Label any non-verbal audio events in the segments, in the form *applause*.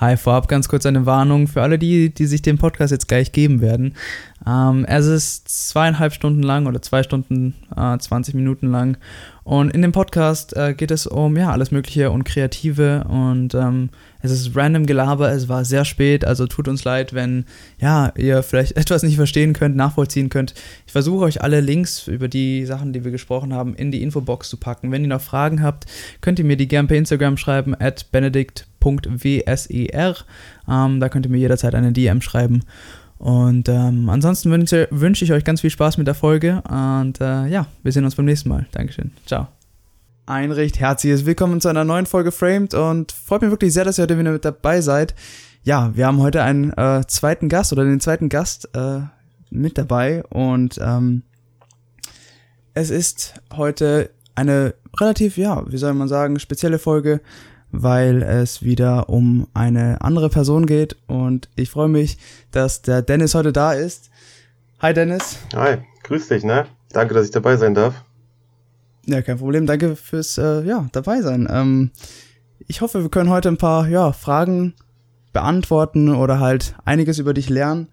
Hi, vorab ganz kurz eine Warnung für alle die, die sich den Podcast jetzt gleich geben werden. Ähm, es ist zweieinhalb Stunden lang oder zwei Stunden äh, 20 Minuten lang. Und in dem Podcast äh, geht es um ja alles Mögliche und Kreative und ähm, es ist random Gelaber. Es war sehr spät, also tut uns leid, wenn ja ihr vielleicht *laughs* etwas nicht verstehen könnt, nachvollziehen könnt. Ich versuche euch alle Links über die Sachen, die wir gesprochen haben, in die Infobox zu packen. Wenn ihr noch Fragen habt, könnt ihr mir die gerne per Instagram schreiben at benedikt.wser. Ähm, da könnt ihr mir jederzeit eine DM schreiben. Und ähm, ansonsten wünsche, wünsche ich euch ganz viel Spaß mit der Folge und äh, ja, wir sehen uns beim nächsten Mal. Dankeschön. Ciao. Ein recht herzliches Willkommen zu einer neuen Folge Framed und freut mich wirklich sehr, dass ihr heute wieder mit dabei seid. Ja, wir haben heute einen äh, zweiten Gast oder den zweiten Gast äh, mit dabei und ähm, es ist heute eine relativ, ja, wie soll man sagen, spezielle Folge weil es wieder um eine andere Person geht und ich freue mich, dass der Dennis heute da ist. Hi Dennis. Hi, grüß dich, ne? Danke, dass ich dabei sein darf. Ja, kein Problem. Danke fürs äh, ja, dabei sein. Ähm, ich hoffe, wir können heute ein paar ja, Fragen beantworten oder halt einiges über dich lernen.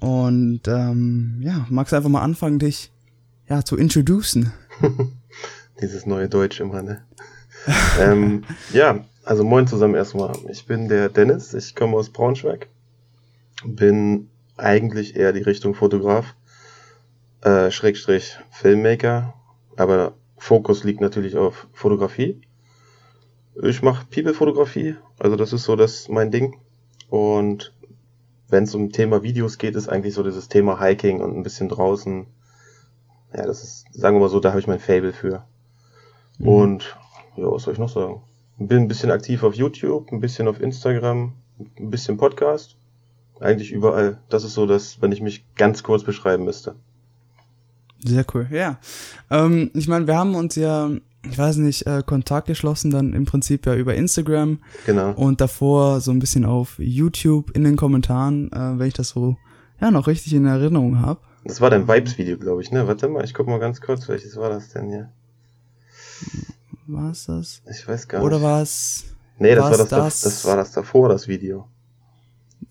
Und ähm, ja, magst du einfach mal anfangen, dich ja zu introducen? *laughs* Dieses neue Deutsch immer, ne? *laughs* ähm, ja, also moin zusammen erstmal. Ich bin der Dennis, ich komme aus Braunschweig. Bin eigentlich eher die Richtung Fotograf, äh, Schrägstrich Filmmaker, aber Fokus liegt natürlich auf Fotografie. Ich mache People-Fotografie, also das ist so das mein Ding. Und wenn es um Thema Videos geht, ist eigentlich so dieses Thema Hiking und ein bisschen draußen. Ja, das ist, sagen wir mal so, da habe ich mein Fable für. Mhm. Und ja, was soll ich noch sagen? Bin ein bisschen aktiv auf YouTube, ein bisschen auf Instagram, ein bisschen Podcast. Eigentlich überall. Das ist so, dass, wenn ich mich ganz kurz beschreiben müsste. Sehr cool, ja. Ähm, ich meine, wir haben uns ja, ich weiß nicht, äh, Kontakt geschlossen, dann im Prinzip ja über Instagram. Genau. Und davor so ein bisschen auf YouTube in den Kommentaren, äh, wenn ich das so, ja, noch richtig in Erinnerung habe. Das war dein Vibes-Video, glaube ich, ne? Warte mal, ich guck mal ganz kurz, welches war das denn hier? War es das? Ich weiß gar nicht. Oder war es. Nee, das war das, das, das war das davor, das Video.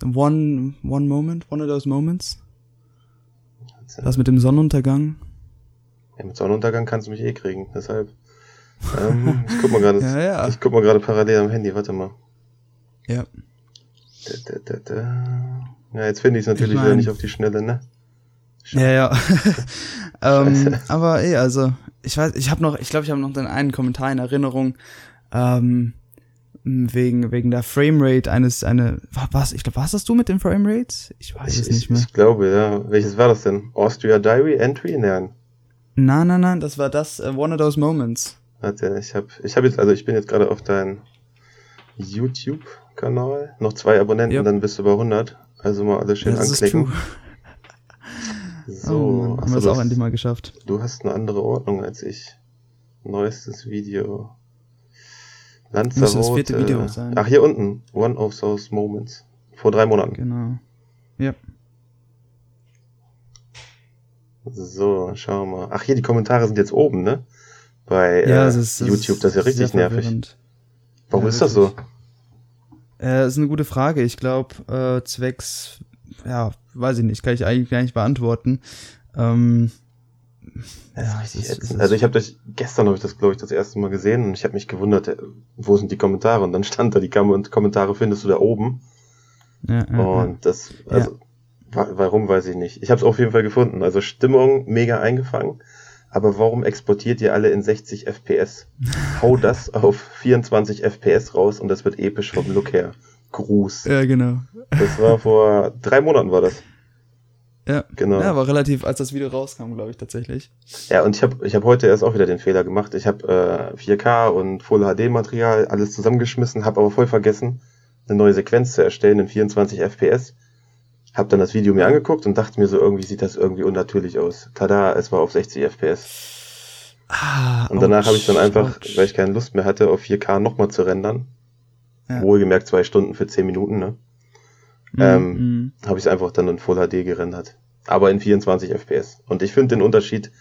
One, one moment, one of those moments. Das mit dem Sonnenuntergang. Ja, mit Sonnenuntergang kannst du mich eh kriegen, deshalb. ähm, ich guck mal gerade, *laughs* ja, ja. ich guck mal gerade parallel am Handy, warte mal. Ja. Da, da, da, ja, jetzt finde ich es natürlich ich mein, wieder nicht auf die Schnelle, ne? Scheiße. Ja, ja. *laughs* *laughs* ähm, aber eh, also ich weiß, ich habe noch, ich glaube, ich habe noch den einen Kommentar in Erinnerung, ähm, wegen, wegen der Framerate eines, eine, was, ich glaube, was hast du mit den Framerates? Ich weiß ich, es nicht mehr. Ich, glaube, ja. Welches war das denn? Austria Diary Entry? Nein. Nein, nein, nein, das war das, uh, One of Those Moments. Warte, ich habe ich hab jetzt, also ich bin jetzt gerade auf deinem YouTube-Kanal. Noch zwei Abonnenten, yep. dann bist du bei 100. Also mal alles schön ja, anklicken. So, oh, haben wir es auch endlich mal geschafft. Du hast eine andere Ordnung als ich. Neuestes Video. Lanzarote. Müsste das vierte Video sein. Ach, hier unten. One of those moments. Vor drei Monaten. Genau. Ja. So, schauen wir mal. Ach, hier, die Kommentare sind jetzt oben, ne? Bei ja, äh, das ist, YouTube. Das ist ja richtig nervig. Warum ja, ist das so? Äh, ist eine gute Frage. Ich glaube, äh, zwecks ja, weiß ich nicht, kann ich eigentlich gar nicht beantworten. Ähm, ja, ist, ist, also ich habe das gestern habe ich das glaube ich das erste Mal gesehen und ich habe mich gewundert, äh, wo sind die Kommentare und dann stand da die Kommentare findest du da oben. Ja, ja, und das also warum weiß ich nicht. Ich habe es auf jeden Fall gefunden. Also Stimmung mega eingefangen, aber warum exportiert ihr alle in 60 FPS? Hau *laughs* das auf 24 FPS raus und das wird episch vom Look her. Gruß. Ja, genau. Das war vor drei Monaten war das. Ja, genau. Ja, war relativ, als das Video rauskam, glaube ich, tatsächlich. Ja, und ich habe ich hab heute erst auch wieder den Fehler gemacht. Ich habe äh, 4K und Full HD Material alles zusammengeschmissen, habe aber voll vergessen, eine neue Sequenz zu erstellen in 24 FPS. Hab dann das Video mir angeguckt und dachte mir so, irgendwie sieht das irgendwie unnatürlich aus. Tada, es war auf 60 FPS. Ah, und danach habe ich dann einfach, weil ich keine Lust mehr hatte, auf 4K nochmal zu rendern, ja. Wohlgemerkt zwei Stunden für zehn Minuten, ne? Mhm. Ähm, mhm. habe ich es einfach dann in Full HD gerendert. Aber in 24 FPS. Und ich finde den Unterschied,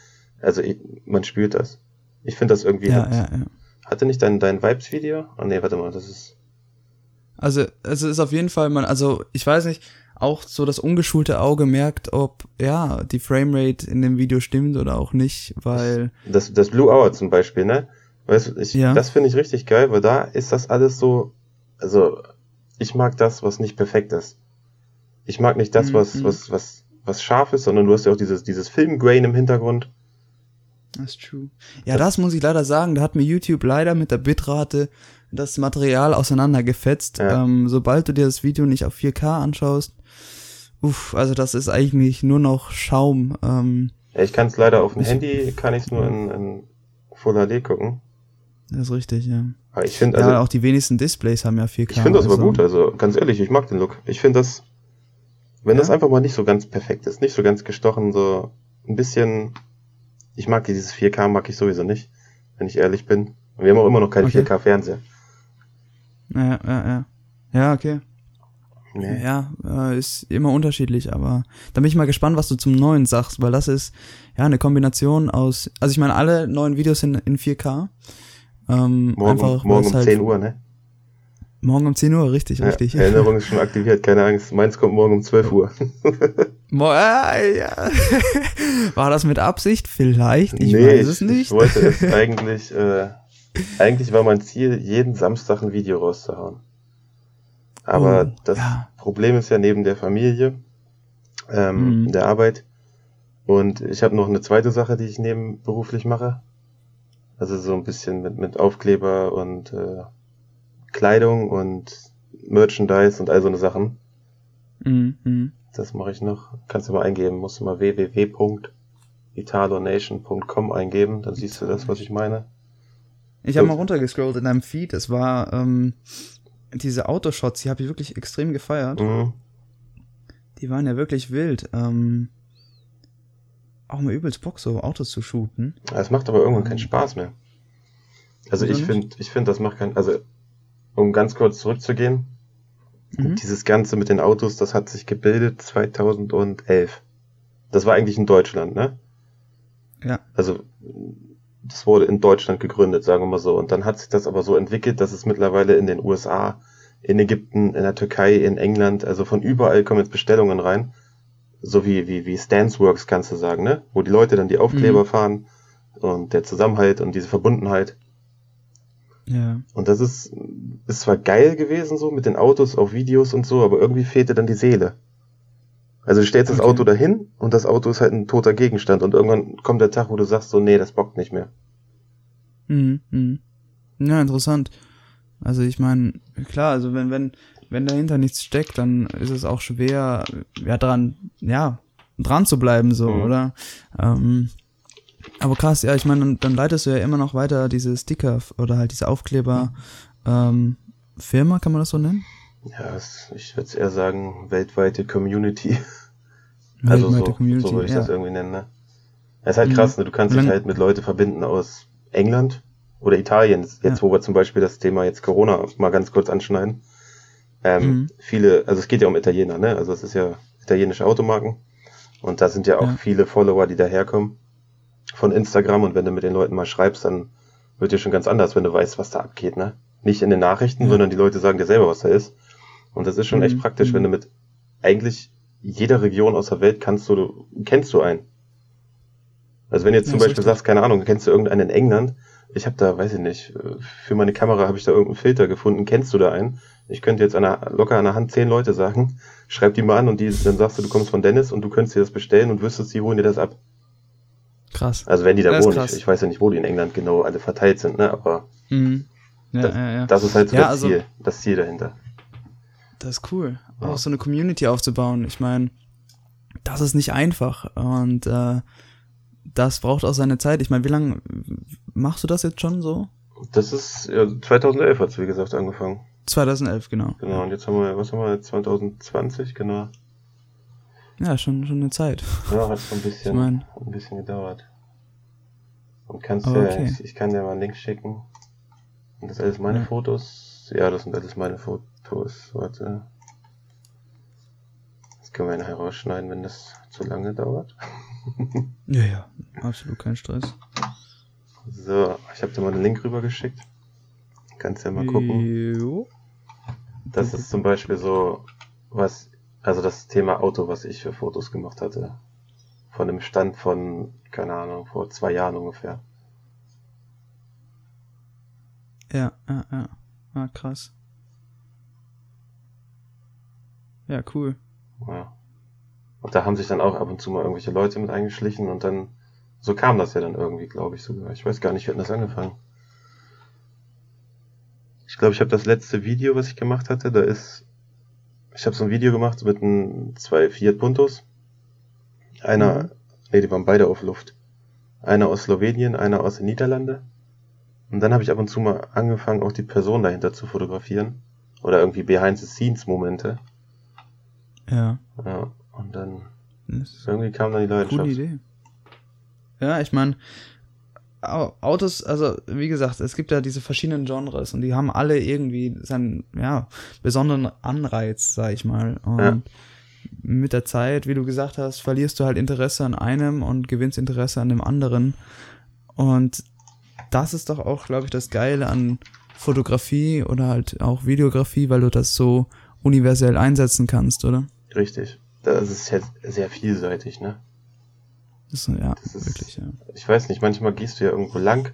also ich, man spürt das. Ich finde das irgendwie. Ja, hat, ja, ja. Hatte nicht dein, dein Vibes-Video? Oh nee, warte mal, das ist. Also, es ist auf jeden Fall, man, also ich weiß nicht, auch so das ungeschulte Auge merkt, ob ja die Framerate in dem Video stimmt oder auch nicht, weil. Das, das Blue Hour zum Beispiel, ne? Weißt du, ich, ja. das finde ich richtig geil, weil da ist das alles so, also ich mag das, was nicht perfekt ist. Ich mag nicht das, was, mhm. was, was, was scharf ist, sondern du hast ja auch dieses, dieses Filmgrain im Hintergrund. Ist true. Ja, das, das muss ich leider sagen, da hat mir YouTube leider mit der Bitrate das Material auseinandergefetzt. Ja. Ähm, sobald du dir das Video nicht auf 4K anschaust, uff, also das ist eigentlich nur noch Schaum. Ähm, ja, ich kann es leider auf dem Handy, kann ich es nur in, in Full HD gucken. Das ist richtig, ja. Ich finde also. Ja, auch die wenigsten Displays haben ja 4K. Ich finde das also. aber gut, also ganz ehrlich, ich mag den Look. Ich finde das, wenn ja? das einfach mal nicht so ganz perfekt ist, nicht so ganz gestochen, so ein bisschen, ich mag dieses 4K, mag ich sowieso nicht, wenn ich ehrlich bin. Und wir haben auch immer noch keinen okay. 4K-Fernseher. Ja, ja, ja. Ja, okay. Nee. Ja, äh, ist immer unterschiedlich, aber da bin ich mal gespannt, was du zum neuen sagst, weil das ist ja eine Kombination aus, also ich meine, alle neuen Videos sind in 4K. Ähm, morgen einfach, morgen um halt 10 Uhr, ne? Morgen um 10 Uhr, richtig, ja, richtig. Erinnerung ist schon aktiviert, keine Angst. Meins kommt morgen um 12 Uhr. *laughs* Mo äh, ja. *laughs* War das mit Absicht? Vielleicht, ich nee, weiß es nicht. Ich wollte es *laughs* eigentlich, äh, eigentlich war mein Ziel, jeden Samstag ein Video rauszuhauen. Aber oh, das ja. Problem ist ja neben der Familie, ähm, mhm. der Arbeit. Und ich habe noch eine zweite Sache, die ich nebenberuflich mache. Also so ein bisschen mit, mit Aufkleber und äh, Kleidung und Merchandise und all so eine Sachen. Mhm. Das mache ich noch. Kannst du mal eingeben, musst du mal www.italonation.com eingeben, dann siehst du das, was ich meine. Ich habe mal runtergescrollt in deinem Feed, es war ähm, diese Autoshots, die habe ich wirklich extrem gefeiert. Mhm. Die waren ja wirklich wild. Ähm, auch mal übelst Bock, so Autos zu shooten. Es macht aber irgendwann keinen Spaß mehr. Also ich finde, ich finde, das macht keinen, also um ganz kurz zurückzugehen, mhm. dieses Ganze mit den Autos, das hat sich gebildet 2011. Das war eigentlich in Deutschland, ne? Ja. Also das wurde in Deutschland gegründet, sagen wir mal so. Und dann hat sich das aber so entwickelt, dass es mittlerweile in den USA, in Ägypten, in der Türkei, in England, also von überall kommen jetzt Bestellungen rein. So wie, wie, wie Stanceworks kannst du sagen, ne? Wo die Leute dann die Aufkleber mhm. fahren und der Zusammenhalt und diese Verbundenheit. Ja. Und das ist, ist zwar geil gewesen so mit den Autos auf Videos und so, aber irgendwie fehlte dann die Seele. Also du stellst okay. das Auto dahin und das Auto ist halt ein toter Gegenstand und irgendwann kommt der Tag, wo du sagst so, nee, das bockt nicht mehr. Mhm, mhm. Ja, interessant. Also ich meine, klar, also wenn, wenn, wenn dahinter nichts steckt, dann ist es auch schwer, ja, dran, ja, dran zu bleiben, so, mhm. oder? Ähm, aber krass, ja, ich meine, dann, dann leitest du ja immer noch weiter diese Sticker oder halt diese Aufkleber ähm, Firma, kann man das so nennen? Ja, ich würde eher sagen, weltweite Community. also so, Community, so würde ich ja. das irgendwie nennen, ne? Es ist halt mhm. krass, ne? Du kannst dich halt mit Leute verbinden aus England oder Italien, jetzt ja. wo wir zum Beispiel das Thema jetzt Corona mal ganz kurz anschneiden. Ähm, mhm. Viele, also es geht ja um Italiener, ne? Also es ist ja italienische Automarken. Und da sind ja auch ja. viele Follower, die daherkommen von Instagram. Und wenn du mit den Leuten mal schreibst, dann wird dir schon ganz anders, wenn du weißt, was da abgeht, ne? Nicht in den Nachrichten, ja. sondern die Leute sagen dir selber, was da ist. Und das ist schon mhm. echt praktisch, wenn du mit eigentlich jeder Region aus der Welt kannst du, kennst du einen. Also wenn du jetzt zum Beispiel sagst, keine Ahnung, kennst du irgendeinen in England, ich habe da, weiß ich nicht, für meine Kamera habe ich da irgendeinen Filter gefunden, kennst du da einen? Ich könnte jetzt an der, locker an der Hand zehn Leute sagen, schreib die mal an und die, dann sagst du, du kommst von Dennis und du könntest dir das bestellen und wüsstest, die holen dir das ab. Krass. Also wenn die da wohnen, ich, ich, weiß ja nicht, wo die in England genau alle verteilt sind, ne, aber mhm. ja, das, ja, ja. das ist halt so das also, Ziel, das Ziel dahinter. Das ist cool. Ja. Auch so eine Community aufzubauen. Ich meine, das ist nicht einfach. Und äh, das braucht auch seine Zeit. Ich meine, wie lange machst du das jetzt schon so? Das ist, ja, 2011 hat es, wie gesagt, angefangen. 2011, genau. Genau, und jetzt haben wir, was haben wir jetzt, 2020, genau. Ja, schon, schon eine Zeit. Ja, hat schon ein bisschen, ich mein, ein bisschen gedauert. Und kannst ja, okay. ich, ich, kann dir mal einen Link schicken. Und das alles meine ja. Fotos. Ja, das sind alles meine Fotos. Warte. Das können wir nachher rausschneiden, wenn das zu lange dauert. *laughs* ja, ja, absolut kein Stress. So, ich habe dir mal den Link rübergeschickt. Kannst ja mal gucken. Jo. Das ist zum Beispiel so, was, also das Thema Auto, was ich für Fotos gemacht hatte. Von dem Stand von, keine Ahnung, vor zwei Jahren ungefähr. Ja, ja, ja. Ah, krass. Ja, cool. Ja. Und da haben sich dann auch ab und zu mal irgendwelche Leute mit eingeschlichen und dann, so kam das ja dann irgendwie, glaube ich sogar. Ich weiß gar nicht, wie hat das angefangen. Ich glaube, ich habe das letzte Video, was ich gemacht hatte, da ist, ich habe so ein Video gemacht mit einem, zwei Fiat Puntos. Einer, mhm. nee, die waren beide auf Luft. Einer aus Slowenien, einer aus den Niederlande. Und dann habe ich ab und zu mal angefangen, auch die Person dahinter zu fotografieren. Oder irgendwie Behind-the-Scenes-Momente. Ja. Ja, und dann irgendwie kam dann die Leidenschaft. Coole Idee. Ja, ich meine, Autos, also wie gesagt, es gibt ja diese verschiedenen Genres und die haben alle irgendwie seinen, ja, besonderen Anreiz, sag ich mal. Und ja. mit der Zeit, wie du gesagt hast, verlierst du halt Interesse an einem und gewinnst Interesse an dem anderen. Und das ist doch auch, glaube ich, das Geile an Fotografie oder halt auch Videografie, weil du das so universell einsetzen kannst, oder? Richtig. Das ist ja sehr vielseitig, ne? Das, ja, das ist, wirklich, ja. Ich weiß nicht, manchmal gehst du ja irgendwo lang,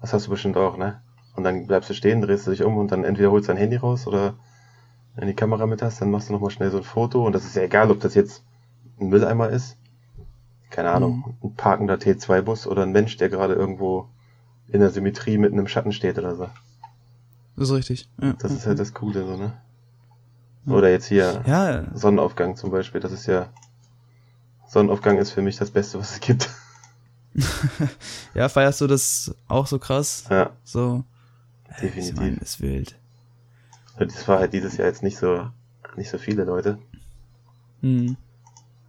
das hast du bestimmt auch, ne? Und dann bleibst du stehen, drehst du dich um und dann entweder holst du dein Handy raus oder wenn du die Kamera mit hast, dann machst du nochmal schnell so ein Foto und das ist ja egal, ob das jetzt ein Mülleimer ist, keine Ahnung, mhm. ein parkender T2-Bus oder ein Mensch, der gerade irgendwo in der Symmetrie mitten im Schatten steht oder so. Das ist richtig. Ja. Das ist halt das Coole, so, ne? Oder jetzt hier ja. Sonnenaufgang zum Beispiel. Das ist ja. Sonnenaufgang ist für mich das Beste, was es gibt. *laughs* ja, feierst du das auch so krass? Ja. So. Definitiv. Ich mein, ist wild. Das war halt dieses Jahr jetzt nicht so, nicht so viele Leute. Mhm.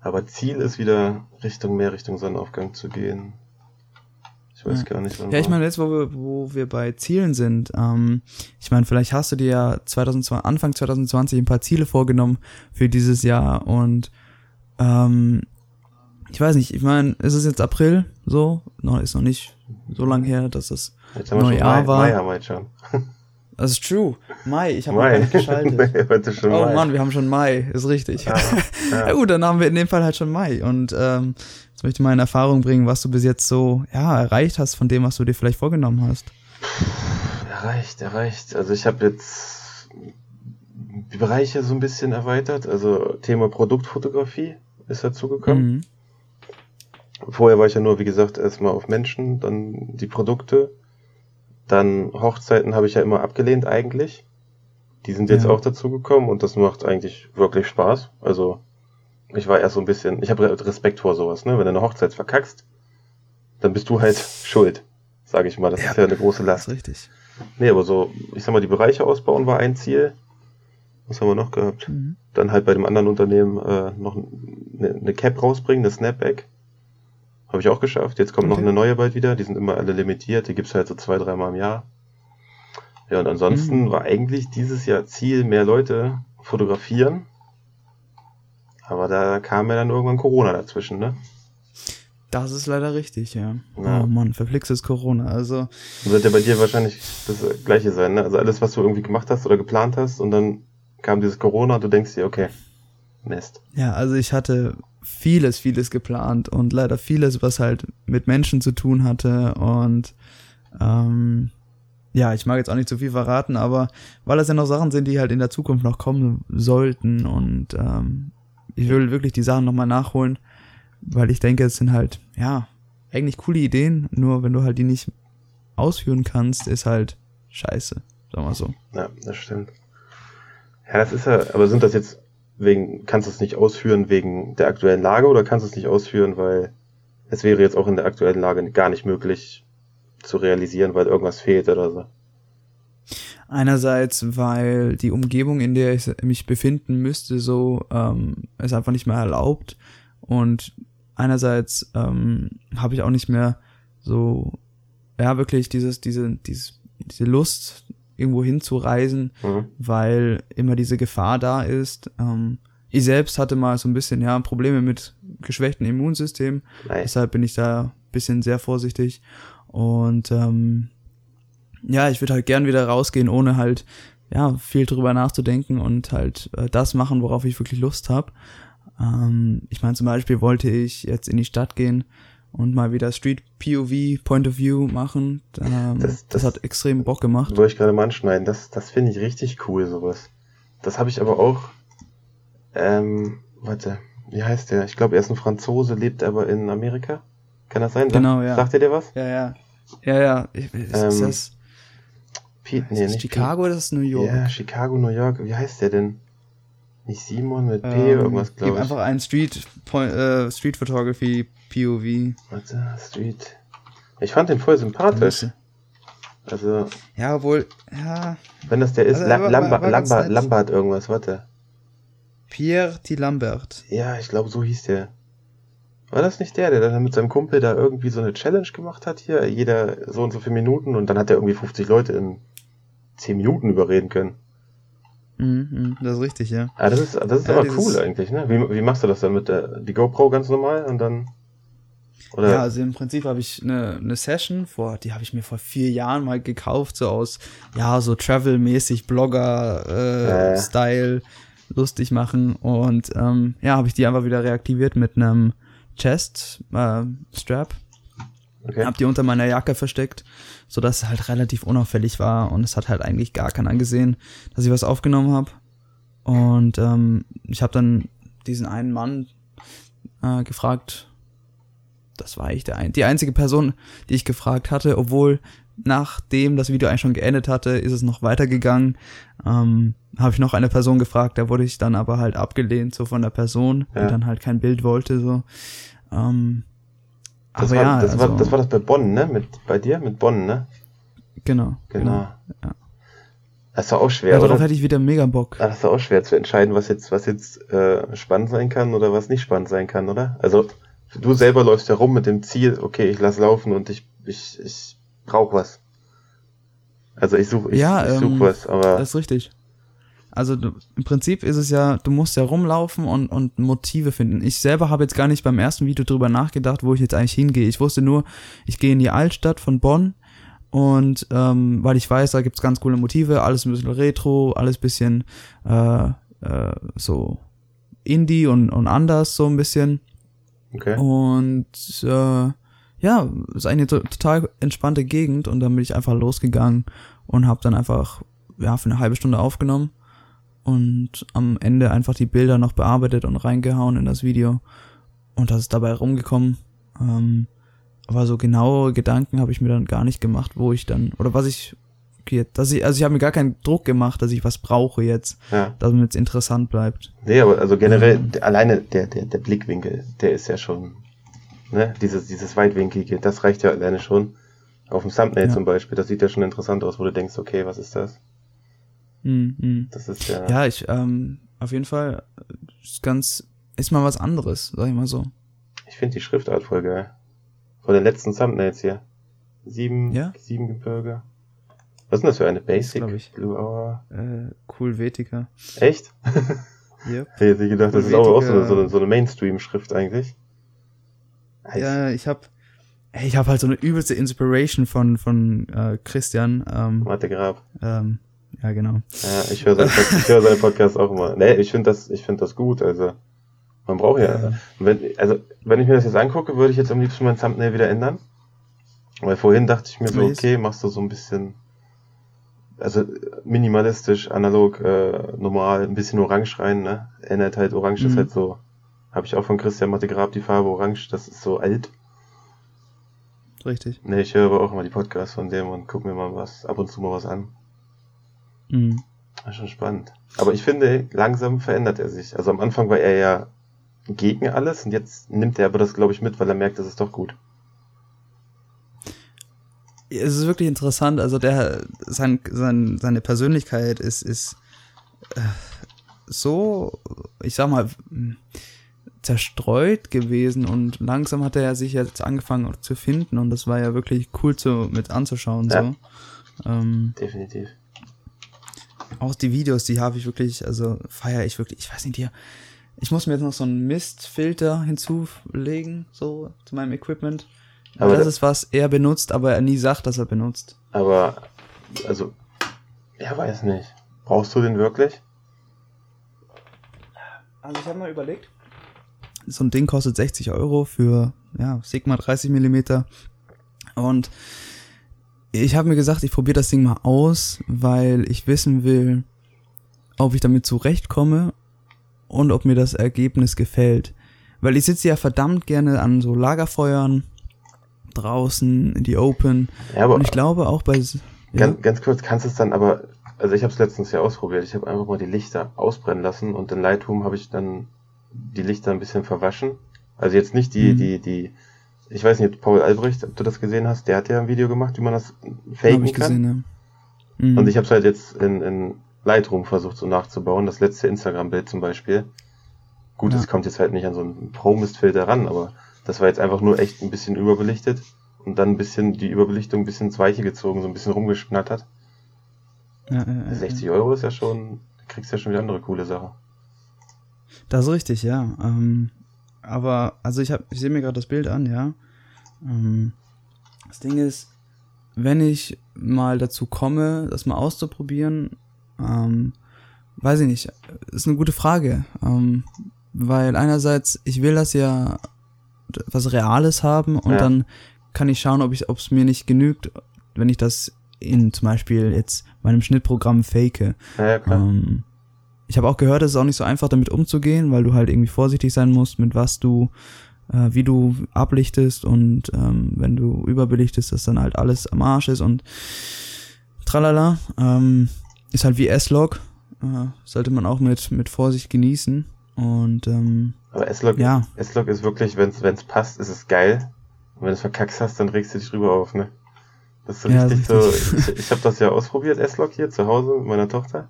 Aber Ziel ist wieder Richtung mehr Richtung Sonnenaufgang zu gehen. Ich weiß ja. gar nicht, wann. Ja, ich meine, jetzt, wo wir, wo wir bei Zielen sind, ähm, ich meine, vielleicht hast du dir ja 2020, Anfang 2020 ein paar Ziele vorgenommen für dieses Jahr und ähm, ich weiß nicht, ich meine, ist es jetzt April so? No, ist noch nicht so lang her, dass das Neujahr war. Mai haben wir jetzt schon. *laughs* Das ist true. Mai, ich habe noch gar nicht geschaltet. *laughs* nee, heute schon oh Mai. Mann, wir haben schon Mai, ist richtig. Ja, ja. *laughs* ja, gut, dann haben wir in dem Fall halt schon Mai. Und ähm, jetzt möchte ich mal in Erfahrung bringen, was du bis jetzt so ja, erreicht hast von dem, was du dir vielleicht vorgenommen hast. Erreicht, erreicht. Also ich habe jetzt die Bereiche so ein bisschen erweitert. Also Thema Produktfotografie ist dazugekommen. Mhm. Vorher war ich ja nur, wie gesagt, erstmal auf Menschen, dann die Produkte dann Hochzeiten habe ich ja immer abgelehnt eigentlich. Die sind jetzt ja. auch dazu gekommen und das macht eigentlich wirklich Spaß. Also ich war erst so ein bisschen, ich habe Respekt vor sowas, ne? Wenn du eine Hochzeit verkackst, dann bist du halt schuld, sage ich mal. Das ja, ist ja eine große Last. Richtig. Nee, aber so, ich sag mal, die Bereiche ausbauen war ein Ziel. Was haben wir noch gehabt? Mhm. Dann halt bei dem anderen Unternehmen äh, noch eine, eine Cap rausbringen, eine Snapback. Habe ich auch geschafft. Jetzt kommt okay. noch eine neue bald wieder. Die sind immer alle limitiert. Die gibt's halt so zwei, dreimal im Jahr. Ja, und ansonsten mhm. war eigentlich dieses Jahr Ziel, mehr Leute fotografieren. Aber da kam ja dann irgendwann Corona dazwischen, ne? Das ist leider richtig, ja. ja. Oh Mann, verflixtes Corona. Also. Das wird ja bei dir wahrscheinlich das gleiche sein, ne? Also alles, was du irgendwie gemacht hast oder geplant hast und dann kam dieses Corona und du denkst dir, okay, Mist. Ja, also ich hatte vieles, vieles geplant und leider vieles, was halt mit Menschen zu tun hatte und ähm, ja, ich mag jetzt auch nicht zu viel verraten, aber weil das ja noch Sachen sind, die halt in der Zukunft noch kommen sollten und ähm, ich will wirklich die Sachen nochmal nachholen, weil ich denke, es sind halt, ja, eigentlich coole Ideen, nur wenn du halt die nicht ausführen kannst, ist halt scheiße, sag mal so. Ja, das stimmt. Ja, das ist ja, aber sind das jetzt wegen, kannst du es nicht ausführen wegen der aktuellen Lage oder kannst du es nicht ausführen, weil es wäre jetzt auch in der aktuellen Lage gar nicht möglich zu realisieren, weil irgendwas fehlt oder so? Einerseits, weil die Umgebung, in der ich mich befinden müsste, so ähm, es einfach nicht mehr erlaubt. Und einerseits ähm, habe ich auch nicht mehr so, ja, wirklich dieses, diese, dieses, diese Lust, irgendwo hinzureisen, mhm. weil immer diese Gefahr da ist. Ähm, ich selbst hatte mal so ein bisschen, ja, Probleme mit geschwächtem Immunsystem. Nein. Deshalb bin ich da ein bisschen sehr vorsichtig. Und ähm, ja, ich würde halt gern wieder rausgehen, ohne halt ja, viel drüber nachzudenken und halt äh, das machen, worauf ich wirklich Lust habe. Ähm, ich meine, zum Beispiel wollte ich jetzt in die Stadt gehen und mal wieder Street POV, Point of View machen. Ähm, das, das, das, hat extrem Bock gemacht. Wollte ich gerade mal anschneiden. Das, das finde ich richtig cool, sowas. Das habe ich aber auch. Ähm, warte, wie heißt der? Ich glaube, er ist ein Franzose, lebt aber in Amerika. Kann das sein? Genau, ja. Sagt er dir was? Ja, ja. Ja, ja. Ist, ähm, das. Pete, nee, ist nicht Chicago oder ist das New York? Ja, Chicago, New York. Wie heißt der denn? Nicht Simon mit P, ähm, irgendwas, glaube ich. einfach ein Street, äh, Street Photography POV. Warte, Street. Ich fand den voll sympathisch. Also. Ja, obwohl, ja. Wenn das der ist, also, La Lambert, Lambert, Lambert irgendwas, warte. Pierre T. Lambert. Ja, ich glaube, so hieß der. War das nicht der, der dann mit seinem Kumpel da irgendwie so eine Challenge gemacht hat hier? Jeder so und so viele Minuten und dann hat er irgendwie 50 Leute in 10 Minuten überreden können. Mhm, mhm, das ist richtig, ja. Ah, das ist, das ist ja, aber cool eigentlich, ne? Wie, wie machst du das dann mit der die GoPro ganz normal und dann? Oder? Ja, also im Prinzip habe ich eine, eine Session vor, die habe ich mir vor vier Jahren mal gekauft, so aus, ja, so Travel-mäßig, Blogger-Style, äh, lustig machen. Und ähm, ja, habe ich die einfach wieder reaktiviert mit einem Chest-Strap. Äh, okay. Hab die unter meiner Jacke versteckt, so dass es halt relativ unauffällig war und es hat halt eigentlich gar keiner gesehen, dass ich was aufgenommen habe. Und ähm, ich habe dann diesen einen Mann äh, gefragt, das war ich der ein, die einzige Person, die ich gefragt hatte, obwohl nachdem das Video eigentlich schon geendet hatte, ist es noch weitergegangen. Ähm, habe ich noch eine Person gefragt, da wurde ich dann aber halt abgelehnt, so von der Person, ja. die dann halt kein Bild wollte, so. Ähm, das aber war, ja, das, also, war, das war das bei Bonn, ne? Mit, bei dir? Mit Bonn, ne? Genau. Genau. genau ja. Das war auch schwer. Ja, darauf hätte ich wieder mega Bock. Ah, das war auch schwer zu entscheiden, was jetzt, was jetzt äh, spannend sein kann oder was nicht spannend sein kann, oder? Also du selber läufst herum mit dem Ziel, okay, ich lass laufen und ich, ich, ich brauche was. Also ich suche ich, ja, ich such ähm, was, aber. Das ist richtig. Also du, im Prinzip ist es ja, du musst ja rumlaufen und, und Motive finden. Ich selber habe jetzt gar nicht beim ersten Video drüber nachgedacht, wo ich jetzt eigentlich hingehe. Ich wusste nur, ich gehe in die Altstadt von Bonn und ähm, weil ich weiß, da gibt's ganz coole Motive, alles ein bisschen retro, alles bisschen äh, äh, so Indie und, und anders so ein bisschen. Okay. Und äh, ja, ist eine total entspannte Gegend und dann bin ich einfach losgegangen und habe dann einfach ja für eine halbe Stunde aufgenommen und am Ende einfach die Bilder noch bearbeitet und reingehauen in das Video und das ist dabei rumgekommen. Ähm, aber so genaue Gedanken habe ich mir dann gar nicht gemacht, wo ich dann oder was ich dass ich also ich habe mir gar keinen Druck gemacht, dass ich was brauche jetzt, ja. damit es interessant bleibt. Nee, aber also generell ähm, alleine der der der Blickwinkel, der ist ja schon ne, dieses, dieses weitwinklige, das reicht ja alleine schon. Auf dem Thumbnail ja. zum Beispiel, das sieht ja schon interessant aus, wo du denkst, okay, was ist das? Mhm. Das ist ja. Ja, ich, ähm, auf jeden Fall ist ganz, ist mal was anderes, sag ich mal so. Ich finde die Schriftart voll geil. Von den letzten Thumbnails hier. Sieben, ja? sieben Gebirge. Was ist denn das für eine Basic ich. Blue Hour? Äh, cool Vetica. Echt? *laughs* yep. Ich hätte gedacht, das cool ist auch, auch so, so eine, so eine Mainstream-Schrift eigentlich. Ja, ich habe ich habe halt so eine übelste Inspiration von von äh, Christian. Ähm, Mathe Grab. Ähm, ja, genau. Ja, ich höre seinen, hör seinen Podcast auch immer. Nee, ich finde das, ich finde das gut. Also man braucht ja, ja. Wenn, also wenn ich mir das jetzt angucke, würde ich jetzt am liebsten mein Thumbnail wieder ändern. Weil vorhin dachte ich mir so, okay, machst du so ein bisschen, also minimalistisch, analog, äh, normal, ein bisschen orange rein, ne? Ändert halt, orange mhm. ist halt so habe ich auch von Christian Matte Grab die Farbe Orange, das ist so alt. Richtig. Ne, ich höre aber auch mal die Podcasts von dem und gucke mir mal was, ab und zu mal was an. Mhm. Das ist schon spannend. Aber ich finde, langsam verändert er sich. Also am Anfang war er ja gegen alles und jetzt nimmt er aber das, glaube ich, mit, weil er merkt, das ist doch gut. Es ist wirklich interessant. Also der, sein, sein, seine Persönlichkeit ist, ist äh, so, ich sag mal, zerstreut gewesen und langsam hat er sich jetzt angefangen zu finden und das war ja wirklich cool zu, mit anzuschauen. Ja. So. Ähm, Definitiv. Auch die Videos, die habe ich wirklich, also feiere ich wirklich, ich weiß nicht, hier, ich muss mir jetzt noch so einen Mistfilter hinzulegen, so zu meinem Equipment. Aber das ist was er benutzt, aber er nie sagt, dass er benutzt. Aber, also, er weiß nicht. Brauchst du den wirklich? Also ich habe mal überlegt. So ein Ding kostet 60 Euro für ja, Sigma 30 Millimeter Und ich habe mir gesagt, ich probiere das Ding mal aus, weil ich wissen will, ob ich damit zurechtkomme und ob mir das Ergebnis gefällt. Weil ich sitze ja verdammt gerne an so Lagerfeuern draußen in die Open. Ja, aber und ich glaube auch bei. Ja. Ganz, ganz kurz, kannst du es dann aber. Also ich habe es letztens ja ausprobiert. Ich habe einfach mal die Lichter ausbrennen lassen und in Lightroom habe ich dann die Lichter ein bisschen verwaschen. Also jetzt nicht die, mhm. die, die. Ich weiß nicht, Paul Albrecht, ob du das gesehen hast, der hat ja ein Video gemacht, wie man das faken ich kann. Gesehen, ja. mhm. Und ich habe es halt jetzt in, in Lightroom versucht so nachzubauen, das letzte Instagram-Bild zum Beispiel. Gut, es kommt jetzt halt nicht an so einen Pro-Mist-Filter ran, aber das war jetzt einfach nur echt ein bisschen überbelichtet und dann ein bisschen die Überbelichtung ein bisschen ins Weiche gezogen, so ein bisschen rumgeschnattert. Ja, ja, 60 Euro ist ja schon, kriegst ja schon wieder andere coole Sachen. Das ist richtig, ja. Ähm, aber, also ich, hab, ich sehe mir gerade das Bild an, ja. Ähm, das Ding ist, wenn ich mal dazu komme, das mal auszuprobieren, ähm, weiß ich nicht, ist eine gute Frage. Ähm, weil einerseits, ich will das ja was Reales haben und ja. dann kann ich schauen, ob ich, ob es mir nicht genügt, wenn ich das in zum Beispiel jetzt meinem Schnittprogramm fake. Ja, ähm, ich habe auch gehört, es ist auch nicht so einfach damit umzugehen, weil du halt irgendwie vorsichtig sein musst, mit was du, äh, wie du ablichtest und ähm, wenn du überbelichtest, dass dann halt alles am Arsch ist und tralala. Ähm, ist halt wie S-Log. Äh, sollte man auch mit, mit Vorsicht genießen. Und ähm, aber S-Log ja. Ist wirklich, wenn es passt, ist es geil. Und wenn du es verkackst hast, dann regst du dich drüber auf, ne? Das ist so ja, richtig so. Ich, ich habe das ja ausprobiert, S-Log hier zu Hause mit meiner Tochter.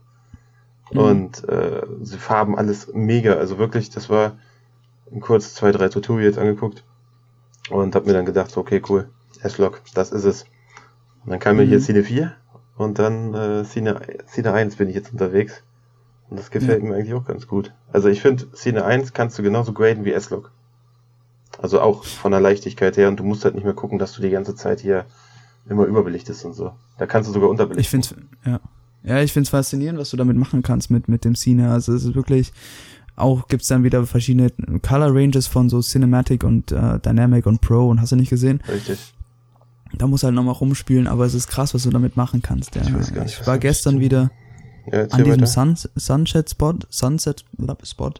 Mhm. Und äh, sie Farben alles mega. Also wirklich, das war kurz zwei, drei Tutorials angeguckt und habe mir dann gedacht, okay, cool, S-Log, das ist es. Und dann kam mhm. mir hier Cine 4 und dann äh, Cine, Cine 1 bin ich jetzt unterwegs. Und das gefällt ja. mir eigentlich auch ganz gut. Also ich finde, Szene 1 kannst du genauso graden wie S-Log. Also auch von der Leichtigkeit her und du musst halt nicht mehr gucken, dass du die ganze Zeit hier immer überbelichtest und so. Da kannst du sogar unterbelichten. Ich finde ja. Ja, ich finde es faszinierend, was du damit machen kannst mit, mit dem Cine. Also es ist wirklich, auch gibt's dann wieder verschiedene Color Ranges von so Cinematic und äh, Dynamic und Pro und hast du nicht gesehen? Richtig. Da muss halt nochmal rumspielen, aber es ist krass, was du damit machen kannst. Ja. Ich, weiß gar nicht, ich war gestern wieder ja, an diesem Sun, Sunset Spot, Sunset Spot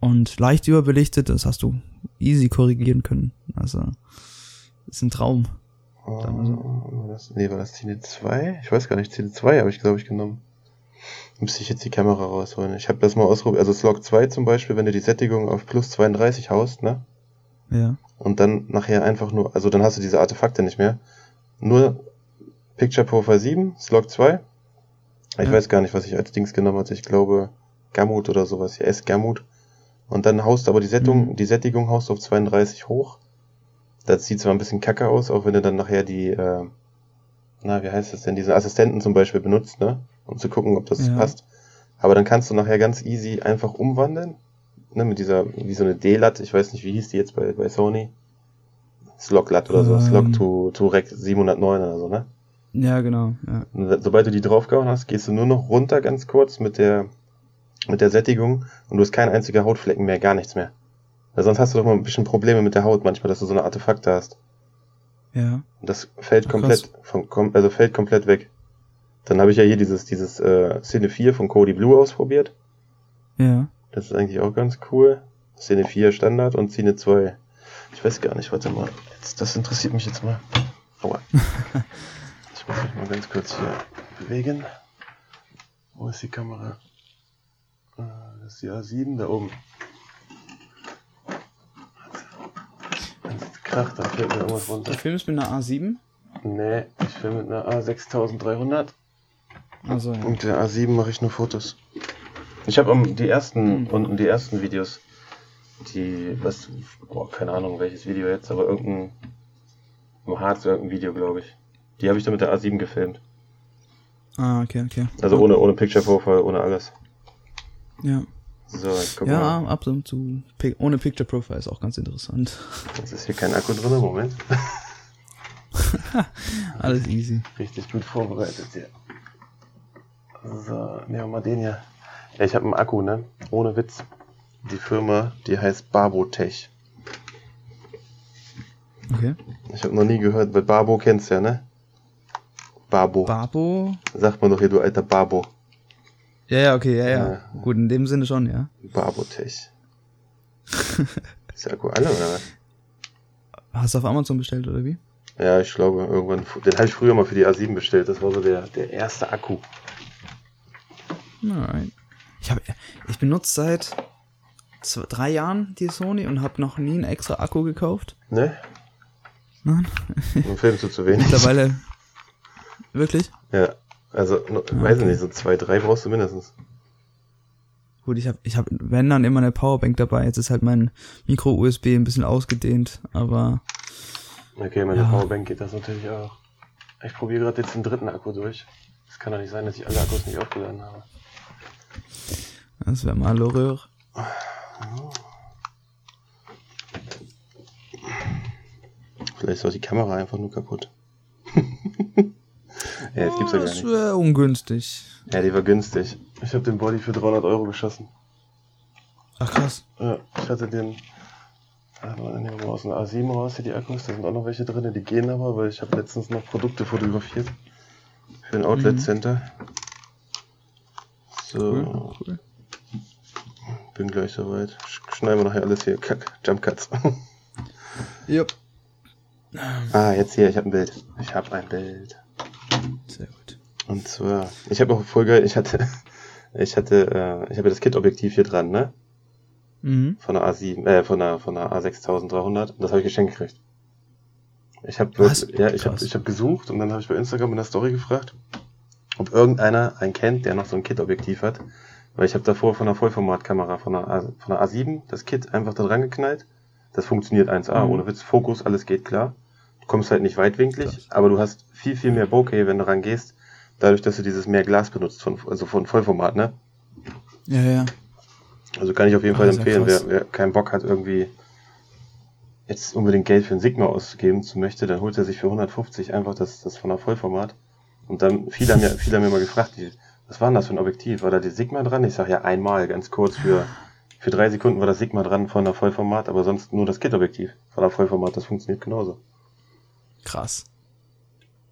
und leicht überbelichtet, das hast du easy korrigieren können. Also, ist ein Traum. Oh, war das, nee, war das Cine 2? Ich weiß gar nicht, Cine 2 habe ich glaube ich genommen. Müsste ich jetzt die Kamera rausholen. Ich habe das mal ausprobiert. Also Slog 2 zum Beispiel, wenn du die Sättigung auf plus 32 haust, ne? Ja. Und dann nachher einfach nur, also dann hast du diese Artefakte nicht mehr. Nur Picture Profile 7, Slog 2 ich ja. weiß gar nicht, was ich als Dings genommen hatte. Ich glaube Gamut oder sowas. Ja, S-Gamut. Und dann haust du aber die Sättigung, mhm. die Sättigung haust du auf 32 hoch. Das sieht zwar ein bisschen kacke aus, auch wenn du dann nachher die, äh, na, wie heißt das denn, diese Assistenten zum Beispiel benutzt, ne? Um zu gucken, ob das ja. passt. Aber dann kannst du nachher ganz easy einfach umwandeln. Ne, mit dieser, wie so eine D-Lat, ich weiß nicht, wie hieß die jetzt bei, bei Sony? Slog-Lat oder so, ähm. Slog to, to Rec 709 oder so, ne? Ja, genau. Ja. Sobald du die draufgehauen hast, gehst du nur noch runter ganz kurz mit der, mit der Sättigung und du hast keinen einziger Hautflecken mehr, gar nichts mehr. Weil sonst hast du doch mal ein bisschen Probleme mit der Haut manchmal, dass du so eine Artefakte hast. Ja. Und das fällt komplett, vom, also fällt komplett weg. Dann habe ich ja hier dieses, dieses äh, Szene 4 von Cody Blue ausprobiert. Ja. Das ist eigentlich auch ganz cool. Szene 4 Standard und Szene 2. Ich weiß gar nicht, warte mal. Jetzt, das interessiert mich jetzt mal. Aua. *laughs* Ich muss mich mal ganz kurz hier bewegen. Wo ist die Kamera? Ah, das ist die A7 da oben. Es kracht, dann fällt mir irgendwas runter. Du filmst mit einer A7? Nee, ich filme mit einer A6300. Also, ja. Und der A7 mache ich nur Fotos. Ich habe um, die ersten mhm. unten die ersten Videos, die was, boah, keine Ahnung welches Video jetzt, aber irgendein im Harz irgendein Video, glaube ich. Die habe ich dann mit der A7 gefilmt. Ah, okay, okay. Also ohne, ohne Picture Profile, ohne alles. Ja. So, ich guck ja, mal. ab und zu. Ohne Picture Profile ist auch ganz interessant. *laughs* Jetzt ist hier kein Akku drin, Moment. *laughs* Alles easy. Richtig gut vorbereitet hier. So, nehmen wir mal den hier. Ja, ich habe einen Akku, ne? Ohne Witz. Die Firma, die heißt Barbotech. Okay. Ich habe noch nie gehört, weil Barbo kennst du ja, ne? Barbo. Babo? Sagt man doch hier, du alter Barbo. Ja, ja, okay, ja, ja. Ja. Gut, in dem Sinne schon, ja. Barbotech. Ist der Akku alle oder was? Hast du auf Amazon bestellt, oder wie? Ja, ich glaube, irgendwann. Den habe ich früher mal für die A7 bestellt. Das war so der, der erste Akku. Nein. Ich, hab, ich benutze seit zwei, drei Jahren die Sony und habe noch nie einen extra Akku gekauft. Ne? Nein. Nun filmst du zu wenig. Mittlerweile. Wirklich? Ja. Also, no, weiß ich nicht, so zwei, drei brauchst du mindestens. Gut, ich habe, ich hab, wenn dann immer eine Powerbank dabei. Jetzt ist halt mein Micro-USB ein bisschen ausgedehnt, aber Okay, meine Ja. Powerbank geht das natürlich auch. Ich probiere gerade jetzt den dritten Akku durch. Es kann doch nicht sein, dass ich alle Akkus nicht aufgeladen habe. das wäre mal L'horreur. Vielleicht ist auch die Kamera einfach nur kaputt. *laughs* ja, das gibt's ja gar Das wäre ungünstig. Ja, die war günstig. Ich habe den Body für 300 Euro geschossen. Ach krass. Ja, ich hatte den. Ah, warte, nehmen wir aus einer A7 raus hier die Akkus. Da sind auch noch welche drin, die gehen aber, weil ich habe letztens noch Produkte fotografiert. Für ein Outlet Mhm. Center. So, Cool, cool. bin gleich soweit. Sch- Schneiden wir nachher alles hier. Kack, Jump Cuts. Yep. ah, jetzt hier, ich habe ein Bild. Ich habe ein Bild. Sehr gut. Und zwar, ich habe auch voll geil, ich hatte, *laughs* ich hatte, äh, ich habe das Kit-Objektiv hier dran, ne? Mhm. Von der A7, äh, von der, von der A6300. Und das habe ich geschenkt gekriegt. Ich habe, ja, ich habe, ich habe gesucht und dann habe ich bei Instagram in der Story gefragt, ob irgendeiner einen kennt, der noch so ein Kit-Objektiv hat. Weil ich habe davor von einer Vollformatkamera von der, A, von der A7 das Kit einfach da dran geknallt. Das funktioniert 1A, Mhm. ohne Witz, Fokus, alles geht klar. Du kommst halt nicht weitwinklig, aber du hast viel, viel mehr Bokeh, wenn du rangehst, dadurch, dass du dieses mehr Glas benutzt, von, also von Vollformat, ne? Ja, ja. Also kann ich auf jeden Ah, Fall ja empfehlen, wer, wer keinen Bock hat, irgendwie jetzt unbedingt Geld für ein Sigma auszugeben zu möchte, dann holt er sich für 150 einfach das, das von der Vollformat. Und dann, viele haben, ja, *laughs* viele haben mir mal gefragt, die, was war denn das für ein Objektiv? War da die Sigma dran? Ich sag ja einmal, ganz kurz, für, für drei Sekunden war das Sigma dran von der Vollformat, aber sonst nur das Kit-Objektiv von der Vollformat, das funktioniert genauso. Krass.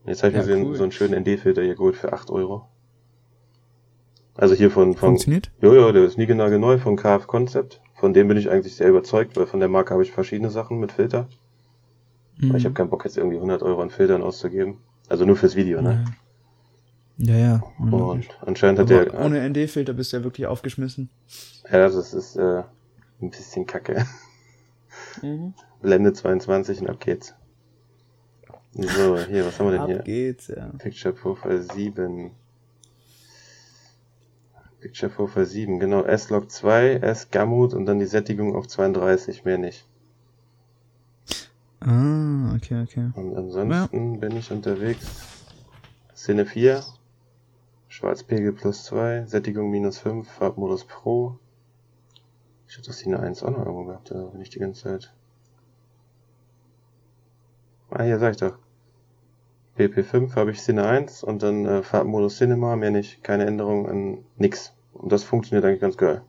Jetzt habe ich Ja, mir so, einen- cool. so einen schönen ND-Filter hier geholt für 8 Euro. Also hier von, von, Funktioniert? Jojo, der ist niegelnagelneu von KF Concept. Von dem bin ich eigentlich sehr überzeugt, weil von der Marke habe ich verschiedene Sachen mit Filter. Mhm. Aber Ich habe keinen Bock jetzt irgendwie 100 Euro an Filtern auszugeben. Also nur fürs Video, ne? Ja, ja. ja. Und anscheinend hat Aber der, ohne ND-Filter bist du ja wirklich aufgeschmissen. ja, das ist äh, ein bisschen kacke. Mhm. Blende 22 und ab geht's. So, hier, was haben wir denn Ab hier? geht's, ja. Picture Profile 7. Picture Profile 7, genau. S-Log 2, S-Gamut und dann die Sättigung auf 32, mehr nicht. Ah, okay, okay. Und ansonsten bin ich unterwegs. Szene 4, Schwarzpegel plus 2, Sättigung minus 5, Farbmodus Pro. Ich hatte Szene 1 auch noch irgendwo gehabt, da bin ich die ganze Zeit. Ah, hier sag ich doch. PP5 habe ich Szene 1 und dann äh, Farbmodus Cinema, mehr nicht, keine Änderung an nix. Und das funktioniert eigentlich ganz geil.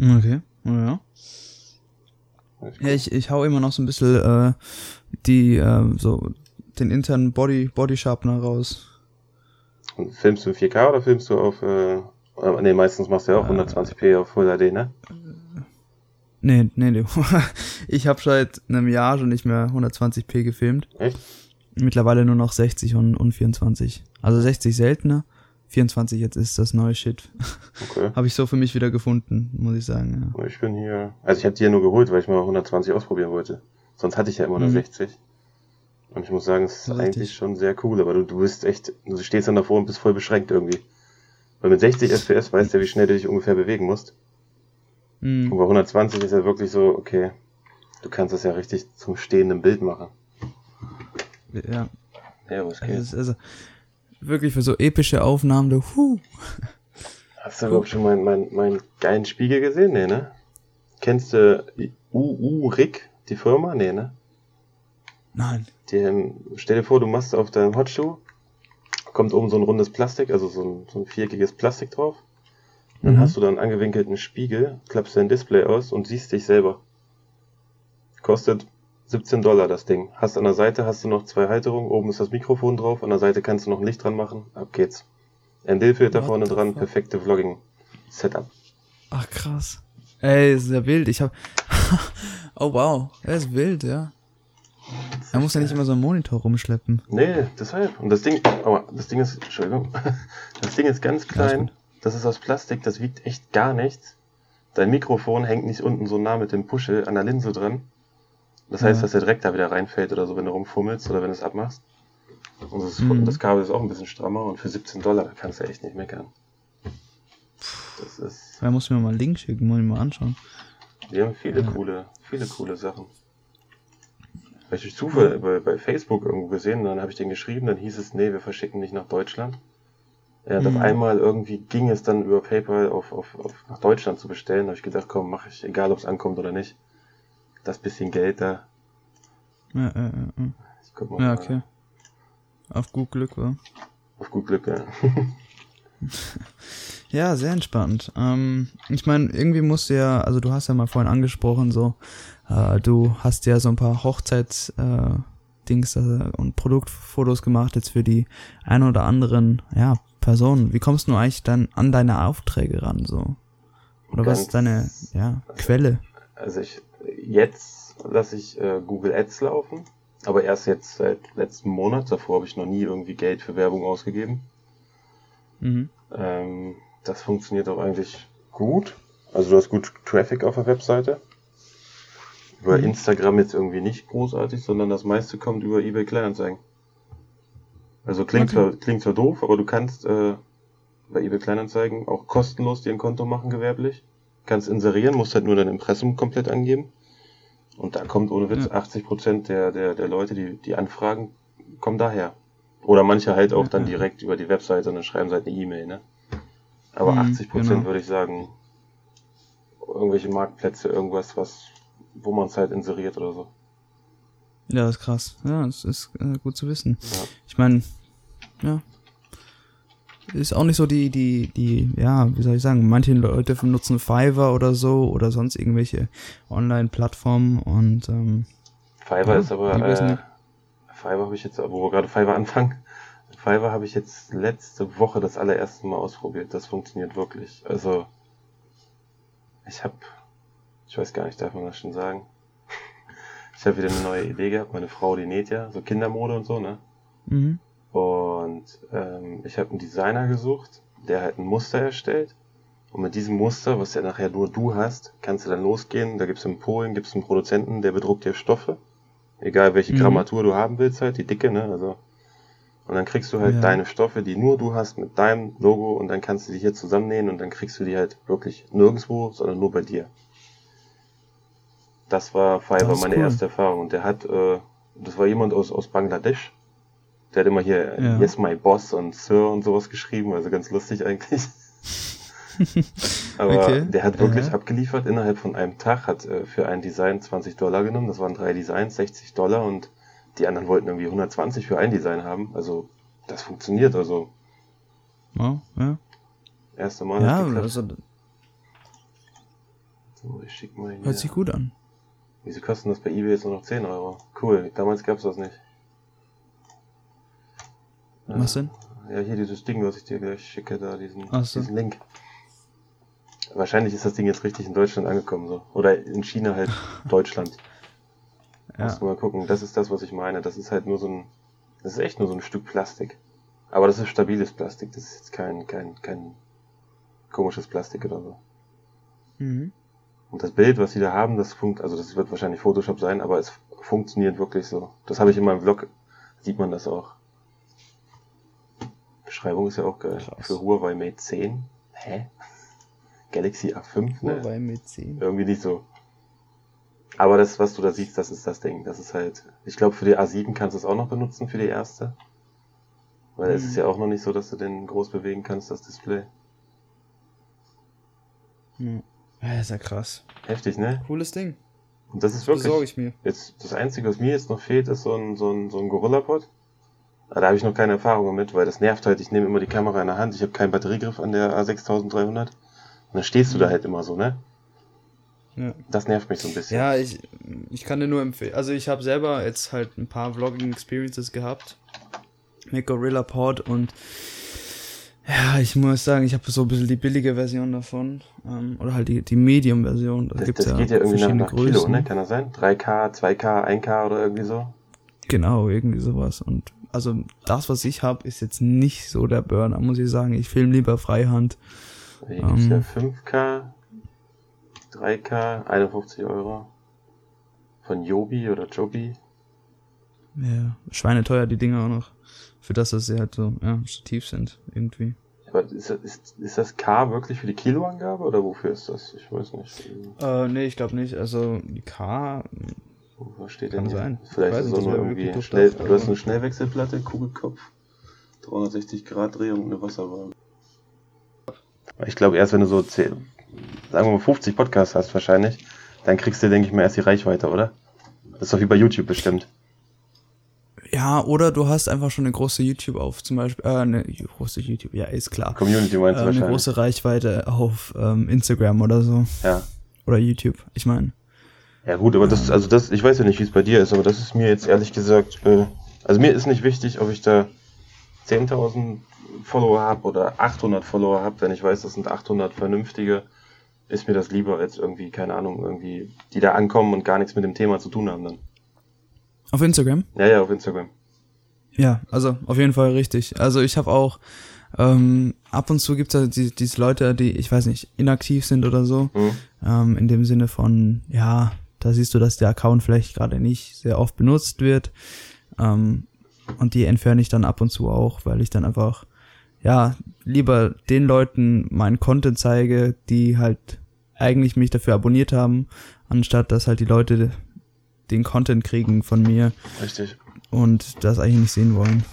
Okay, ja. Ja, ich, ich hau immer noch so ein bisschen äh, die, äh, so den internen Body, Body Sharpener raus. Und filmst du in 4K oder filmst du auf, äh, äh, nee, meistens machst du ja auch Äh. 120p auf Full HD, ne? Nee, nee, nee. *laughs* ich habe seit einem Jahr schon nicht mehr 120p gefilmt. Echt? Mittlerweile nur noch 60 und, und 24. Also 60 seltener. 24 jetzt ist das neue Shit. *laughs* Okay. habe ich so für mich wieder gefunden, muss ich sagen. Ja. Ich bin hier. Also ich habe die ja nur geholt, weil ich mal 120 ausprobieren wollte. Sonst hatte ich ja immer nur Mhm. 60. Und ich muss sagen, es ist Ja, richtig. eigentlich schon sehr cool, aber du, du bist echt, du stehst dann davor und bist voll beschränkt irgendwie. Weil mit 60 FPS weißt du, wie schnell du dich ungefähr bewegen musst. Und Mhm. bei 120 ist ja wirklich so, okay, du kannst das ja richtig zum stehenden Bild machen. Ja. Ja, was Also, geht? ist also wirklich für so epische Aufnahmen, du, huh. Hast du überhaupt schon meinen mein, mein geilen Spiegel gesehen? Nee, ne? Kennst du UU Rick, die Firma? Nee, ne? Nein. Die, ähm, stell dir vor, du machst auf deinem Hotshoe, kommt oben so ein rundes Plastik, also so ein, so ein viereckiges Plastik drauf. Dann Mhm. hast du da einen angewinkelten Spiegel, klappst dein Display aus und siehst dich selber. Kostet 17 Dollar das Ding. Hast an der Seite hast du noch zwei Halterungen, oben ist das Mikrofon drauf, an der Seite kannst du noch ein Licht dran machen. Ab geht's. What vorne dran, fuck? perfekte Vlogging-Setup. Ach krass. Ey, ist ja wild. Ich hab. *laughs* oh wow, er ist wild, ja. Er muss ja nicht immer so einen Monitor rumschleppen. Nee, deshalb. Und das Ding, aber das Ding ist, Entschuldigung, *laughs* das Ding ist ganz Ja, klein. gut. Das ist aus Plastik, das wiegt echt gar nichts. Dein Mikrofon hängt nicht unten so nah mit dem Puschel an der Linse dran. Das heißt, Ja. dass der direkt da wieder reinfällt oder so, wenn du rumfummelst oder wenn du es abmachst. Und das, Mhm. das Kabel ist auch ein bisschen strammer und für 17 Dollar da kannst du echt nicht meckern. Das ist, Er muss mir mal einen Link schicken, muss ich mal anschauen. wir haben viele coole, viele coole Sachen. Weil ich durch Zufall bei, bei Facebook irgendwo gesehen, dann habe ich den geschrieben, dann hieß es, nee, wir verschicken nicht nach Deutschland. Ja, Mhm. auf einmal irgendwie ging es dann über PayPal auf, auf, auf nach Deutschland zu bestellen. Da habe ich gedacht, komm, mache ich, egal ob es ankommt oder nicht. Das bisschen Geld da. Ja, ja, ja, ja. Ich guck mal ja mal. okay. Auf gut Glück, wa? Auf gut Glück, ja. *laughs* Ja, sehr entspannt. Ähm, ich meine, irgendwie musst du ja, also du hast ja mal vorhin angesprochen, so, äh, du hast ja so ein paar Hochzeits, äh, Dings äh, und Produktfotos gemacht jetzt für die ein oder anderen, ja, Personen. Wie kommst du eigentlich dann an deine Aufträge ran, so? Oder was Ganz- ist deine, ja, Quelle? Also ich, jetzt lasse ich äh, Google Ads laufen. Aber erst jetzt seit letzten Monat. Davor habe ich noch nie irgendwie Geld für Werbung ausgegeben. Mhm. Ähm, das funktioniert auch eigentlich gut. Also du hast gut Traffic auf der Webseite. Über Mhm. Instagram jetzt irgendwie nicht großartig, sondern das meiste kommt über eBay Kleinanzeigen. Also klingt, Okay. zwar, klingt zwar doof, aber du kannst äh, bei eBay Kleinanzeigen auch kostenlos dir ein Konto machen, gewerblich. Kannst inserieren, musst halt nur dein Impressum komplett angeben. Und da kommt ohne Witz Ja. 80% der, der, der Leute, die, die anfragen, kommen daher. Oder manche halt auch Ja, dann ja. direkt über die Webseite und dann schreiben sie halt eine E-Mail, ne? Aber Mhm, 80 Prozent genau. würde ich sagen, irgendwelche Marktplätze, irgendwas, was, wo man es halt inseriert oder so. Ja, das ist krass. Ja, das ist äh, gut zu wissen. Ich meine, ja. Ist auch nicht so die, die, die, ja, wie soll ich sagen, manche Leute nutzen Fiverr oder so oder sonst irgendwelche Online-Plattformen und ähm, Fiverr Ja, ist aber, äh. Fiverr habe ich jetzt, wo wir gerade Fiverr anfangen, Fiverr habe ich jetzt letzte Woche das allererste Mal ausprobiert. Das funktioniert wirklich. Also, ich habe, ich weiß gar nicht, darf man das schon sagen? *laughs* Ich habe wieder eine neue Idee gehabt. Meine Frau, die näht ja, so Kindermode und so, ne? mhm. Und ähm, ich habe einen Designer gesucht, der halt ein Muster erstellt. Und mit diesem Muster, was ja nachher nur du hast, kannst du dann losgehen. Da gibt's in Polen gibt's einen Produzenten, der bedruckt dir Stoffe. Egal welche Mhm. Grammatur du haben willst, halt, die Dicke, ne? Also. Und dann kriegst du halt Ja. deine Stoffe, die nur du hast mit deinem Logo und dann kannst du die hier zusammennähen und dann kriegst du die halt wirklich nirgendwo, sondern nur bei dir. Das war Fiverr meine cool. erste Erfahrung. Und der hat, äh, das war jemand aus, aus Bangladesch. Der hat immer hier Ja. Yes My Boss und Sir und sowas geschrieben, also ganz lustig eigentlich. *laughs* Aber Okay. der hat wirklich Aha. abgeliefert innerhalb von einem Tag, hat äh, für ein Design 20 Dollar genommen, das waren drei Designs, 60 Dollar und die anderen wollten irgendwie 120 für ein Design haben. Also das funktioniert, also ja, ja. erste Mal. ja also, so, ich schick mal hier. hört sich gut an. Wieso kosten das bei eBay jetzt nur noch 10 Euro? Cool, damals gab's das nicht. Ja. Was denn? Ja, hier dieses Ding, was ich dir gleich schicke, da, diesen, so. diesen Link. Wahrscheinlich ist das Ding jetzt richtig in Deutschland angekommen, so. Oder in China halt *laughs* Deutschland. Ja. Musst du mal gucken. Das ist das, was ich meine. Das ist halt nur so ein, das ist echt nur so ein Stück Plastik. Aber das ist stabiles Plastik. Das ist jetzt kein, kein, kein komisches Plastik oder so. Mhm. Und das Bild, was sie da haben, das funkt, also das wird wahrscheinlich Photoshop sein, aber es funktioniert wirklich so. Das habe ich in meinem Vlog, sieht man das auch. Beschreibung ist ja auch geil. Krass. Für Huawei Mate 10. Hä? *laughs* Galaxy A5? Ne? Huawei mit 10. Irgendwie nicht so. Aber das, was du da siehst, das ist das Ding. Das ist halt, ich glaube, für die A7 kannst du es auch noch benutzen, für die erste. Weil es Mhm. ist ja auch noch nicht so, dass du den groß bewegen kannst, das Display. Ja. ja, ist ja krass. Heftig, ne? Cooles Ding. Und das ist Besorge wirklich, ich mir. jetzt, das Einzige, was mir jetzt noch fehlt, ist so ein, so ein, so ein Gorilla-Pod. Da habe ich noch keine Erfahrung mit, weil das nervt halt. Ich nehme immer die Kamera in der Hand, ich habe keinen Batteriegriff an der A6300 und dann stehst du da halt immer so, ne? Ja. Das nervt mich so ein bisschen. Ja, ich, ich kann dir nur empfehlen. Also ich habe selber jetzt halt ein paar Vlogging-Experiences gehabt mit Gorilla Pod und ja, ich muss sagen, ich habe so ein bisschen die billige Version davon. Ähm, oder halt die, die Medium-Version. Da das, gibt's das ja geht ja irgendwie nach, nach Kilo, ne? Kann das sein? 3K, 2K, 1K oder irgendwie so? Genau, irgendwie sowas. Und also das, was ich habe, ist jetzt nicht so der Burner, muss ich sagen. Ich filme lieber Freihand. Hier gibt's Ähm. ja 5K, 3K, 51 Euro. Von Jobi oder Jobi. Ja, schweineteuer die Dinger auch noch. Für das, dass sie halt so, ja, Stativ sind, irgendwie. Aber ist, das- ist, ist das K wirklich für die Kiloangabe oder wofür ist das? Ich weiß nicht. Äh, nee, ich glaube nicht. Also die K, Wo steht Kann denn sein. Ich Vielleicht ist es das auch nur irgendwie schnell. Du hast eine Schnellwechselplatte, Kugelkopf, 360 Grad Drehung und eine Wasserwaage. Ich glaube, erst wenn du so 10, sagen wir mal 50 Podcasts hast wahrscheinlich, dann kriegst du, denke ich mal, erst die Reichweite, oder? Das ist doch wie bei YouTube bestimmt. Ja, oder du hast einfach schon eine große YouTube auf, zum Beispiel, äh, eine große YouTube, ja, ist klar. Community Äh, meinst du eine wahrscheinlich. große Reichweite auf ähm, Instagram oder so. Ja. Oder YouTube, ich meine. Ja gut, aber das, also das, ich weiß ja nicht, wie es bei dir ist, aber das ist mir jetzt ehrlich gesagt, äh, also mir ist nicht wichtig, ob ich da 10.000 Follower habe oder 800 Follower habe, wenn ich weiß, das sind 800 vernünftige, ist mir das lieber als irgendwie, keine Ahnung, irgendwie, die da ankommen und gar nichts mit dem Thema zu tun haben dann. Auf Instagram? Ja, ja, auf Instagram. Ja, also auf jeden Fall richtig. Also ich habe auch, ähm, ab und zu gibt's ja die, diese Leute, die, ich weiß nicht, inaktiv sind oder so. Hm? Ähm, in dem Sinne von, ja, da siehst du, dass der Account vielleicht gerade nicht sehr oft benutzt wird. Ähm, und die entferne ich dann ab und zu auch, weil ich dann einfach, ja, lieber den Leuten meinen Content zeige, die halt eigentlich mich dafür abonniert haben, anstatt dass halt die Leute den Content kriegen von mir Richtig. und das eigentlich nicht sehen wollen.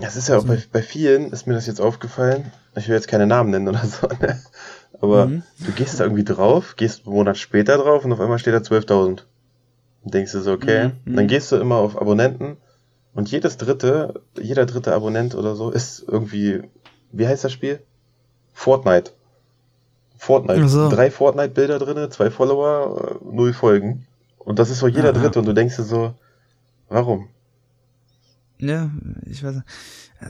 Das ist ja auch bei, bei vielen, ist mir das jetzt aufgefallen, ich will jetzt keine Namen nennen oder so, ne? Aber Mhm. du gehst da irgendwie drauf, gehst einen Monat später drauf und auf einmal steht da 12.000. Und denkst du so, okay, Mhm, dann gehst du immer auf Abonnenten und jedes dritte, jeder dritte Abonnent oder so ist irgendwie, wie heißt das Spiel? Fortnite. Fortnite. So. Drei Fortnite-Bilder drinne, zwei Follower, äh, null Folgen. Und das ist so jeder Ja, ja. dritte und du denkst dir so, warum? Ja, ich weiß. äh,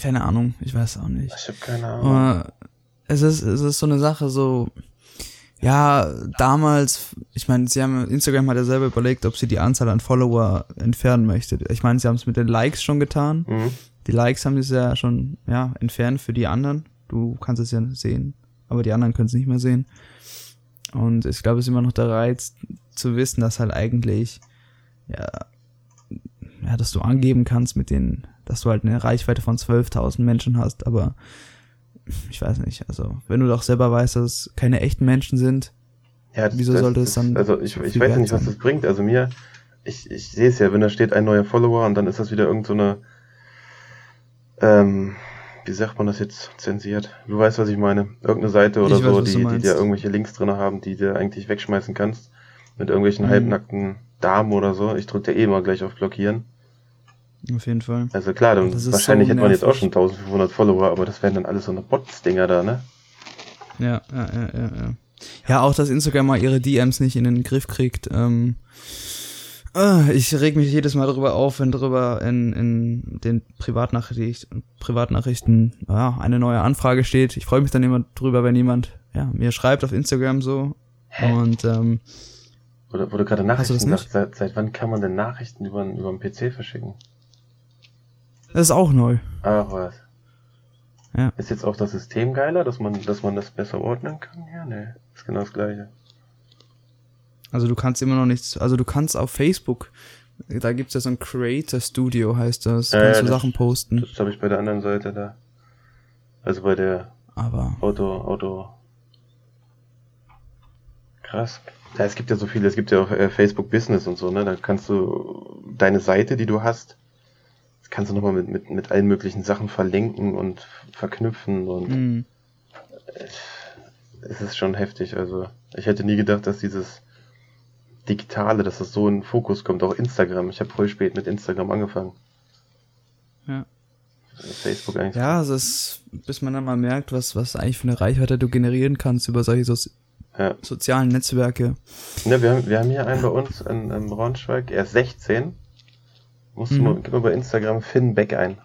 Keine Ahnung, ich weiß auch nicht. Ich habe keine Ahnung. Aber es ist, es ist so eine Sache, so, ja, damals, ich meine, sie haben, Instagram hat ja selber überlegt, ob sie die Anzahl an Follower entfernen möchte. Ich meine, sie haben es mit den Likes schon getan. Mhm. Die Likes haben sie ja schon, ja, entfernt für die anderen. Du kannst es ja sehen, aber die anderen können es nicht mehr sehen. Und ich glaube, es ist immer noch der Reiz zu wissen, dass halt eigentlich, ja, ja, dass du angeben kannst mit den, dass du halt eine Reichweite von 12.000 Menschen hast, aber ich weiß nicht, also wenn du doch selber weißt, dass es keine echten Menschen sind, Ja, Wieso sollte es dann Also ich, ich weiß nicht, was das bringt. Also mir, ich, ich sehe es ja, wenn da steht ein neuer Follower und dann ist das wieder irgend so eine, ähm, wie sagt man das jetzt zensiert? Du weißt, was ich meine. Irgendeine Seite oder Ich weiß, so, was die, dir irgendwelche Links drin haben, die du eigentlich wegschmeißen kannst. Mit irgendwelchen Mhm. halbnackten Damen oder so. Ich drücke da eh mal gleich auf Blockieren. Auf jeden Fall. Also klar, dann wahrscheinlich so hätte man jetzt auch schon 1500 Follower, aber das wären dann alles so eine Bots-Dinger da, ne? Ja, ja, ja, ja, ja. Ja, auch, dass Instagram mal ihre DMs nicht in den Griff kriegt. Ähm, äh, ich reg mich jedes Mal darüber auf, wenn drüber in, in den Privatnachrichten, Privatnachrichten ja, eine neue Anfrage steht. Ich freue mich dann immer drüber, wenn jemand ja, mir schreibt auf Instagram so. Und ähm, Oder wo du gerade Nachrichten sagst, seit, seit wann kann man denn Nachrichten über, über den PC verschicken? Das ist auch neu. Ach was. Ja. Ist jetzt auch das System geiler, dass man, dass man das besser ordnen kann? Ja, ne. Ist genau das gleiche. Also du kannst immer noch nichts, also du kannst auf Facebook, da gibt's ja so ein Creator Studio, heißt das, Ja, kannst ja, du Sachen posten, Das habe ich bei der anderen Seite da. Also bei der aber Auto, Auto. Krass. Ja, es gibt ja so viele, es gibt ja auch äh, Facebook Business und so, ne? Da kannst du deine Seite, die du hast, das kannst du nochmal mit, mit, mit allen möglichen Sachen verlinken und verknüpfen und mh, es ist schon heftig. Also ich hätte nie gedacht, dass dieses Digitale, dass das so in den Fokus kommt, auch Instagram. Ich habe voll spät mit Instagram angefangen. Ja. Facebook eigentlich. Ja, also es, bis man dann mal merkt, was, was eigentlich für eine Reichweite du generieren kannst über solche so Ja. sozialen Netzwerke. Ne, wir, haben, wir haben hier einen bei uns in, in Braunschweig, er ist 16. Musst du Mhm. mal, gib mal bei Instagram Finn Beck ein.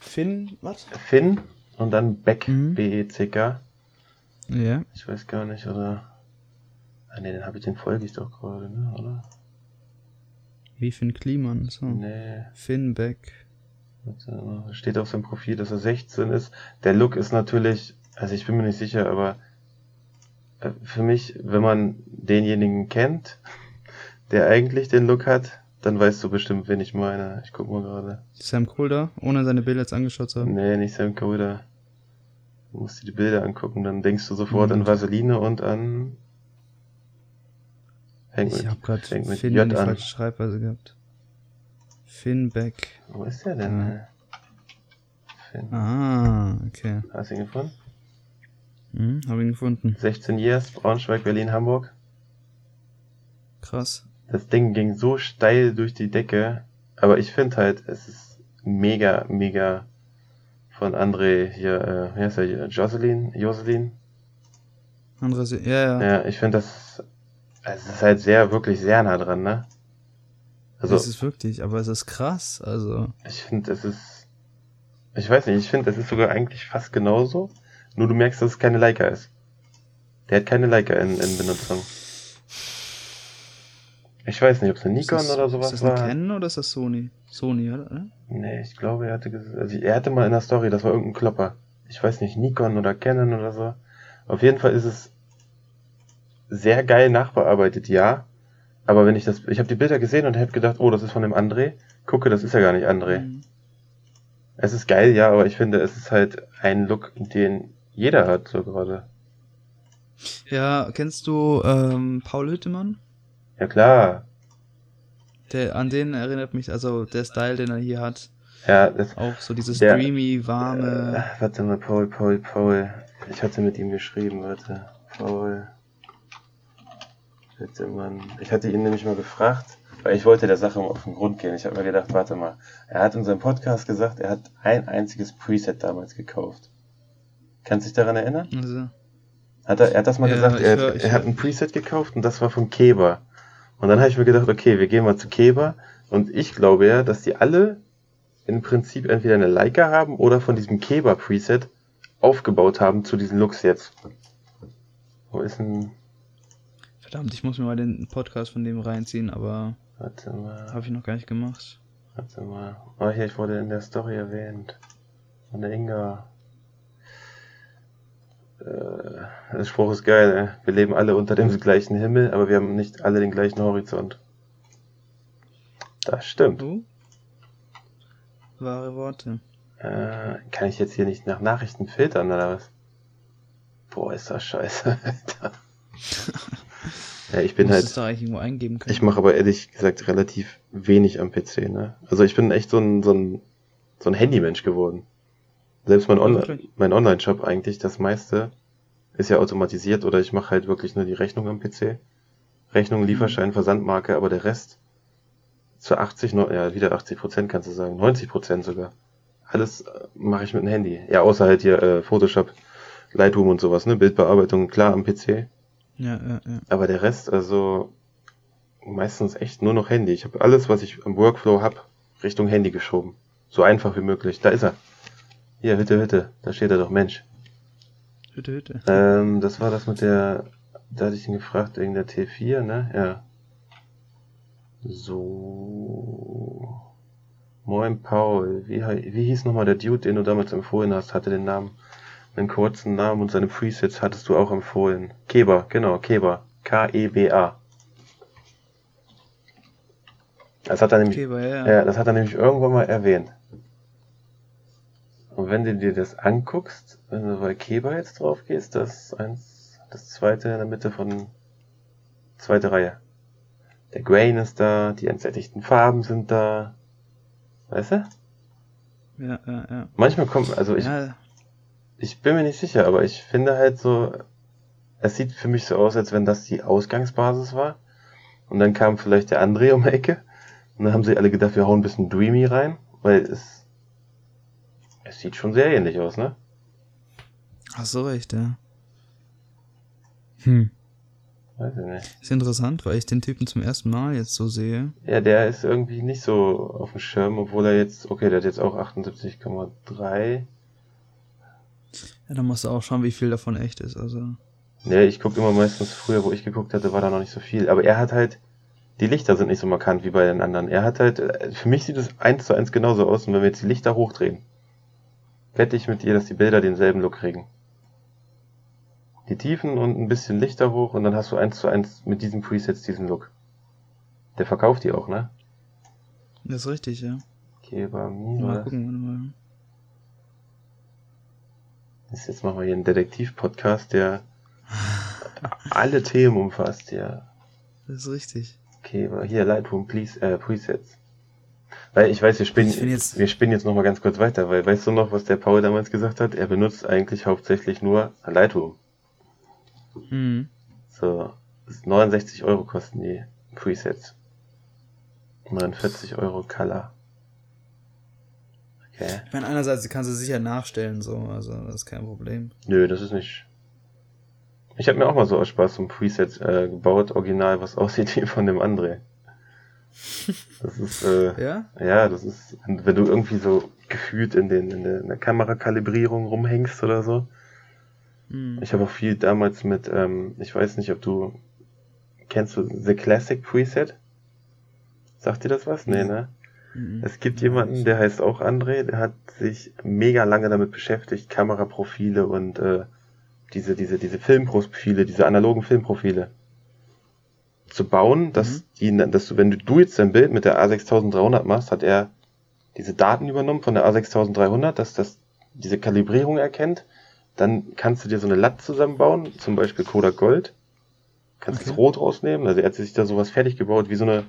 Finn, was? Finn und dann Beck, Mhm. B-E-C-K. Ja. Ich weiß gar nicht, oder. Ah ne, den habe ich, den folge ich doch gerade, ne, oder? Wie Finn Kliman, so. Nee. Finn Beck. Steht auf seinem Profil, dass er 16 ist. Der Look ist natürlich, also ich bin mir nicht sicher, aber äh, für mich, wenn man denjenigen kennt, *laughs* der eigentlich den Look hat, dann weißt du bestimmt, wen ich meine. Ich guck mal gerade. Sam Kolder, ohne seine Bilder jetzt angeschaut zu haben. Nee, nicht Sam Coda. Du musst dir die Bilder angucken, dann denkst du sofort Mhm. an Vaseline und an. Fängt Ich mit, habe gerade fängt mit Finn J die an. falsche Schreibweise gehabt. Finn Beck. Wo ist der denn? Ja. Finn. Ah, okay. Hast du ihn gefunden? Hm, hab ihn gefunden. 16 Years, Braunschweig, Berlin, Hamburg. Krass. Das Ding ging so steil durch die Decke, aber ich finde halt, es ist mega, mega von André hier, äh, wie heißt er hier, Jocelyn, Jocelyn. Andere Se ja, ja. Ja, ich finde das, es ist halt sehr, wirklich sehr nah dran, ne? Also, das ist wirklich, aber es ist krass, also. ich finde, es ist, ich weiß nicht, ich finde, es ist sogar eigentlich fast genauso, nur du merkst, dass es keine Leica ist. Der hat keine Leica in, in Benutzung. Ich weiß nicht, ob es eine Nikon das, oder sowas Ist das eine war. Canon oder ist das Sony? Sony, oder? Nee, ich glaube, er hatte also er hatte mal in der Story, das war irgendein Klopper. Ich weiß nicht, Nikon oder Canon oder so. Auf jeden Fall ist es sehr geil nachbearbeitet, ja. Aber wenn ich das, ich habe die Bilder gesehen und habe gedacht, oh, das ist von dem André. Gucke, das ist ja gar nicht André. Mhm. Es ist geil, ja, aber ich finde, es ist halt ein Look, den jeder hat, so gerade. Ja, kennst du ähm, Paul Hüttemann? Ja klar. Der, an den erinnert mich, also der Style, den er hier hat. Ja, das, Auch so dieses Der- dreamy, warme. Äh, warte mal, Paul, Paul, Paul. Ich hatte mit ihm geschrieben, warte. Paul. Bitte, Mann. Ich hatte ihn nämlich mal gefragt, weil ich wollte der Sache mal auf den Grund gehen. Ich habe mir gedacht, warte mal. Er hat in seinem Podcast gesagt, er hat ein einziges Preset damals gekauft. Kannst du dich daran erinnern? Also, Hat er, er hat das mal Ja, gesagt, er, hör- er hat ein Preset gekauft und das war von Keber. Und dann habe ich mir gedacht, okay, wir gehen mal zu Keber. Und ich glaube ja, dass die alle im Prinzip entweder eine Leica haben oder von diesem Keber Preset aufgebaut haben zu diesen Looks jetzt. Wo ist denn, verdammt, ich muss mir mal den Podcast von dem reinziehen, aber warte mal, habe ich noch gar nicht gemacht. warte mal. Oh, hier, ich wurde in der Story erwähnt. Von der Inga. Äh, der Spruch ist geil, ey. Wir leben alle unter dem gleichen Himmel, aber wir haben nicht alle den gleichen Horizont. Das stimmt. Oh? Wahre Worte. Äh, kann ich jetzt hier nicht nach Nachrichten filtern oder was? Boah, ist das scheiße, *laughs* Alter. ja, ich bin halt, es da eigentlich irgendwo eingeben können. ich mache aber ehrlich gesagt relativ wenig am PC, ne? Also ich bin echt so ein, so ein, so ein Handymensch geworden. Selbst mein, On Wirklich? mein Online-Shop eigentlich, das meiste ist ja automatisiert oder ich mache halt wirklich nur die Rechnung am PC. Rechnung, Lieferschein, Versandmarke, aber der Rest zu 80, no- ja, wieder 80 Prozent kannst du sagen, 90 Prozent sogar. Alles äh, mache ich mit dem Handy. Ja, außer halt hier äh, Photoshop, Lightroom und sowas, ne? Bildbearbeitung, klar am PC. Ja, ja, ja. Aber der Rest, also meistens echt nur noch Handy. Ich habe alles, was ich im Workflow hab, Richtung Handy geschoben. So einfach wie möglich. Da ist er. Hier, Hütte, Hütte. Da steht er doch, Mensch. Hütte, Hütte. Ähm, das war das mit der, da hatte ich ihn gefragt wegen der T4, ne? Ja. So. Moin Paul, wie, wie hieß nochmal der Dude, den du damals empfohlen hast? Hatte den Namen, einen kurzen Namen und seine Presets hattest du auch empfohlen. Keber, genau, Keber. K-E-B-A. Das hat er nämlich, aber ja. ja, das hat er nämlich irgendwann mal erwähnt. Und wenn du dir das anguckst, wenn du bei Keber jetzt drauf gehst, das eins, das zweite in der Mitte von zweite Reihe. Der Grain ist da, die entsättigten Farben sind da. Weißt du? Ja, ja, ja. Manchmal kommt, also ich, ja, ich bin mir nicht sicher, aber ich finde halt so, es sieht für mich so aus, als wenn das die Ausgangsbasis war. Und dann kam vielleicht der André um die Ecke. Und dann haben sie alle gedacht, wir hauen ein bisschen Dreamy rein, weil es, es sieht schon sehr ähnlich aus, ne? Hast du recht, ja. Hm. Weiß ich nicht. Ist interessant, weil ich den Typen zum ersten Mal jetzt so sehe. Ja, der ist irgendwie nicht so auf dem Schirm, obwohl er jetzt, okay, der hat jetzt auch 78,3. Ja, da musst du auch schauen, wie viel davon echt ist. Also. Ne, ich gucke immer meistens früher, wo ich geguckt hatte, war da noch nicht so viel. Aber er hat halt, die Lichter sind nicht so markant wie bei den anderen. Er hat halt, äh, für mich sieht es eins zu eins genauso aus. Und wenn wir jetzt die Lichter hochdrehen, wette ich mit dir, dass die Bilder denselben Look kriegen. Die Tiefen und ein bisschen Lichter hoch und dann hast du eins zu eins mit diesen Presets diesen Look. Der verkauft die auch, ne? Das ist richtig, ja. Kebami, Mal gucken, warte mal. Jetzt machen wir hier einen Detektiv-Podcast, der *laughs* alle Themen umfasst, ja. Das ist richtig. Okay, hier Lightroom, please, äh, Presets. Weil ich weiß, wir spinnen, Ich jetzt- wir spinnen jetzt noch mal ganz kurz weiter, weil weißt du noch, was der Paul damals gesagt hat? Er benutzt eigentlich hauptsächlich nur Lightroom. Hm. So, das 69 Euro kosten die Presets. 49 Euro Color. Okay. Ich meine, einerseits kannst du sicher nachstellen, so, also das ist kein Problem. Nö, das ist nicht. Ich habe mir auch mal so aus Spaß so ein Preset äh, gebaut, original, was *laughs* aussieht wie von dem André. Das ist, äh, Ja? ja, das ist, wenn du irgendwie so gefühlt in, den, in, der, in der Kamerakalibrierung rumhängst oder so. Hm. Ich habe auch viel damals mit, ähm, ich weiß nicht, ob du, kennst du The Classic Preset? Sagt dir das was? Nee, Nee. ne? Mhm. Es gibt jemanden, der heißt auch André, der hat sich mega lange damit beschäftigt, Kameraprofile und äh, diese, diese, diese Filmprofile, diese analogen Filmprofile zu bauen, dass Mhm. die, dass du, wenn du, du jetzt dein Bild mit der A6300 machst, hat er diese Daten übernommen von der A6300, dass das diese Kalibrierung erkennt. Dann kannst du dir so eine LAT zusammenbauen, zum Beispiel Kodak Gold. Kannst Okay. das Rot rausnehmen. Also er hat sich da sowas fertig gebaut, wie so eine,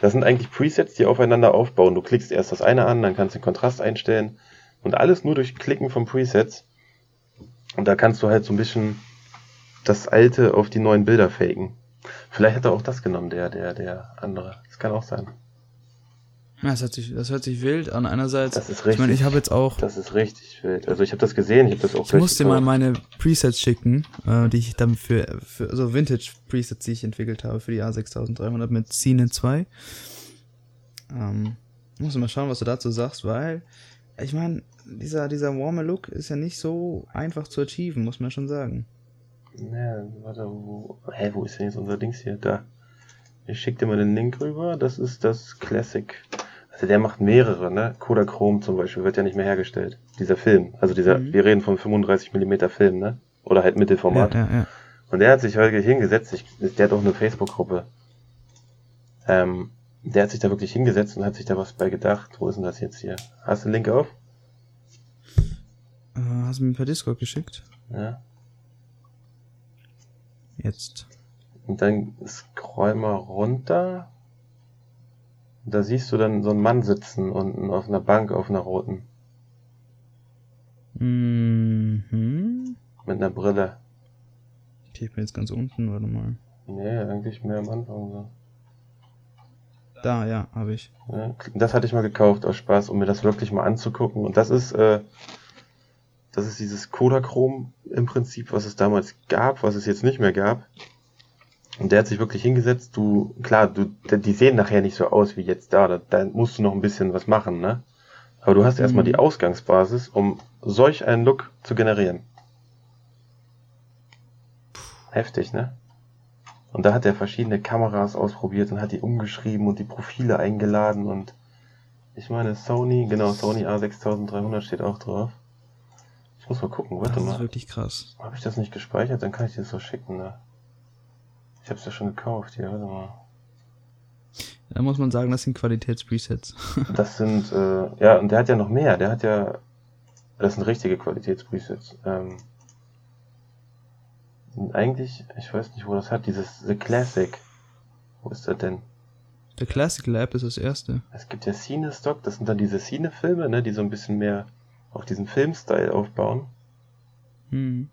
das sind eigentlich Presets, die aufeinander aufbauen. Du klickst erst das eine an, dann kannst du den Kontrast einstellen und alles nur durch Klicken von Presets. Und da kannst du halt so ein bisschen das alte auf die neuen Bilder faken. Vielleicht hat er auch das genommen, der, der, der andere. Das kann auch sein. Ja, das hört sich, das hört sich wild an. Einerseits, Das ist ich meine, richtig. ich habe jetzt auch, Das ist richtig wild. Also ich habe das gesehen, ich habe das auch ich muss dir mal meine Presets schicken, äh, die ich dann für, für so Vintage Presets, die ich entwickelt habe für die A6300 mit Scene 2. Ähm, muss mal schauen, was du dazu sagst, weil ich meine, dieser, dieser warme Look ist ja nicht so einfach zu achieven, muss man schon sagen. Ja, warte, wo, hä, wo ist denn jetzt unser Dings hier? Da. Ich schick dir mal den Link rüber. Das ist das Classic. Also der macht mehrere, ne? Kodachrome zum Beispiel wird ja nicht mehr hergestellt. Dieser Film. Also dieser, Mhm. wir reden von 35 mm Film, ne? Oder halt Mittelformat. Ja, ja, ja. Und der hat sich heute hingesetzt, ich, der hat auch eine Facebook-Gruppe. Ähm, der hat sich da wirklich hingesetzt und hat sich da was bei gedacht. Wo ist denn das jetzt hier? Hast du den Link auf? Äh, hast du mir per Discord geschickt? Ja. Jetzt. Und dann scroll mal runter. Da siehst du dann so einen Mann sitzen unten auf einer Bank auf einer roten. Mhm. Mit einer Brille. Ich bin jetzt ganz unten, warte mal. Nee, eigentlich mehr am Anfang so. Da, ja, habe ich. Ja, das hatte ich mal gekauft aus Spaß, um mir das wirklich mal anzugucken. Und das ist, äh, das ist dieses Kodachrom im Prinzip, was es damals gab, was es jetzt nicht mehr gab. Und der hat sich wirklich hingesetzt. Du, klar, du, die sehen nachher nicht so aus wie jetzt da. Da, da musst du noch ein bisschen was machen, ne? Aber du hast erstmal Mhm. die Ausgangsbasis, um solch einen Look zu generieren. Heftig, ne? Und da hat er verschiedene Kameras ausprobiert und hat die umgeschrieben und die Profile eingeladen und ich meine Sony, genau, Sony A6300 steht auch drauf. Ich muss mal gucken, warte das ist mal. wirklich krass. Habe ich das nicht gespeichert? Dann kann ich dir das so schicken, ne? Ich hab's ja schon gekauft hier, warte mal. Da muss man sagen, das sind Qualitätspresets. *laughs* Das sind, äh, ja, und der hat ja noch mehr. Der hat ja, das sind richtige Qualitätspresets. Ähm, eigentlich, ich weiß nicht, wo das hat, dieses The Classic. Wo ist das denn? Der Classic Lab ist das erste. Es gibt ja Cine-Stock, das sind dann diese Cine-Filme, ne, die so ein bisschen mehr auf diesen Film-Style aufbauen. Hm.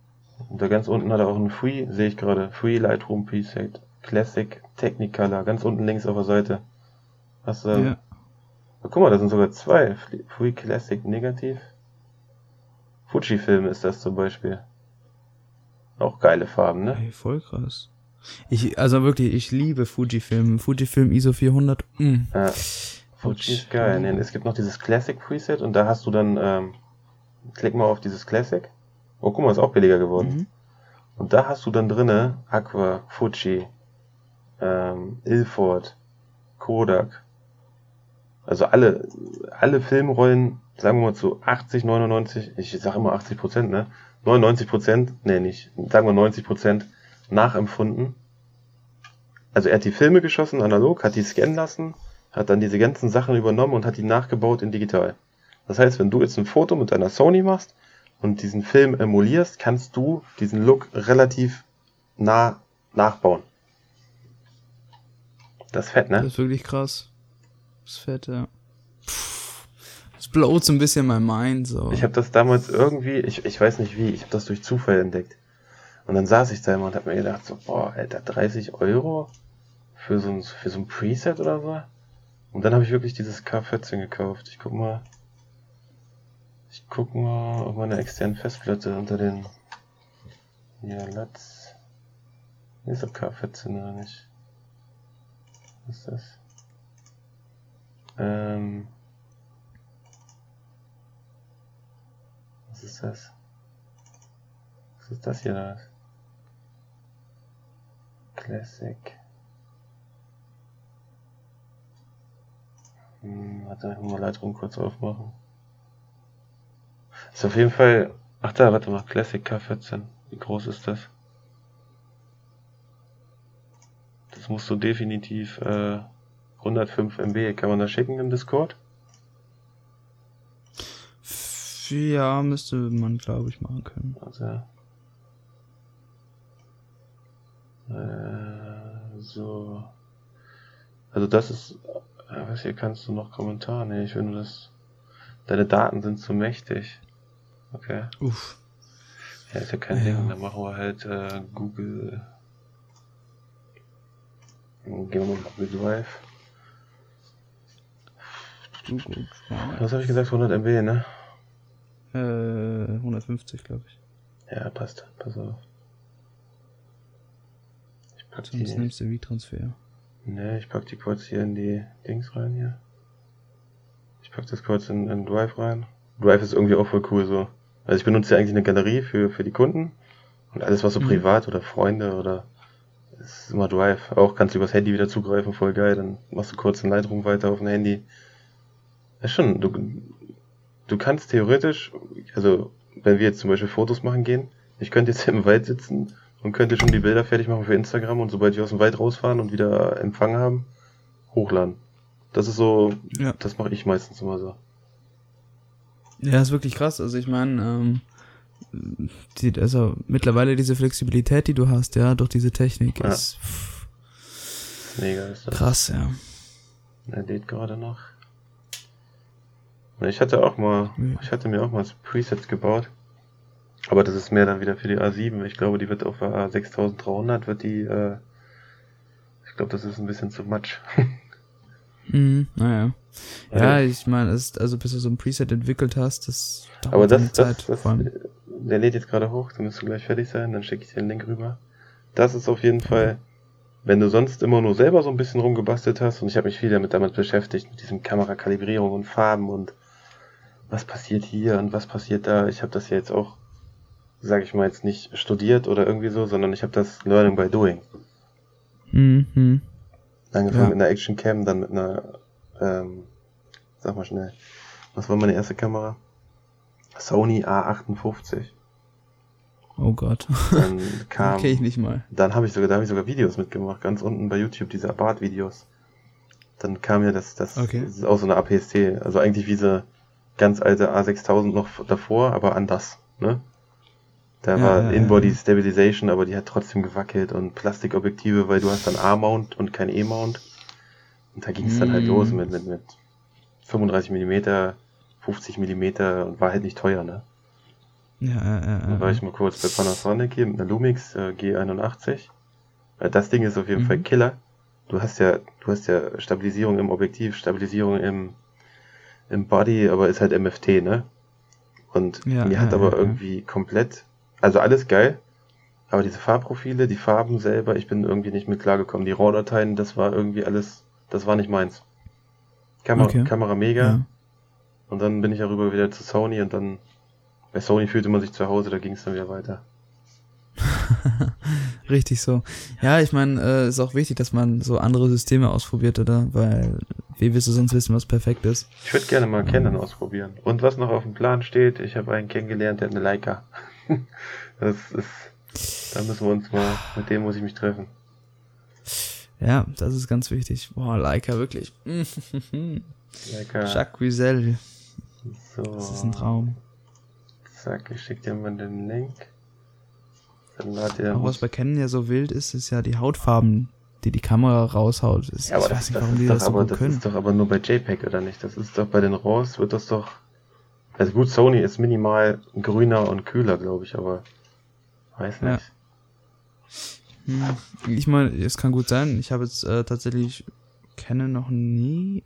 Und da ganz unten hat er auch einen Free, sehe ich gerade, Free Lightroom Preset, Classic, Technicolor, ganz unten links auf der Seite. Hast du, Ja, Oh, guck mal, da sind sogar zwei. Free Classic Negativ. Fujifilm ist das zum Beispiel. Auch geile Farben, ne? Ey, voll krass. Ich, also wirklich, ich liebe Fujifilm. Fujifilm ISO 400. Mm. Ja. Fuji ist geil. Nee, es gibt noch dieses Classic Preset und da hast du dann, ähm, klick mal auf dieses Classic. Oh, guck mal, ist auch billiger geworden. Mhm. Und da hast du dann drinne Aqua, Fuji, ähm, Ilford, Kodak. Also alle, alle Filmrollen, sagen wir mal zu 80, 99, ich sage immer 80 Prozent, ne? 99 Prozent, nee, nicht, sagen wir 90 Prozent nachempfunden. Also er hat die Filme geschossen, analog, hat die scannen lassen, hat dann diese ganzen Sachen übernommen und hat die nachgebaut in digital. Das heißt, wenn du jetzt ein Foto mit deiner Sony machst und diesen Film emulierst, kannst du diesen Look relativ nah nachbauen. Das ist fett, ne? Das ist wirklich krass. Das ist fett, ja. Das blowt so ein bisschen mein Mind, so. Ich habe das damals irgendwie, ich, ich weiß nicht wie, ich habe das durch Zufall entdeckt. Und dann saß ich da immer und habe mir gedacht, so, boah, Alter, 30 Euro für so ein, für so ein Preset oder so. Und dann habe ich wirklich dieses K14 gekauft. Ich guck mal. Ich guck mal auf meine externen Festplatte unter den. Ja, Latz. Hier ist das K14 oder nicht? Was ist das? Ähm. Was ist das? Was ist das hier da? Classic. Hm, warte, ich muss mal Lightroom kurz aufmachen. Ist auf jeden Fall. Ach da, warte mal, Classic K14. Wie groß ist das? Das musst du definitiv äh, 105 MB. Kann man das schicken im Discord? Ja, müsste man, glaube ich, machen können. Also. Äh, so. Also das ist. Äh, was hier kannst du noch Kommentar? Nee, ich will nur das. Deine Daten sind zu mächtig. Okay. Uff. Ja, ist ja kein Ja. Ding. Dann machen wir halt äh, Google. Gehen wir mal Google Drive. Gut, gut. Was habe ich gesagt? 100 MB, ne? Äh, 150, glaube ich. Ja, passt. Pass auf. Ich pack Sonst die. nimmst du V-Transfer. Ne, ich pack die kurz hier in die Dings rein hier. Ich pack das kurz in, in Drive rein. Drive ist irgendwie auch voll cool so. Also ich benutze ja eigentlich eine Galerie für, für die Kunden. Und alles was so Mhm. privat oder Freunde oder ist immer Drive. Auch kannst du übers Handy wieder zugreifen, voll geil. Dann machst du kurz den Lightroom weiter auf dem Handy. Ja schon, du, du kannst theoretisch, also wenn wir jetzt zum Beispiel Fotos machen gehen, ich könnte jetzt *laughs* im Wald sitzen und könnte schon die Bilder fertig machen für Instagram und sobald wir aus dem Wald rausfahren und wieder Empfang haben, hochladen. Das ist so, Ja. das mache ich meistens immer so. Ja, ist wirklich krass. Also ich meine, ähm, die, also mittlerweile diese Flexibilität, die du hast, ja, durch diese Technik, Ja. ist pff, Mega ist das. krass, ja. Er lädt gerade noch. Ich hatte auch mal, Ja. ich hatte mir auch mal Presets gebaut. Aber das ist mehr dann wieder für die A7. Ich glaube, die wird auf der A6300 wird die, äh, ich glaube, das ist ein bisschen zu much. *laughs* Mhm, naja. Ja, Also- ich meine, es ist, also bis du so ein Preset entwickelt hast, das dauert Aber das, seine das, das, vor allem. der lädt jetzt gerade hoch, dann müsste gleich fertig sein, dann schicke ich dir den Link rüber. Das ist auf jeden Fall, wenn du sonst immer nur selber so ein bisschen rumgebastelt hast, und ich habe mich viel damit, damit beschäftigt, mit diesem Kamerakalibrierung und Farben und was passiert hier und was passiert da. Ich habe das ja jetzt auch, sage ich mal jetzt nicht studiert oder irgendwie so, sondern ich habe das Learning by Doing. Mhm, mhm. Angefangen Ja. mit einer Action Cam, dann mit einer, ähm, sag mal schnell, was war meine erste Kamera? Sony A58. Oh Gott. Dann *laughs* kam, Okay, ich nicht mal. dann habe ich sogar, da habe ich sogar Videos mitgemacht, ganz unten bei YouTube, diese Abart-Videos. Dann kam ja das, das, Okay. das ist auch so eine APS-C, also eigentlich wie diese ganz alte A6000 noch davor, aber anders, ne? Da Ja, war ja, In-Body ja. Stabilization, aber die hat trotzdem gewackelt und Plastikobjektive, weil du hast dann A-Mount und kein E-Mount. Und da ging es dann halt Mm. los mit, mit, mit 35 Millimeter, 50 Millimeter und war halt nicht teuer, ne? Ja, ja, ja. Dann war ich mal kurz bei Panasonic hier mit einer Lumix äh, G81. Äh, das Ding ist auf jeden Mhm. Fall Killer. Du hast ja, du hast ja Stabilisierung im Objektiv, Stabilisierung im, im Body, aber ist halt MFT, ne? Und Ja, die hat ja, aber ja, ja. irgendwie komplett, also alles geil, aber diese Farbprofile, die Farben selber, ich bin irgendwie nicht mit klargekommen. Die RAW-Dateien, das war irgendwie alles, das war nicht meins. Kamera, Okay. Kamera mega. Ja. Und dann bin ich ja rüber wieder zu Sony und dann bei Sony fühlte man sich zu Hause, da ging es dann wieder weiter. *laughs* Richtig so. Ja, ich meine, äh, ist auch wichtig, dass man so andere Systeme ausprobiert, oder? Weil, wie willst du sonst wissen, was perfekt ist? Ich würde gerne mal Canon ausprobieren. Und was noch auf dem Plan steht, ich habe einen kennengelernt, der hat eine Leica. *laughs* das ist, da müssen wir uns mal, mit dem muss ich mich treffen. Ja, das ist ganz wichtig. Boah, Leica, wirklich. *laughs* Leica. Jacques Wiesel, So. das ist ein Traum. Zack, ich schicke dir mal den Link. Dann lad dir Auch was bei Canon ja so wild ist, ist ja die Hautfarben, die die Kamera raushaut. Ja, ich das, weiß nicht, das, warum die ist das doch, so aber, gut das können. ist doch aber nur bei JPEG, oder nicht? Das ist doch bei den RAWs wird das doch. Also gut, Sony ist minimal grüner und kühler, glaube ich, aber weiß Ja. nicht. Hm, Ich meine, es kann gut sein. Ich habe jetzt äh, tatsächlich Canon noch nie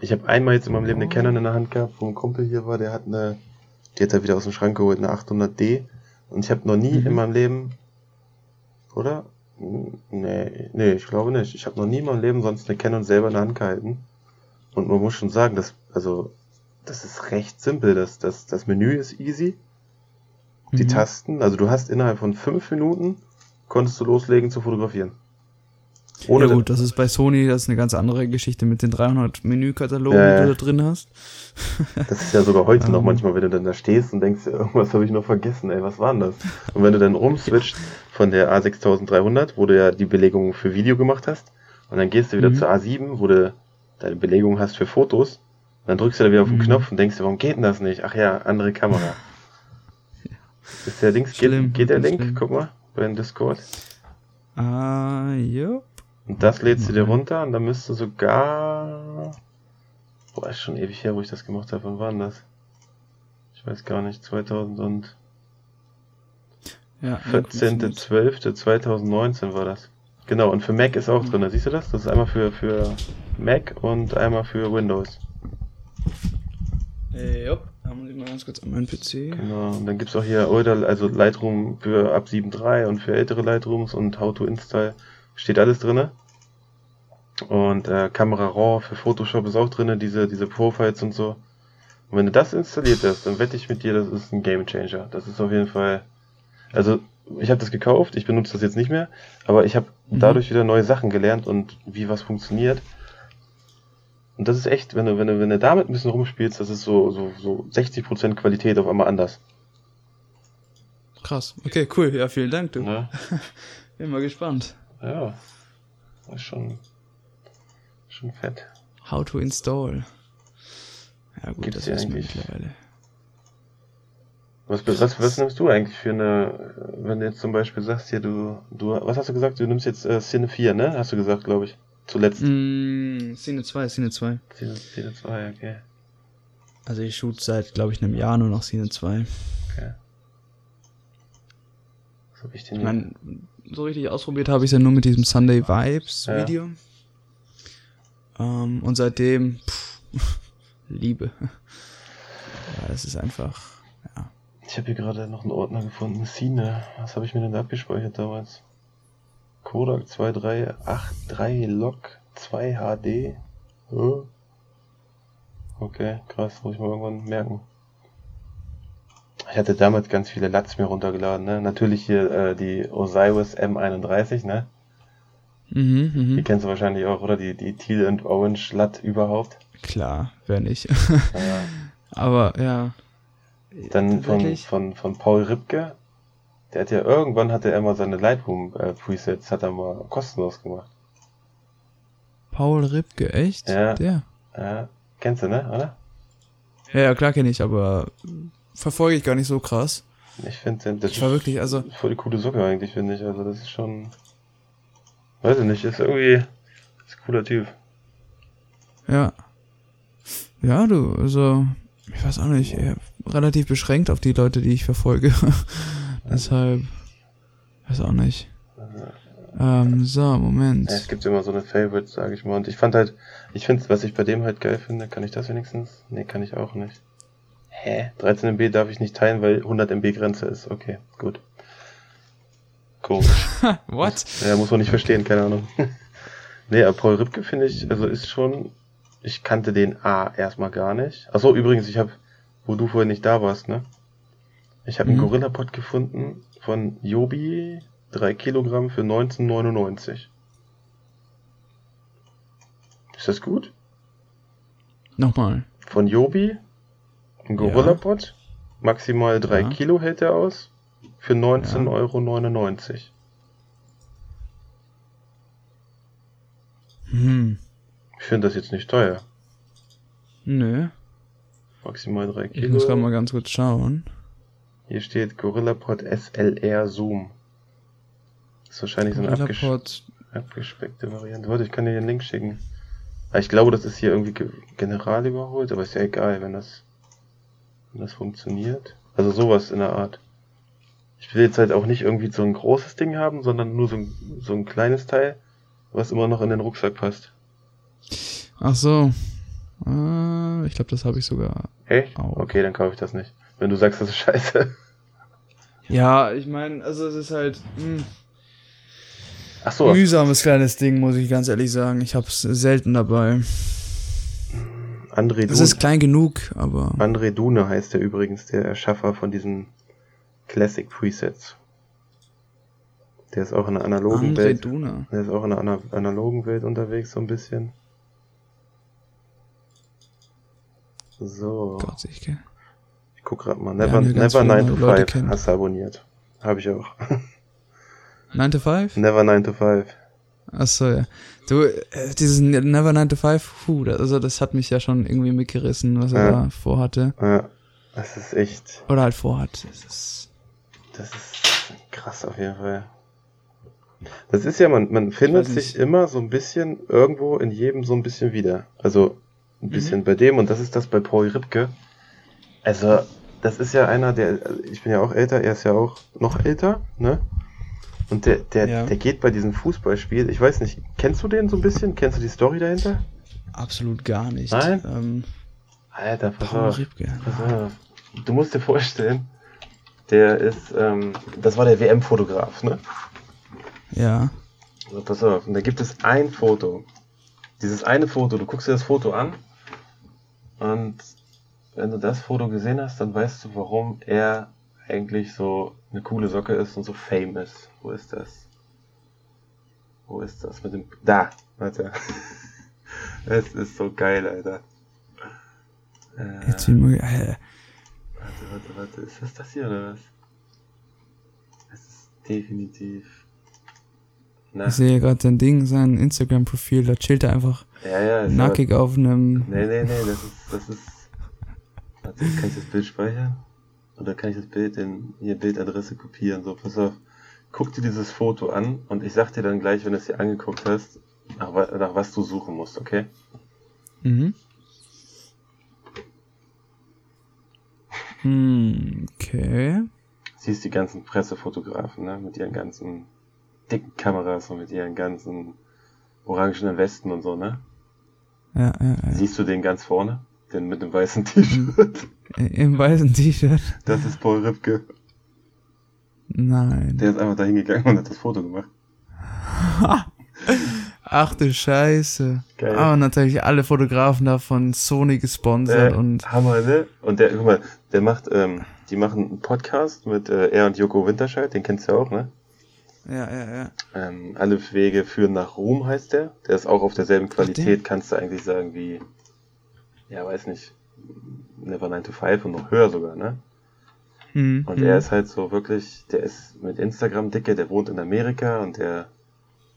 Ich habe einmal jetzt in meinem Leben eine Oh. Canon in der Hand gehabt, wo ein Kumpel hier war, der hat eine, die hat er wieder aus dem Schrank geholt, eine 800D. Und ich habe noch nie Mhm. in meinem Leben, oder? Nee, nee, ich glaube nicht. Ich habe noch nie in meinem Leben sonst eine Canon selber in der Hand gehalten. Und man muss schon sagen, dass, also, das ist recht simpel. Das, das, das Menü ist easy. Die Mhm. Tasten, also du hast innerhalb von fünf Minuten, konntest du loslegen zu fotografieren. Ohne, ja gut, das ist bei Sony, das ist eine ganz andere Geschichte mit den 300 Menükatalogen, Ja, ja. die du da drin hast. *laughs* Das ist ja sogar heute noch Ähm. manchmal, wenn du dann da stehst und denkst, *laughs* irgendwas habe ich noch vergessen, ey, was war denn das? Und wenn du dann rumswitcht von der A6300, wo du ja die Belegung für Video gemacht hast, und dann gehst du wieder Mhm. zur A7, wo du deine Belegung hast für Fotos, dann drückst du da wieder auf den Mhm. Knopf und denkst dir, warum geht denn das nicht? Ach ja, andere Kamera. *laughs* Ist der Links, Schlimm, geht, geht der Link? schlimm. Guck mal, bei dem Discord. Ah, jupp. Und das lädst du dir runter und dann müsste sogar. Boah, ist schon ewig her, wo ich das gemacht habe. Wann war denn das? Ich weiß gar nicht. 2014. Ja, ja, funktioniert. 14.12.2019 war das. Genau, und für Mac ist auch Mhm. drin. Siehst du das? Das ist einmal für, für Mac und einmal für Windows. Äh. Da muss ich mal ganz kurz an meinen PC. Genau. Und dann gibt's auch hier oder also Lightroom für ab 7.3 und für ältere Lightrooms und How to Install. Steht alles drinne. Und äh, Kamera RAW für Photoshop ist auch drinne, diese, diese Profiles und so. Und wenn du das installiert hast, dann wette ich mit dir, das ist ein Game Changer. Das ist auf jeden Fall. Also, ich habe das gekauft, ich benutze das jetzt nicht mehr, aber ich habe Mhm. dadurch wieder neue Sachen gelernt und wie was funktioniert. Und das ist echt, wenn du, wenn du, wenn du damit ein bisschen rumspielst, das ist so, so, so 60% Qualität auf einmal anders. Krass. Okay, cool. Ja, vielen Dank, du. Ne? *laughs* Bin mal gespannt. Ja. Das ist schon, schon fett. How to install. Ja gut, Gibt's das wissen wir eigentlich? mittlerweile. Was, was, was nimmst du eigentlich für eine, wenn du jetzt zum Beispiel sagst, hier, du, du, was hast du gesagt? Du nimmst jetzt äh, Szene 4, ne? Hast du gesagt, glaube ich. Zuletzt. Mm, Szene 2, Szene 2. Szene, Szene 2, okay. Also ich shoot seit, glaube ich, einem Jahr nur noch Szene 2. okay. Was hab ich denn Ich meine, so richtig ausprobiert habe ich es ja nur mit diesem Sunday Vibes Ja. Video. Ähm, und seitdem, pff, *laughs* Liebe. Ja, es ist einfach, ja. Ich habe hier gerade noch einen Ordner gefunden. Szene. Was habe ich mir denn da abgespeichert damals? Kodak 2383 Log 2 HD. Okay, krass, muss ich mal irgendwann merken. Ich hatte damals ganz viele Lats mir runtergeladen, ne? Natürlich hier äh, die Osiris M31, ne? Mhm, Die mhm. kennst du wahrscheinlich auch, oder? Die, die Teal and Orange Lat überhaupt. Klar, wer nicht. Ja. *laughs* Aber ja. Dann von, von, von Paul Ripke. Der hat ja irgendwann hatte er mal seine Lightroom äh, Presets, hat er mal kostenlos gemacht. Paul Ripke, echt? Ja. Der? Ja, kennst du, ne, oder? Ja, ja, klar kenne ich, aber verfolge ich gar nicht so krass. Ich finde, das Ich war wirklich, also, voll die coole Socke eigentlich, finde ich. Also das ist schon. Weiß ich nicht, ist irgendwie. Ist ein cooler Typ. ja. Ja, du, also, ich weiß auch nicht, relativ beschränkt auf die Leute, die ich verfolge. *laughs* Deshalb, weiß auch nicht. Ähm, so, Moment. Ja, es gibt immer so eine Favorites, sage ich mal. Und ich fand halt, ich finde, was ich bei dem halt geil finde, kann ich das wenigstens? Nee, kann ich auch nicht. Hä? 13 MB darf ich nicht teilen, weil 100 MB Grenze ist. Okay, gut. Komisch. *laughs* What? Ja, muss man nicht verstehen, keine Ahnung. *laughs* nee, aber Paul Ripke finde ich, also ist schon, ich kannte den A erstmal gar nicht. Achso, übrigens, ich habe, wo du vorher nicht da warst, ne? Ich habe Mhm. einen Gorillapod gefunden von Jobi, 3 Kilogramm für 1999. Ist das gut? Nochmal. Von Jobi, ein Gorillapod, maximal 3 Ja. Kilo hält er aus, für 19,99 Ja. Euro. Hm. Ich finde das jetzt nicht teuer. Nö. Maximal 3 Ich Kilo. muss gerade mal ganz kurz schauen. Hier steht GorillaPod SLR Zoom. Das ist wahrscheinlich so eine Gorillapod. abgespeckte Variante. Warte, ich kann dir den Link schicken. Aber ich glaube, das ist hier irgendwie ge general überholt, aber ist ja egal, wenn das, wenn das funktioniert. Also sowas in der Art. Ich will jetzt halt auch nicht irgendwie so ein großes Ding haben, sondern nur so ein, so ein kleines Teil, was immer noch in den Rucksack passt. Ach so. Äh, ich glaube, das habe ich sogar. Echt? Auch. Okay, dann kaufe ich das nicht. Wenn du sagst, das ist scheiße. Ja, ich meine, also es ist halt hm, Ach so, mühsames kleines Ding, muss ich ganz ehrlich sagen. Ich hab's selten dabei. André Es Dune. ist klein genug, aber André Dune heißt der übrigens, der Erschaffer von diesen Classic Presets. Der ist auch in der analogen André Welt. Duna. Der ist auch in der ana analogen Welt unterwegs, so ein bisschen. So, Gott, ich gell. Guck grad mal. Never, Never viele 9 to Leute 5 kennen. hast du abonniert. Habe ich auch. *laughs* 9 to 5? Never 9 to 5. Achso, ja. Du, äh, dieses Never 9 to 5, puh, das, also das hat mich ja schon irgendwie mitgerissen, was er Ja. da vorhatte. Ja, das ist echt, Oder halt vorhat. Das ist, das ist krass auf jeden Fall. Das ist ja, man, man findet sich immer so ein bisschen irgendwo in jedem so ein bisschen wieder. Also ein bisschen Mhm. bei dem und das ist das bei Paul Ripke. Also, das ist ja einer, der, ich bin ja auch älter, er ist ja auch noch älter, ne? Und der, der, Ja. der geht bei diesem Fußballspiel, ich weiß nicht, kennst du den so ein bisschen? Kennst du die Story dahinter? absolut gar nicht. Nein? Ähm, Alter, pass Paul auf. Ripke. Pass auf. Du musst dir vorstellen, der ist, ähm, das war der WM-Fotograf, ne? Ja. Also pass auf, und da gibt es ein Foto. Dieses eine Foto, du guckst dir das Foto an und wenn du das Foto gesehen hast, dann weißt du, warum er eigentlich so eine coole Socke ist und so fame ist. Wo ist das? Wo ist das mit dem... Da! Warte. *laughs* Es ist so geil, Alter. Äh, Jetzt wie möglich. Äh, Warte, warte, warte. Ist das das hier oder was? Es ist definitiv. Na, ich sehe gerade sein Ding, sein Instagram-Profil, da chillt er einfach ja, ja, nackig auf einem. Nee, nee, nee, das ist, das ist. Warte, kann ich das Bild speichern? Oder kann ich das Bild in hier Bildadresse kopieren? So, pass auf. Guck dir dieses Foto an und ich sag dir dann gleich, wenn du es dir angeguckt hast, nach, nach was du suchen musst, okay? Mhm. Hm, okay. Siehst die ganzen Pressefotografen, ne? Mit ihren ganzen dicken Kameras und mit ihren ganzen orangenen Westen und so, ne? Ja, ja, ja. Siehst du den ganz vorne? Den mit dem weißen T-Shirt? Im weißen T-Shirt? Das ist Paul Ripke. Nein. Der ist einfach da hingegangen und hat das Foto gemacht. *laughs* Ach du Scheiße. Geil. Aber natürlich alle Fotografen da von Sony gesponsert Äh, und. Hammer, ne? Und der, guck mal, der macht, ähm, die machen einen Podcast mit äh, er und Joko Winterscheid, den kennst du ja auch, ne? Ja, ja, ja. Ähm, alle Wege führen nach Ruhm heißt der. Der ist auch auf derselben? Qualität, kannst du eigentlich sagen, wie, ja, weiß nicht, Never 9 to 5 und noch höher sogar, ne? Mhm. Und er ist halt so wirklich, der ist mit Instagram dicke, der wohnt in Amerika und der,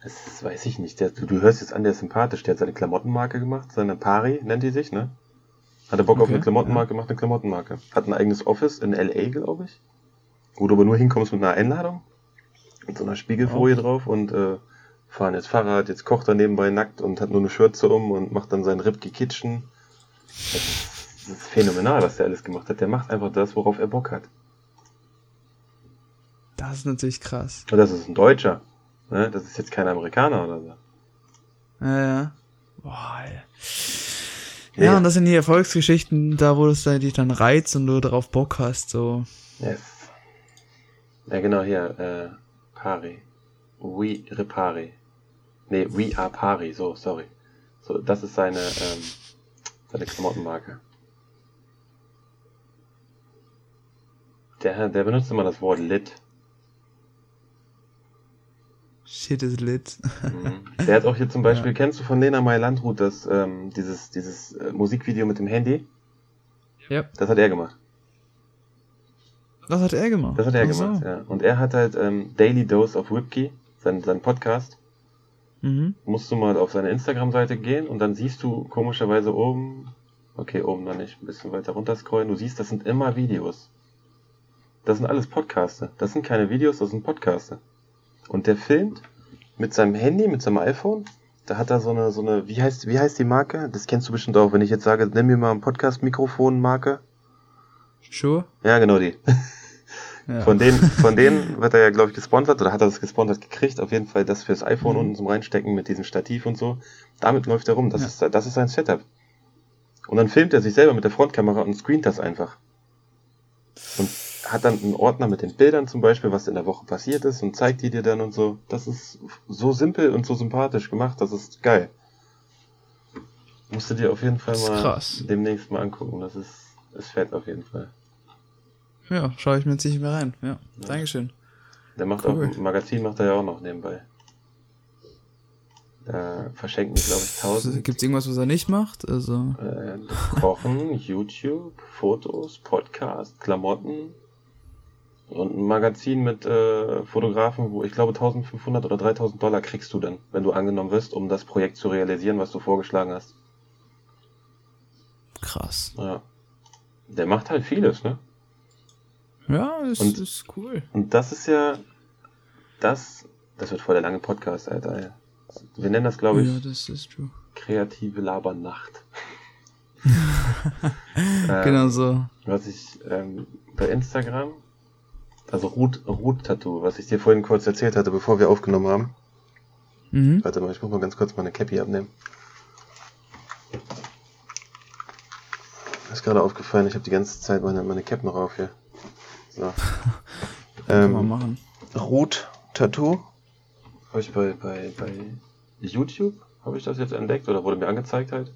das weiß ich nicht, der, du, du hörst jetzt an, der ist sympathisch, der hat seine Klamottenmarke gemacht, seine Pari nennt die sich, ne? Hat er Bock auf Okay, eine Klamottenmarke, macht eine Klamottenmarke. Hat ein eigenes Office in L.A., glaube ich. Wo du aber nur hinkommst mit einer Einladung. Mit so einer Spiegelfolie drauf und äh, fahren jetzt Fahrrad, jetzt kocht er nebenbei nackt und hat nur eine Schürze um und macht dann sein Ripke Kitchen. Das ist, das ist phänomenal, was der alles gemacht hat. Der macht einfach das, worauf er Bock hat. Das ist natürlich krass. Und das ist ein Deutscher. Ne? Das ist jetzt kein Amerikaner oder so. Ja, ja. Boah, ey. Ja, ja, und das sind die Erfolgsgeschichten, da wo es dich dann reizt und du darauf Bock hast, so. Yes. Ja, genau, hier, äh, Pari. We Repari. Nee, We Are Pari, so, sorry. So, das ist seine, ähm, seine Klamottenmarke. Der, der benutzt immer das Wort lit. Shit is lit. Mhm. Der hat auch hier zum *laughs* Beispiel, ja. kennst du von Lena May Landrut das, ähm, dieses, dieses äh, Musikvideo mit dem Handy? Ja. Das hat er gemacht. Das hat er gemacht? Das hat er Ach gemacht, so. ja. Und er hat halt ähm, Daily Dose of Whipkey, sein, sein Podcast. Mhm. Musst du mal auf seine Instagram-Seite gehen und dann siehst du komischerweise oben, okay, oben dann nicht, ein bisschen weiter runter scrollen, du siehst, das sind immer Videos. Das sind alles Podcaste. Das sind keine Videos, das sind Podcaste. Und der filmt mit seinem Handy, mit seinem iPhone. Da hat er so eine, so eine, wie heißt, wie heißt die Marke? Das kennst du bestimmt auch, wenn ich jetzt sage, nenn mir mal ein Podcast-Mikrofon-Marke. Sure. Ja, genau die. *laughs* Ja. Von denen, *laughs* von denen wird er ja, glaube ich, gesponsert oder hat er das gesponsert gekriegt. Auf jeden Fall das fürs iPhone mhm. unten zum Reinstecken mit diesem Stativ und so. Damit läuft er rum. Das, ja. ist, das ist sein Setup. Und dann filmt er sich selber mit der Frontkamera und screent das einfach. Und hat dann einen Ordner mit den Bildern zum Beispiel, was in der Woche passiert ist und zeigt die dir dann und so. Das ist so simpel und so sympathisch gemacht, das ist geil. Musst du dir auf jeden Fall mal krass. demnächst mal angucken. Das ist, ist fett auf jeden Fall. Ja, schaue ich mir jetzt nicht mehr rein. Ja, ja. Dankeschön. Der macht cool. auch, Magazin macht er ja auch noch nebenbei. Da verschenken die, glaube ich, tausend. Gibt es irgendwas, was er nicht macht? Also. Äh, Kochen, YouTube, Fotos, Podcast, Klamotten, und ein Magazin mit äh, Fotografen, wo ich glaube 1500 oder 3000 Dollar kriegst du dann, wenn du angenommen wirst, um das Projekt zu realisieren, was du vorgeschlagen hast. Krass. Ja. Der macht halt vieles, ne? Ja, ist, und, ist cool. Und das ist ja, das, das wird voll der lange Podcast, Alter. Wir nennen das, glaube ich, ja, das ist true. kreative Labernacht. *laughs* genau ähm, so. Was ich ähm, bei Instagram also Root, Root Tattoo, was ich dir vorhin kurz erzählt hatte, bevor wir aufgenommen haben. Mhm. Warte mal, ich muss mal ganz kurz meine Cappy abnehmen. Ist gerade aufgefallen, ich habe die ganze Zeit meine, meine Cap noch auf hier. So. *laughs* ähm, Kann man machen. Root Tattoo. Habe ich bei, bei, bei YouTube, habe ich das jetzt entdeckt oder wurde mir angezeigt halt.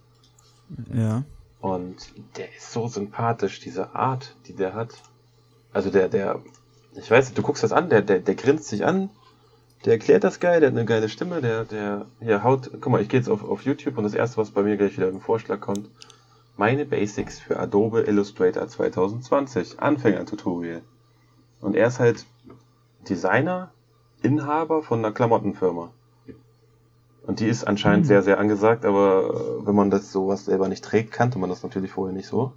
Ja. Und der ist so sympathisch, diese Art, die der hat. Also der, der ich weiß nicht, du guckst das an, der, der, der grinst sich an, der erklärt das geil, der hat eine geile Stimme, der, der, hier haut, guck mal, ich gehe jetzt auf, auf YouTube und das erste, was bei mir gleich wieder im Vorschlag kommt, meine Basics für Adobe Illustrator 2020, Anfänger-Tutorial. Und er ist halt Designer, Inhaber von einer Klamottenfirma. Und die ist anscheinend mhm. sehr, sehr angesagt, aber äh, wenn man das sowas selber nicht trägt, kannte man das natürlich vorher nicht so.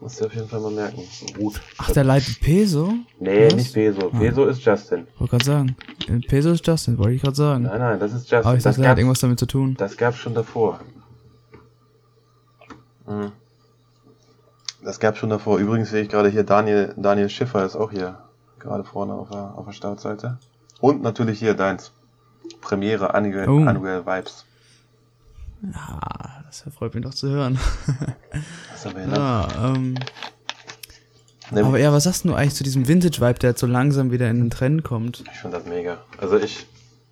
Musst du auf jeden Fall mal merken. Gut. Ach, der leitet Peso? Nee, Was? nicht Peso. Ah. Peso ist Justin. Wollte gerade sagen. Peso ist Justin, wollte ich gerade sagen. Nein, nein, das ist Justin. Aber ich dachte, das hat irgendwas damit zu tun. Das gab's schon davor. Mhm. Das gab's schon davor. Übrigens sehe ich gerade hier, Daniel, Daniel Schiffer ist auch hier. Gerade vorne auf der, auf der Startseite. Und natürlich hier deins. Premiere Annual, oh. Annual Vibes. Ja, das freut mich doch zu hören. Was haben wir *laughs* ja, ähm, aber ja, was sagst du eigentlich zu diesem Vintage-Vibe, der jetzt so langsam wieder in den Trend kommt? Ich finde das mega. Also ich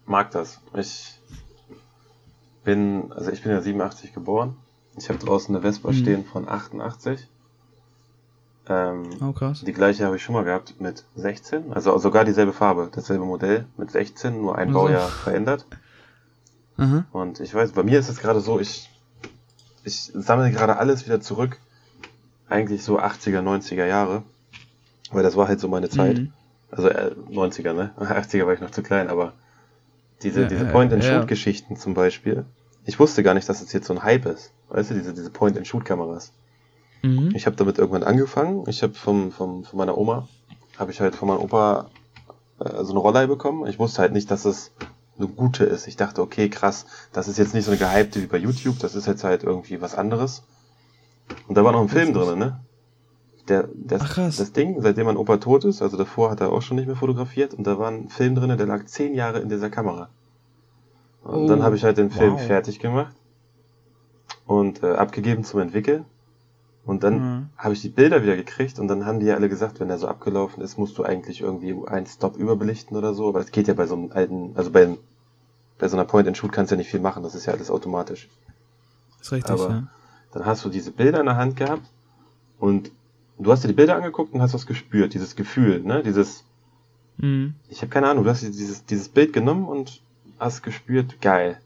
mag das. Ich bin, also ich bin ja 87 geboren. Ich habe draußen eine Vespa mhm. stehen von 88. Ähm, oh, krass. Die gleiche habe ich schon mal gehabt mit 16. Also sogar dieselbe Farbe, dasselbe Modell mit 16, nur ein also. Baujahr verändert. Mhm. Und ich weiß, bei mir ist es gerade so, ich, ich sammle gerade alles wieder zurück. Eigentlich so 80er, 90er Jahre. Weil das war halt so meine Zeit. Mhm. Also äh, 90er, ne? *laughs* 80er war ich noch zu klein, aber diese, ja, diese Point-and-Shoot-Geschichten ja. zum Beispiel. Ich wusste gar nicht, dass es jetzt so ein Hype ist. Weißt du, diese, diese Point-and-Shoot-Kameras. Mhm. Ich habe damit irgendwann angefangen. Ich habe vom, vom, von meiner Oma, habe ich halt von meinem Opa äh, so eine Rollei bekommen. Ich wusste halt nicht, dass es eine gute ist. Ich dachte, okay, krass, das ist jetzt nicht so eine gehypte wie bei YouTube, das ist jetzt halt irgendwie was anderes. Und da war noch ein Film drin, ne? der, das, Ach, krass. das Ding, seitdem mein Opa tot ist, also davor hat er auch schon nicht mehr fotografiert und da war ein Film drin, der lag zehn Jahre in dieser Kamera. Und Oh, dann habe ich halt den Film wow. fertig gemacht und äh, abgegeben zum Entwickeln. Und dann Mhm. habe ich die Bilder wieder gekriegt und dann haben die ja alle gesagt, wenn der so abgelaufen ist, musst du eigentlich irgendwie einen Stop überbelichten oder so. Aber das geht ja bei so einem alten, also bei, bei so einer Point-and-Shoot kannst du ja nicht viel machen, das ist ja alles automatisch. Ist richtig, Aber- ja. Dann hast du diese Bilder in der Hand gehabt und du hast dir die Bilder angeguckt und hast was gespürt, dieses Gefühl, ne? Dieses, Mhm. ich habe keine Ahnung, du hast dieses, dieses Bild genommen und hast gespürt, geil.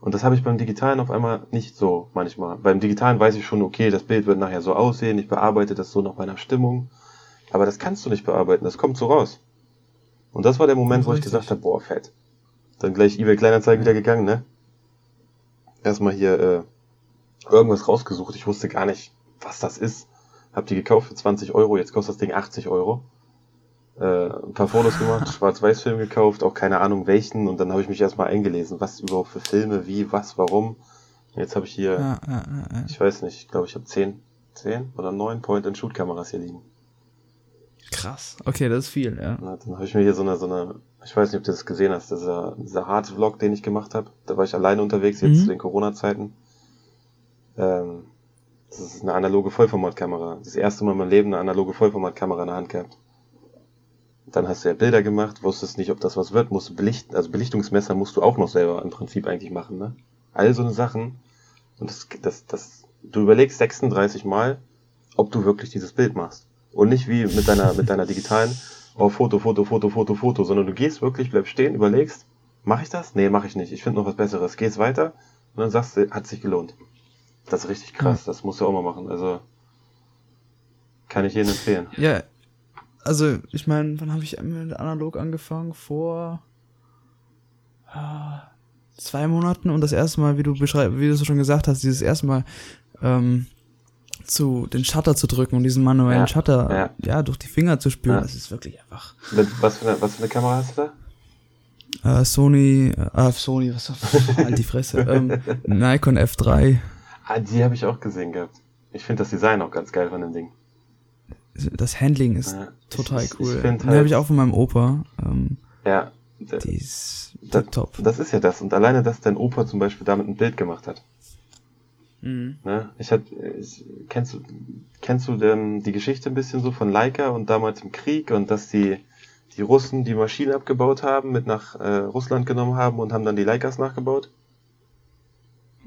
Und das habe ich beim Digitalen auf einmal nicht so manchmal. Beim Digitalen weiß ich schon, okay, das Bild wird nachher so aussehen, ich bearbeite das so nach meiner Stimmung. Aber das kannst du nicht bearbeiten, das kommt so raus. Und das war der Moment, wo ich gesagt habe, boah, fett. Dann gleich eBay Kleinanzeigen wieder gegangen, ne? Erstmal hier äh, irgendwas rausgesucht. Ich wusste gar nicht, was das ist. Hab die gekauft für 20 Euro, jetzt kostet das Ding 80 Euro. Äh, ein paar Fotos gemacht, *laughs* Schwarz-Weiß-Film gekauft, auch keine Ahnung welchen. Und dann habe ich mich erstmal eingelesen, was überhaupt für Filme, wie, was, warum. Jetzt habe ich hier, Ja, ja, ja, ich weiß nicht, ich glaube, ich habe 10, 10 oder 9 Point-and-Shoot-Kameras hier liegen. Krass. Okay, das ist viel, ja. Na, dann habe ich mir hier so eine, so eine, ich weiß nicht, ob du das gesehen hast, dieser, dieser Hard-Vlog, den ich gemacht habe. Da war ich alleine unterwegs, jetzt Mhm. zu den Corona-Zeiten. Ähm, das ist eine analoge Vollformatkamera. Das erste Mal in meinem Leben eine analoge Vollformatkamera in der Hand gehabt. Dann hast du ja Bilder gemacht, wusstest nicht, ob das was wird, musst belichten, also Belichtungsmesser musst du auch noch selber im Prinzip eigentlich machen, ne? All so eine Sachen. Und das, das, das, du überlegst 36 Mal, ob du wirklich dieses Bild machst. Und nicht wie mit deiner, mit deiner digitalen, oh, Foto, Foto, Foto, Foto, Foto, sondern du gehst wirklich, bleibst stehen, überlegst, mache ich das? Nee, mache ich nicht. Ich finde noch was Besseres. Gehst weiter und dann sagst du, hat sich gelohnt. Das ist richtig krass, das musst du auch mal machen. Also kann ich jedem empfehlen. Ja, also ich meine, wann habe ich mit analog angefangen? Vor ah, zwei Monaten und das erste Mal, wie du beschreibst, wie du es schon gesagt hast, dieses erste Mal ähm, zu den Shutter zu drücken und diesen manuellen Ja, Shutter ja. ja. durch die Finger zu spüren, Ja. das ist wirklich einfach. Mit, was, für eine, was für eine Kamera hast du da? Äh, Sony, äh, Sony, was *laughs* halt die Fresse, ähm, Nikon F3, Ah, die habe ich auch gesehen gehabt. Ich finde das Design auch ganz geil von dem Ding. Das Handling ist Ja, total ich, cool. Ich Die halt, habe ich auch von meinem Opa, ähm, Ja, die ist das, top. das ist ja das. Und alleine, dass dein Opa zum Beispiel damit ein Bild gemacht hat. Mhm. Ne? Ich hab, ich, kennst du, kennst du denn die Geschichte ein bisschen so von Leica und damals im Krieg und dass die, die Russen die Maschinen abgebaut haben, mit nach äh, Russland genommen haben und haben dann die Leicas nachgebaut?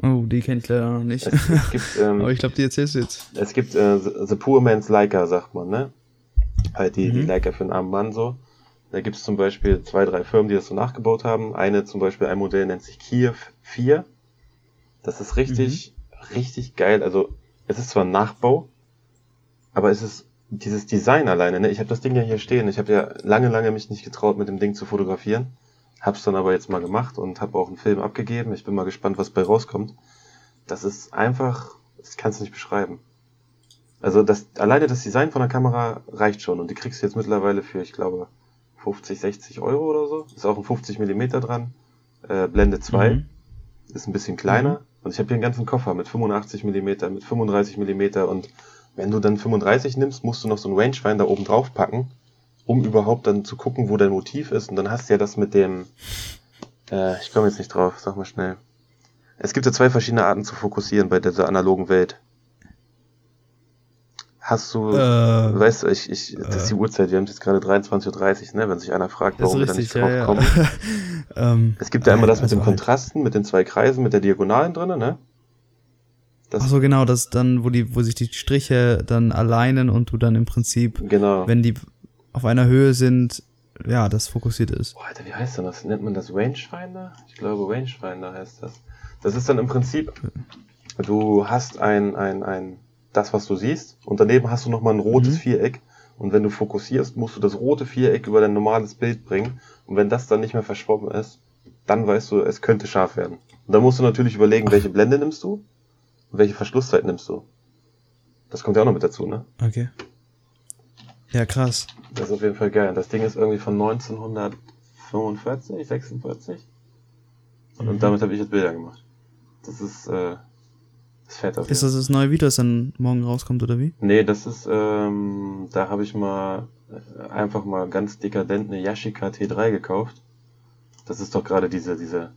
Oh, die kenne ich leider noch nicht. Es, es gibt, ähm, *laughs* Aber ich glaube, die erzählst du jetzt. es gibt äh, the, Poor Man's Leica, sagt man, ne? Halt die, die Mhm. Leica für einen armen Mann so. Da gibt es zum Beispiel zwei, drei Firmen, die das so nachgebaut haben. Eine zum Beispiel, ein Modell nennt sich Kiev 4. Das ist richtig, richtig geil. Also es ist zwar ein Nachbau, aber es ist dieses Design alleine. Ne? Ich habe das Ding ja hier stehen. Ich habe ja lange, lange mich nicht getraut, mit dem Ding zu fotografieren. Hab's dann aber jetzt mal gemacht und habe auch einen Film abgegeben. Ich bin mal gespannt, was bei rauskommt. Das ist einfach, das kannst du nicht beschreiben. Also das, alleine das Design von der Kamera reicht schon und die kriegst du jetzt mittlerweile für, ich glaube, 50, 60 Euro oder so. Ist auch ein 50 Millimeter dran. Äh, Blende 2. Mhm. Ist ein bisschen kleiner. Und ich habe hier einen ganzen Koffer mit 85 Millimeter, mit 35 Millimeter und wenn du dann 35 nimmst, musst du noch so einen Rangefinder oben drauf packen, um überhaupt dann zu gucken, wo dein Motiv ist. Und dann hast du ja das mit dem, äh, ich komme jetzt nicht drauf, sag mal schnell. Es gibt ja zwei verschiedene Arten zu fokussieren bei dieser analogen Welt. Hast du, Äh, weißt du, ich, ich, das ist die Uhrzeit, wir haben jetzt gerade 23.30 Uhr, ne? Wenn sich einer fragt, warum wir da nicht drauf ja, ja. kommen. *laughs* ähm, Es gibt ja einmal das mit also dem halt- Kontrasten, mit den zwei Kreisen, mit der Diagonalen drinne, ne? Das, Ach so, genau, das dann, wo die, wo sich die Striche dann alleinen und du dann im Prinzip, genau. wenn die auf einer Höhe sind, ja, das fokussiert ist. Boah, Alter, wie heißt denn das? Nennt man das Rangefinder? Ich glaube, Rangefinder heißt das. Das ist dann im Prinzip, du hast ein, ein, ein, das, was du siehst, und daneben hast du nochmal ein rotes Mhm. Viereck. Und wenn du fokussierst, musst du das rote Viereck über dein normales Bild bringen. Und wenn das dann nicht mehr verschwommen ist, dann weißt du, es könnte scharf werden. Und dann musst du natürlich überlegen, welche Blende nimmst du und welche Verschlusszeit nimmst du. Das kommt ja auch noch mit dazu, ne? Okay. Ja, krass. Das ist auf jeden Fall geil. Das Ding ist irgendwie von 1945, 46. Und, Mhm. und damit habe ich jetzt Bilder gemacht. Das ist, äh, Ist fett auf jeden Ist das das neue Video, das dann morgen rauskommt, oder wie? Nee, das ist, ähm, da habe ich mal äh, einfach mal ganz dekadent eine Yashica T3 gekauft. Das ist doch gerade diese, diese,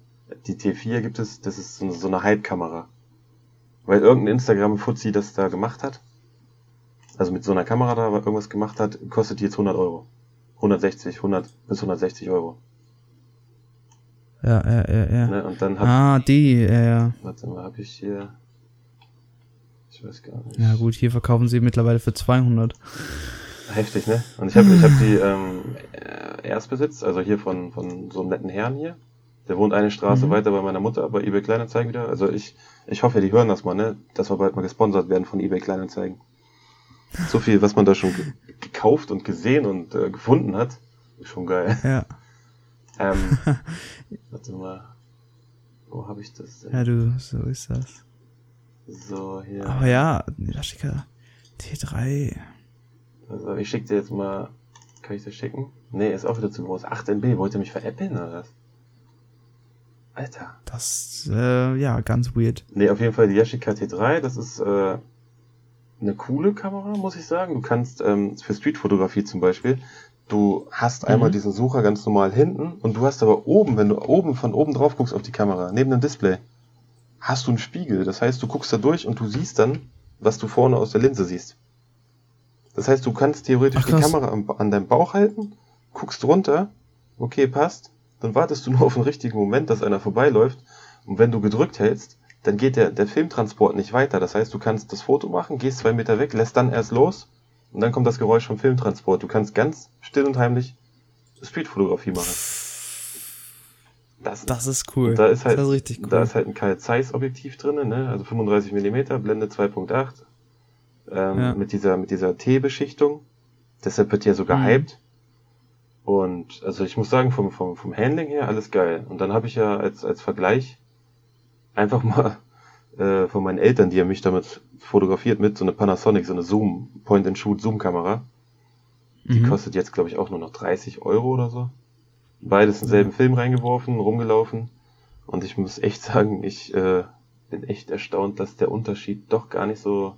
die T4 gibt es, das ist so, so eine Hype-Kamera. Weil irgendein Instagram-Fuzzi das da gemacht hat, also mit so einer Kamera da irgendwas gemacht hat, kostet die jetzt 100 Euro. 160, 100 bis 160 Euro. Ja, ja, ja, ja. Ne? Und dann hab, Ah, die, ja, ja. warte mal, habe ich hier, ich weiß gar nicht. Ja gut, hier verkaufen sie mittlerweile für 200. Heftig, ne? Und ich habe ich hab die ähm, äh, Erstbesitz, also hier von, von so einem netten Herrn hier. Der wohnt eine Straße Mhm. weiter bei meiner Mutter, bei eBay Kleinanzeigen wieder. Also ich, ich hoffe, die hören das mal, ne? Dass wir bald mal gesponsert werden von eBay Kleinanzeigen. So viel, was man da schon ge- gekauft und gesehen und äh, gefunden hat, ist schon geil. Ja. Ähm, *laughs* warte mal. Wo habe ich das denn? Ja, du, so ist das. So, hier. Aber ja, Yashica T3. Also ich schicke dir jetzt mal. Kann ich das schicken? Nee, ist auch wieder zu groß. 8 MB, wollt ihr mich veräppeln oder was? Alter. Das, äh, ja, ganz weird. Nee, auf jeden Fall die Yashica T3, das ist äh, eine coole Kamera, muss ich sagen. Du kannst ähm, für Streetfotografie zum Beispiel, du hast einmal Mhm. diesen Sucher ganz normal hinten und du hast aber oben, wenn du oben von oben drauf guckst auf die Kamera, neben dem Display, hast du einen Spiegel. Das heißt, du guckst da durch und du siehst dann, was du vorne aus der Linse siehst. Das heißt, du kannst theoretisch Ach, die. Kamera am, an deinem Bauch halten, guckst runter, okay, passt, dann wartest du nur auf den richtigen Moment, dass einer vorbeiläuft und wenn du gedrückt hältst, dann geht der, der Filmtransport nicht weiter. Das heißt, du kannst das Foto machen, gehst zwei Meter weg, lässt dann erst los und dann kommt das Geräusch vom Filmtransport. Du kannst ganz still und heimlich Streetfotografie machen. Das, Das ist cool. da ist halt, das ist richtig cool. da ist halt ein Carl Zeiss Objektiv drin, ne? also 35 mm, Blende 2.8, ähm, Ja. mit dieser, mit dieser T-Beschichtung. Deshalb wird ja so Mhm. gehypt. Und also ich muss sagen, vom, vom, vom Handling her alles geil. Und dann habe ich ja als, als Vergleich einfach mal äh, von meinen Eltern, die haben mich damit fotografiert mit so eine Panasonic, so eine Zoom, Point-and-Shoot-Zoom-Kamera. Die Mhm. kostet jetzt, glaube ich, auch nur noch 30 Euro oder so. Beides in selben Film reingeworfen, rumgelaufen. Und ich muss echt sagen, ich äh, bin echt erstaunt, dass der Unterschied doch gar nicht so.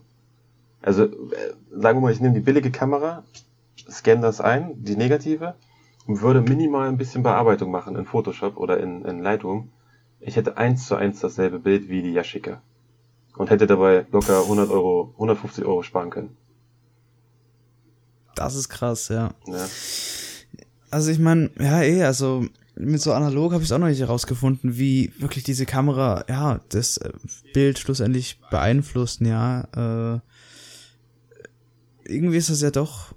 Also, äh, sagen wir mal, ich nehme die billige Kamera, scanne das ein, die negative, und würde minimal ein bisschen Bearbeitung machen in Photoshop oder in, in Lightroom. Ich hätte eins zu eins dasselbe Bild wie die Yashica. Und hätte dabei locker 100 Euro, 150 Euro sparen können. Das ist krass, ja. Ja. Also ich meine, ja eh, also mit so analog habe ich es auch noch nicht herausgefunden, wie wirklich diese Kamera, ja, das äh, Bild schlussendlich beeinflusst, ja. Äh, irgendwie ist das ja doch,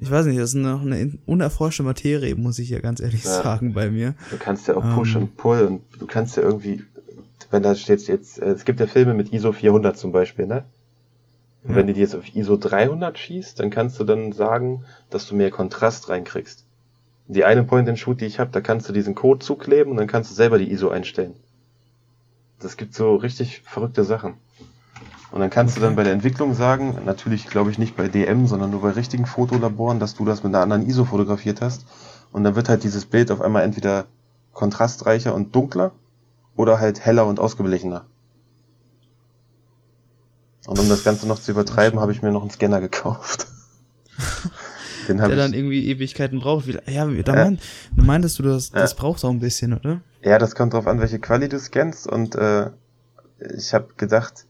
ich weiß nicht, das ist noch eine in- unerforschte Materie, muss ich ja ganz ehrlich Ja. sagen bei mir. Du kannst ja auch Push Ähm. und Pull und du kannst ja irgendwie, wenn da steht jetzt, äh, es gibt ja Filme mit ISO 400 zum Beispiel, ne? Und Ja. wenn du die jetzt auf ISO 300 schießt, dann kannst du dann sagen, dass du mehr Kontrast reinkriegst. Die eine Point-and-Shoot, die ich habe, da kannst du diesen Code zukleben und dann kannst du selber die ISO einstellen. Das gibt so richtig verrückte Sachen. Und dann kannst du dann bei der Entwicklung sagen, natürlich glaube ich nicht bei DM, sondern nur bei richtigen Fotolaboren, dass du das mit einer anderen ISO fotografiert hast. Und dann wird halt dieses Bild auf einmal entweder kontrastreicher und dunkler oder halt heller und ausgeblichener. Und um das Ganze noch zu übertreiben, habe ich mir noch einen Scanner gekauft. *laughs* Den Der dann irgendwie Ewigkeiten braucht. Ja, da mein, du meintest du, das, das braucht auch ein bisschen, oder? Ja, das kommt drauf an, welche Quali du scannst. Und äh, ich habe gedacht,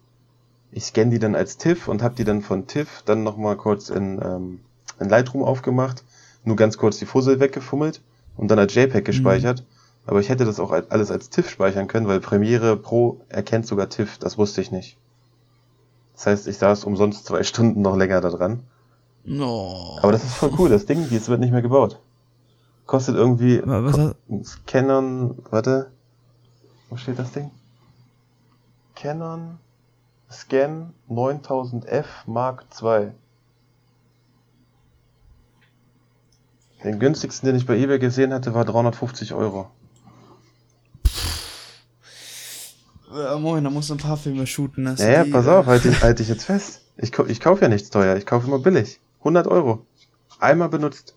ich scanne die dann als TIFF und habe die dann von TIFF dann nochmal kurz in, ähm, in Lightroom aufgemacht, nur ganz kurz die Fussel weggefummelt und dann als JPEG gespeichert. Aber ich hätte das auch alles als TIFF speichern können, weil Premiere Pro erkennt sogar TIFF, das wusste ich nicht. Das heißt, ich saß umsonst zwei *laughs* Stunden noch länger da dran. No. Aber das ist voll cool, das Ding, jetzt wird nicht mehr gebaut. Kostet irgendwie Wa- was Canon, warte, wo steht das Ding? Canon Scan 9000F Mark II. Den günstigsten, den ich bei eBay gesehen hatte, war 350 Euro. Ja, moin, da musst du ein paar Filme shooten. Ja, ja, pass äh, auf, halte ich, *laughs* halt ich jetzt fest. Ich, ich kaufe ja nichts teuer, ich kaufe immer billig. 100 Euro. Einmal benutzt.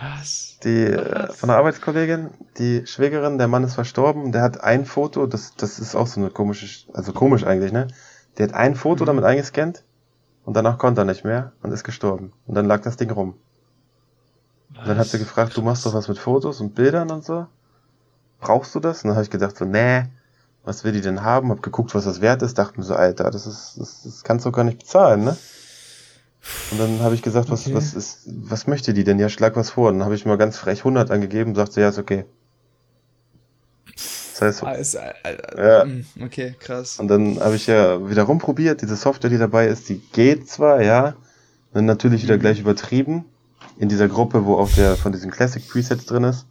Was? Die äh, von einer Arbeitskollegin, die Schwägerin, der Mann ist verstorben, der hat ein Foto, das, das ist auch so eine komische, also komisch eigentlich, ne? Der hat ein Foto Mhm. damit eingescannt und danach konnte er nicht mehr und ist gestorben. Und dann lag das Ding rum. Und dann hat sie gefragt, du machst doch was mit Fotos und Bildern und so. Brauchst du das? Und dann habe ich gedacht so, nee, was will die denn haben? Hab geguckt, was das wert ist, dachte mir so, Alter, das ist, das, das kannst du gar nicht bezahlen, ne? Und dann habe ich gesagt, was, Okay. was ist, was möchte die denn? Ja, schlag was vor. Und dann habe ich mal ganz frech 100 angegeben, sagt sie, ja, ist okay. Das heißt, Ah, ist, äh, äh, Ja. mm, Okay, krass. und dann habe ich ja wieder rumprobiert, diese Software, die dabei ist, die geht zwar, ja, dann natürlich wieder Mhm. gleich übertrieben, in dieser Gruppe, wo auch der von diesen Classic Presets drin ist.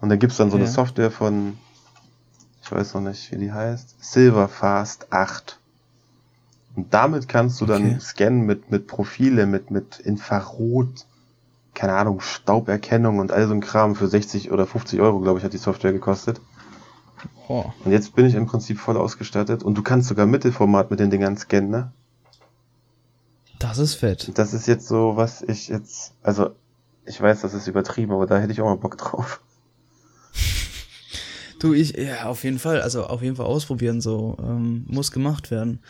Und dann gibt's dann so eine Ja. Software von, ich weiß noch nicht, wie die heißt, Silverfast 8. Und damit kannst du dann Okay. scannen mit, mit Profile, mit, mit Infrarot, keine Ahnung, Stauberkennung und all so ein Kram für 60 oder 50 Euro, glaube ich, hat die Software gekostet. Oh. Und jetzt bin ich im Prinzip voll ausgestattet und du kannst sogar Mittelformat mit den Dingern scannen, ne? Das ist fett. Das ist jetzt so, was ich jetzt, also ich weiß, das ist übertrieben, aber da hätte ich auch mal Bock drauf. Du, ich, ja, auf jeden Fall, also auf jeden Fall ausprobieren, so, ähm, muss gemacht werden.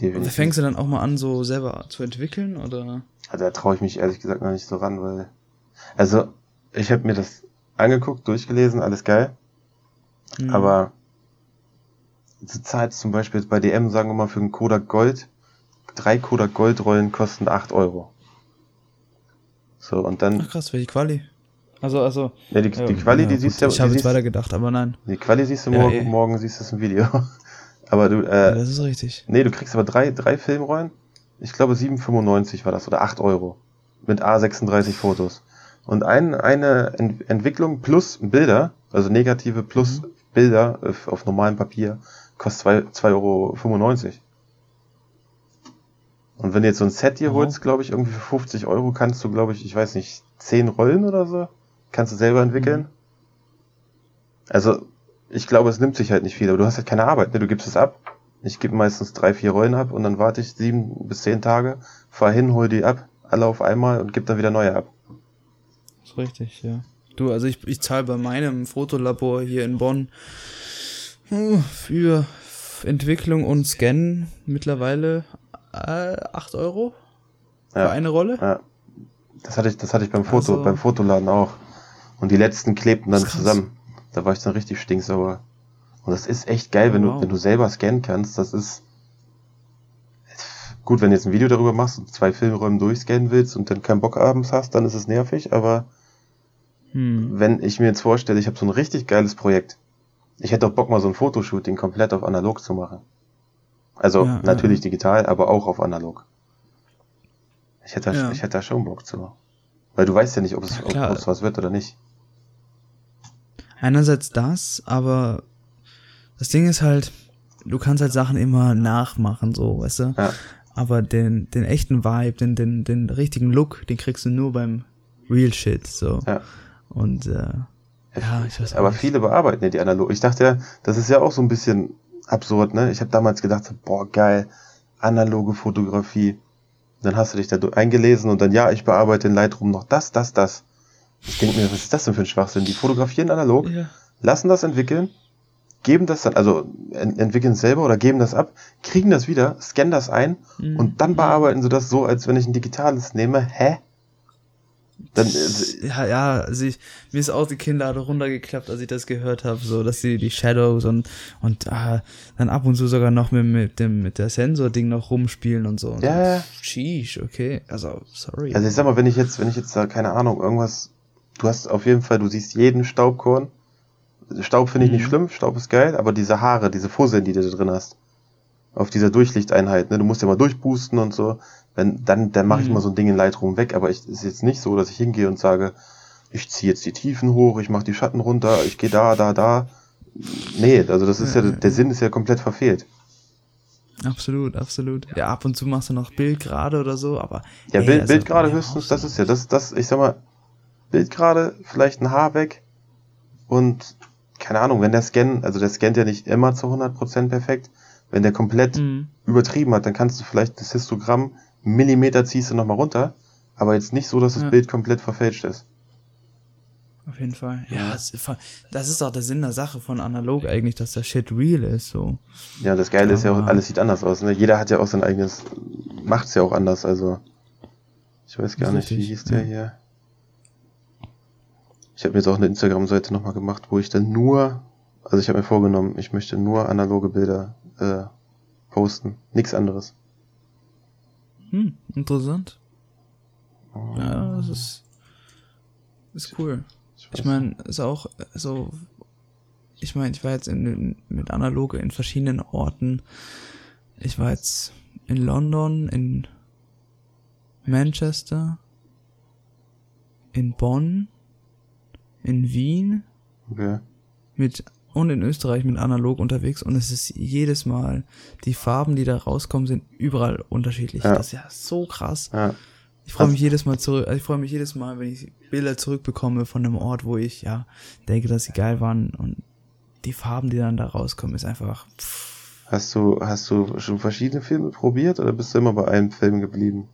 Definitiv. Fängst du dann auch mal an, so selber zu entwickeln, oder? Also da traue ich mich ehrlich gesagt noch nicht so ran, weil, also ich habe mir das angeguckt, durchgelesen, alles geil, Hm. aber zur Zeit zum Beispiel jetzt bei DM, sagen wir mal, für einen Kodak Gold, drei Kodak Gold Rollen kosten 8 Euro. So, und dann, Ach krass, welche Quali? Also, also. ja, die, die Quali, die gut, siehst du Ich die habe jetzt weiter gedacht, aber nein. Die Quali siehst du Ja, morgen, eh. morgen siehst du es im Video. Aber du, Ja, äh, das ist richtig. nee, du kriegst aber drei, drei Filmrollen. Ich glaube 7,95 war das oder 8 Euro. Mit A36 Fotos. Und ein, eine Ent Entwicklung plus Bilder, also negative plus Mhm. Bilder auf, auf normalem Papier, kostet zwei- 2,95 Euro. Und wenn du jetzt so ein Set hier Aha. holst, glaube ich, irgendwie für 50 Euro kannst du, glaube ich, ich weiß nicht, 10 Rollen oder so, kannst du selber entwickeln. Mhm. Also, ich glaube, es nimmt sich halt nicht viel, aber du hast halt keine Arbeit, ne? Du gibst es ab. Ich gebe meistens drei, vier Rollen ab und dann warte ich sieben bis zehn Tage, fahr hin, hol die ab, alle auf einmal und gebe dann wieder neue ab. ist richtig, ja. Du, also ich, ich zahle bei meinem Fotolabor hier in Bonn uh, für Entwicklung und Scannen mittlerweile äh, 8 Euro für Ja. eine Rolle. Ja. Das hatte ich, das hatte ich beim Foto, Also- beim Fotoladen auch. Und die letzten klebten dann Das zusammen. Da war ich dann richtig stinksauer. Und das ist echt geil, wenn Oh, wow. du, wenn du selber scannen kannst. Das ist gut, wenn du jetzt ein Video darüber machst und zwei Filmräume durchscannen willst und dann keinen Bock abends hast, dann ist es nervig. Aber Hm. wenn ich mir jetzt vorstelle, ich habe so ein richtig geiles Projekt. Ich hätte auch Bock mal so ein Fotoshooting komplett auf analog zu machen. Also Ja, natürlich ja. digital, aber auch auf analog. Ich hätte, da- Ja. ich hätte da schon Bock zu. Weil du weißt ja nicht, ob es, ob es was wird oder nicht. Einerseits das, aber das Ding ist halt, du kannst halt Sachen immer nachmachen, so, weißt du? Ja. Aber den, den echten Vibe, den, den, den richtigen Look, den kriegst du nur beim Real Shit, so. Ja. Und, äh, ja, ich weiß Aber nicht. viele bearbeiten ja die analog. Ich dachte ja, das ist ja auch so ein bisschen absurd, ne? Ich habe damals gedacht, so, boah, geil, analoge Fotografie. Dann hast du dich da eingelesen und dann, ja, ich bearbeite in Lightroom noch das, das, das. Ich denke mir, was ist das denn für ein Schwachsinn? Die fotografieren analog, Ja. lassen das entwickeln, geben das dann, also en entwickeln es selber oder geben das ab, kriegen das wieder, scannen das ein Mhm. und dann bearbeiten sie das so, als wenn ich ein digitales nehme. Hä? Dann, äh, ja, ja, also ich, mir ist auch die Kinnlade runtergeklappt, als ich das gehört habe, so, dass sie die Shadows und, und ah, dann ab und zu sogar noch mit, mit dem, mit der Sensor-Ding noch rumspielen und so. Und Ja, ja. Sheesh, okay. Also, sorry. Also ich sag mal, wenn ich jetzt, wenn ich jetzt da, keine Ahnung, irgendwas, du hast auf jeden Fall, du siehst jeden Staubkorn. Staub finde ich nicht Mhm. schlimm, Staub ist geil, aber diese Haare, diese Fusseln, die du da drin hast, auf dieser Durchlichteinheit, ne, du musst ja mal durchboosten und so, wenn, dann, dann mache ich Mhm. mal so ein Ding in Lightroom weg, aber ich, ist jetzt nicht so, dass ich hingehe und sage, ich ziehe jetzt die Tiefen hoch, ich mache die Schatten runter, ich gehe da, da, da. Nee, also das ist ja, der Sinn ist ja komplett verfehlt. Absolut, absolut. Ja, ab und zu machst du noch Bild gerade oder so, aber. Ja, ey, Bild, also, Bild gerade höchstens, das ist ja, das, das, ich sag mal, Bild gerade, vielleicht ein Haar weg und keine Ahnung, wenn der Scan, also der scannt ja nicht immer zu 100% perfekt, wenn der komplett Mhm. übertrieben hat, dann kannst du vielleicht das Histogramm Millimeter ziehst du nochmal runter, aber jetzt nicht so, dass das Ja. Bild komplett verfälscht ist. Auf jeden Fall. Ja, es, das ist auch der Sinn der Sache von analog eigentlich, dass der Shit real ist, so. Ja, das Geile ist ja auch, alles sieht anders aus, ne? Jeder hat ja auch sein eigenes, macht's ja auch anders, also. Ich weiß gar nicht, wie hieß der ja. hier. Ich habe mir jetzt auch eine Instagram-Seite nochmal gemacht, wo ich dann nur, also ich habe mir vorgenommen, ich möchte nur analoge Bilder äh, posten, nichts anderes. Hm, interessant. Oh. Ja, das ist, ist cool. Ich, ich meine, ist auch so, ich meine, ich war jetzt in, mit Analoge in verschiedenen Orten. Ich war jetzt in London, in Manchester, in Bonn, in Wien, okay. mit und in Österreich mit analog unterwegs und es ist jedes Mal, die Farben, die da rauskommen, sind überall unterschiedlich. Ja. Das ist ja so krass. Ja. Ich freue mich jedes Mal zurück, also ich freue mich jedes Mal, wenn ich Bilder zurückbekomme von einem Ort, wo ich ja denke, dass sie geil waren und die Farben, die dann da rauskommen, ist einfach. Pff. Hast du hast du schon verschiedene Filme probiert oder bist du immer bei einem Film geblieben?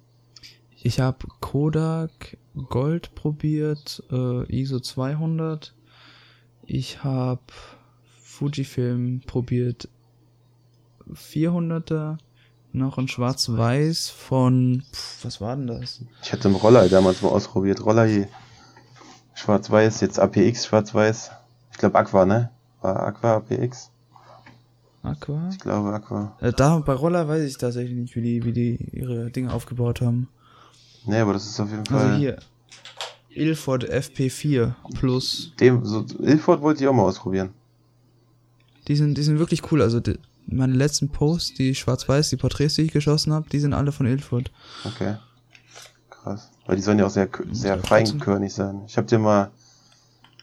Ich habe Kodak Gold probiert, äh, ISO 200. Ich habe Fujifilm probiert 400er, noch ein Schwarz-Weiß von, pf, was war denn das? Ich hatte einen Roller damals mal ausprobiert. Roller hier. Schwarz-Weiß, jetzt APX Schwarz-Weiß. Ich glaube Aqua, ne? War Aqua APX? Aqua? Ich glaube Aqua. Äh, da, bei Roller weiß ich tatsächlich nicht, wie die, wie die ihre Dinge aufgebaut haben. Nee, aber das ist auf jeden also Fall. Also hier. Ilford FP4 Plus. Dem, so, Ilford wollte ich auch mal ausprobieren. Die sind, die sind wirklich cool. Also die, meine letzten Posts, die schwarz-weiß, die Porträts, die ich geschossen habe, die sind alle von Ilford. Okay. Krass. Weil die sollen ja auch sehr, sehr feinkörnig sein. Ich habe dir mal,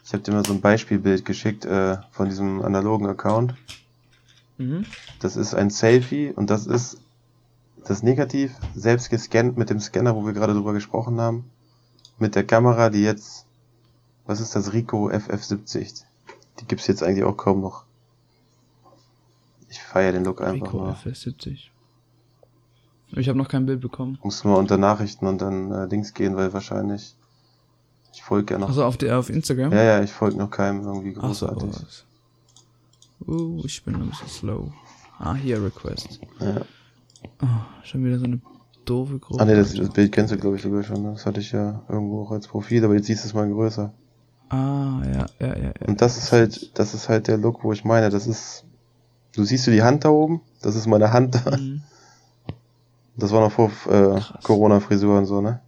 ich habe dir mal so ein Beispielbild geschickt äh, von diesem analogen Account. Mhm. Das ist ein Selfie und das ist das Negativ selbst gescannt mit dem Scanner, wo wir gerade drüber gesprochen haben. Mit der Kamera, die jetzt, was ist das, Rico FF70. Die gibt's jetzt eigentlich auch kaum noch. Ich feiere den Look einfach Rico nur. FF70. Ich habe noch kein Bild bekommen. Musst du mal unter Nachrichten und dann äh, Dings gehen, weil wahrscheinlich ich folge ja noch. Also auf der auf Instagram? Ja, ja, ich folge noch keinem irgendwie großartig. Ach so, uh, ich bin ein bisschen slow. Ah, hier Request. Ja. Oh, schon wieder so eine doofe Gruppe. Ah ne, das, das, Bild kennst du glaube ich sogar schon. Ne? Das hatte ich ja irgendwo auch als Profil, aber jetzt siehst du es mal größer. Ah, ja, ja, ja, ja. Und das ist halt, das ist halt der Look, wo ich meine, das ist, du siehst du die Hand da oben? Das ist meine Hand da. Mhm. Das war noch vor äh, Corona-Frisur und so, ne?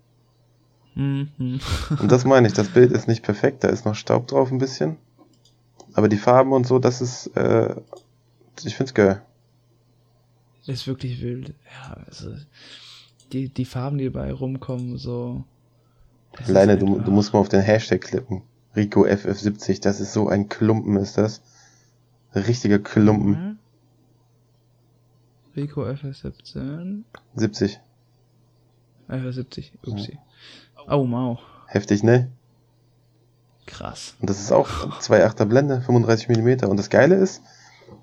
Mhm. *laughs* und das meine ich, das Bild ist nicht perfekt, da ist noch Staub drauf ein bisschen. Aber die Farben und so, das ist, äh, ich find's geil. Ist wirklich wild. Ja, also die, die Farben, die dabei rumkommen, so. Alleine, du, du musst mal auf den Hashtag klicken. Rico FF70, das ist so ein Klumpen, ist das. Ein richtiger Klumpen. Mhm. Rico FF17. 70. FF70, upsi. Ja. Oh, wow. Heftig, ne? Krass. Und das ist auch 2,8er Blende, 35 mm. Und das Geile ist,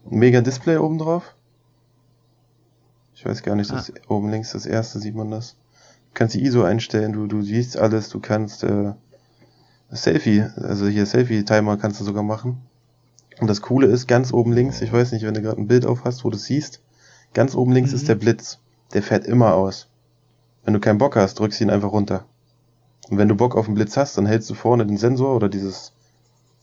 mega Display oben drauf. Ich weiß gar nicht, das ah. oben links das erste sieht man das. Du kannst die ISO einstellen, du, du siehst alles, du kannst äh, Selfie, also hier Selfie-Timer kannst du sogar machen. Und das Coole ist, ganz oben links, ich weiß nicht, wenn du gerade ein Bild auf hast, wo du siehst, ganz oben links mhm. ist der Blitz. Der fährt immer aus. Wenn du keinen Bock hast, drückst du ihn einfach runter. Und wenn du Bock auf den Blitz hast, dann hältst du vorne den Sensor oder dieses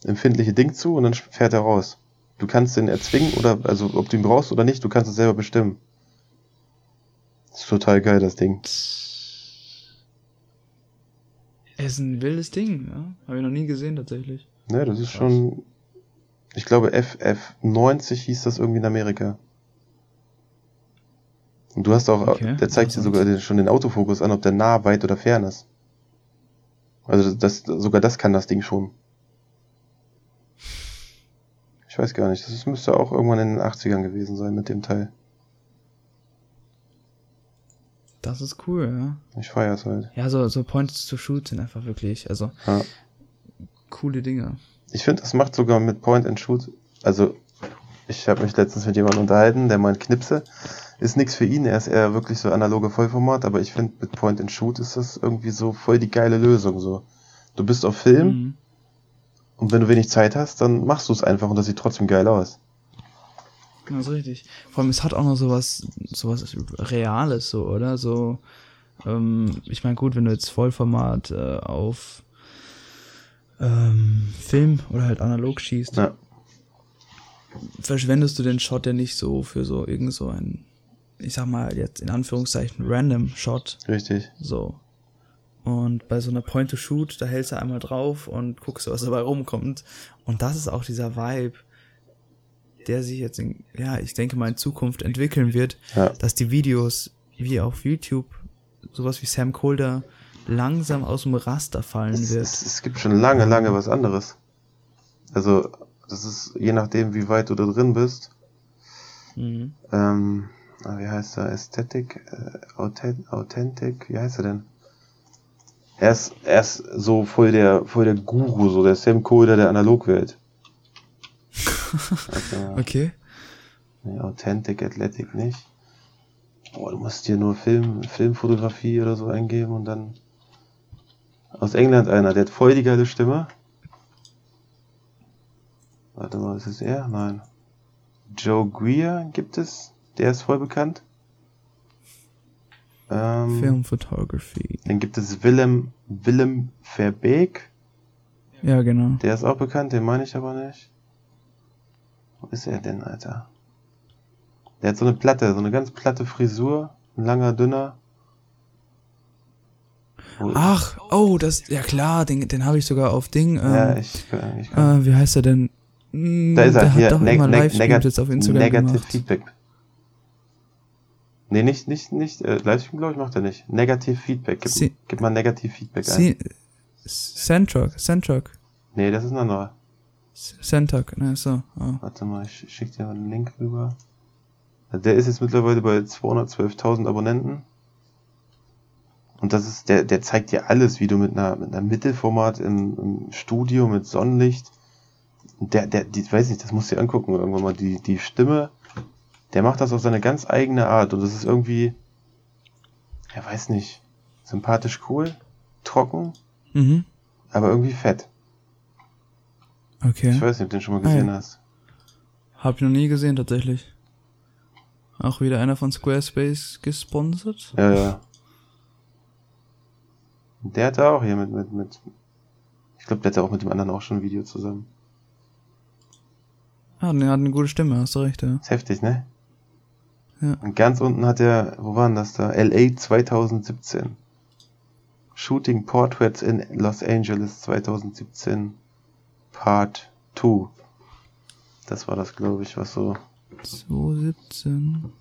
empfindliche Ding zu und dann fährt er raus. Du kannst den erzwingen oder, also ob du ihn brauchst oder nicht, du kannst es selber bestimmen. Das ist total geil, das Ding. Es ist ein wildes Ding, ja. Habe ich noch nie gesehen tatsächlich. Ne, das ist Krass. schon. Ich glaube, FF90 hieß das irgendwie in Amerika. Und du hast auch, okay, der zeigt dir sogar schon den Autofokus an, ob der nah, weit oder fern ist. Also das, sogar das kann das Ding schon. Ich weiß gar nicht, das müsste auch irgendwann in den 80ern gewesen sein mit dem Teil. Das ist cool, ja. Ich feiere es halt. Ja, so, so Points to Shoot sind einfach wirklich, also ja. coole Dinge. Ich finde, das macht sogar mit Point and Shoot, also ich habe mich letztens mit jemandem unterhalten, der meint Knipse ist nichts für ihn, er ist eher wirklich so analoge Vollformat, aber ich finde mit Point and Shoot ist das irgendwie so voll die geile Lösung so. Du bist auf Film mhm. Und wenn du wenig Zeit hast, dann machst du es einfach und das sieht trotzdem geil aus. Das ist richtig. Vor allem, es hat auch noch sowas, sowas Reales, so, oder? So, ähm, ich meine, gut, wenn du jetzt Vollformat äh, auf ähm, Film oder halt analog schießt, Ja. verschwendest du den Shot ja nicht so für so irgend so ein, ich sag mal jetzt in Anführungszeichen, random Shot, Richtig. so. Und bei so einer Point-to-Shoot, da hältst du einmal drauf und guckst, was dabei rumkommt. Und das ist auch dieser Vibe, der sich jetzt in, ja, ich denke mal in Zukunft entwickeln wird, Ja. dass die Videos wie auf YouTube, sowas wie Sam Colder, langsam aus dem Raster fallen Es, wird. es, es gibt schon lange, lange was anderes. Also, das ist je nachdem, wie weit du da drin bist. Mhm. Ähm, ah, wie heißt er? Ästhetik? Äh, Authent Authentic? Wie heißt er denn? Er ist, er ist so voll der, voll der Guru, so der Sam Colder der Analogwelt. Mal. Okay. Nee, Authentic Athletic nicht. Boah, du musst dir nur Film, Filmfotografie oder so eingeben und dann. Aus England einer, der hat voll die geile Stimme. Warte mal, ist es er? Nein. Joe Greer gibt es. Der ist voll bekannt. Ähm, Film Photography. Dann gibt es Willem, Willem Verbeek. Ja, genau. Der ist auch bekannt, den meine ich aber nicht. Wo ist er denn, Alter? Der hat so eine Platte, so eine ganz platte Frisur, ein langer, dünner. Ach, oh, das, ja klar, den, den habe ich sogar auf Ding. Ähm, ja, ich, ich kann. äh, wie heißt er denn? Mm, da ist er, der hier, hat doch neg immer neg negat jetzt auf Instagram Negative gemacht. Feedback. Nee, nicht, nicht, nicht, äh, Livestream, glaube ich, macht er nicht. Negative Feedback, gib, Sie- gib mal Negative Feedback ein. Centrock, Centrock, Nee, das ist ein anderer. Centrock, ne, so. Oh. Warte mal, ich schick dir mal einen Link rüber. Also Der ist jetzt mittlerweile bei 212.000 Abonnenten. Und das ist, der, der zeigt dir alles, wie du mit einer, mit einer Mittelformat im, im Studio mit Sonnenlicht. Der, der, die, weiß nicht, das musst du dir angucken irgendwann mal. Die, die Stimme, der macht das auf seine ganz eigene Art. Und das ist irgendwie, er weiß nicht, sympathisch cool, trocken, Mhm. aber irgendwie fett. Okay. Ich weiß nicht, ob du den schon mal Ah, gesehen ja. hast. Hab ich noch nie gesehen, tatsächlich. Auch wieder einer von Squarespace gesponsert. Ja, ja. Der hatte auch hier mit, mit, mit. Ich glaube, der hatte auch mit dem anderen auch schon ein Video zusammen. Ah, der hat eine gute Stimme, hast du recht, ja. Ist heftig, ne? Ja. Und ganz unten hat er, wo waren das da? LA 2017. Shooting Portraits in Los Angeles 2017 Part 2. Das war das, glaube ich, was so, 217.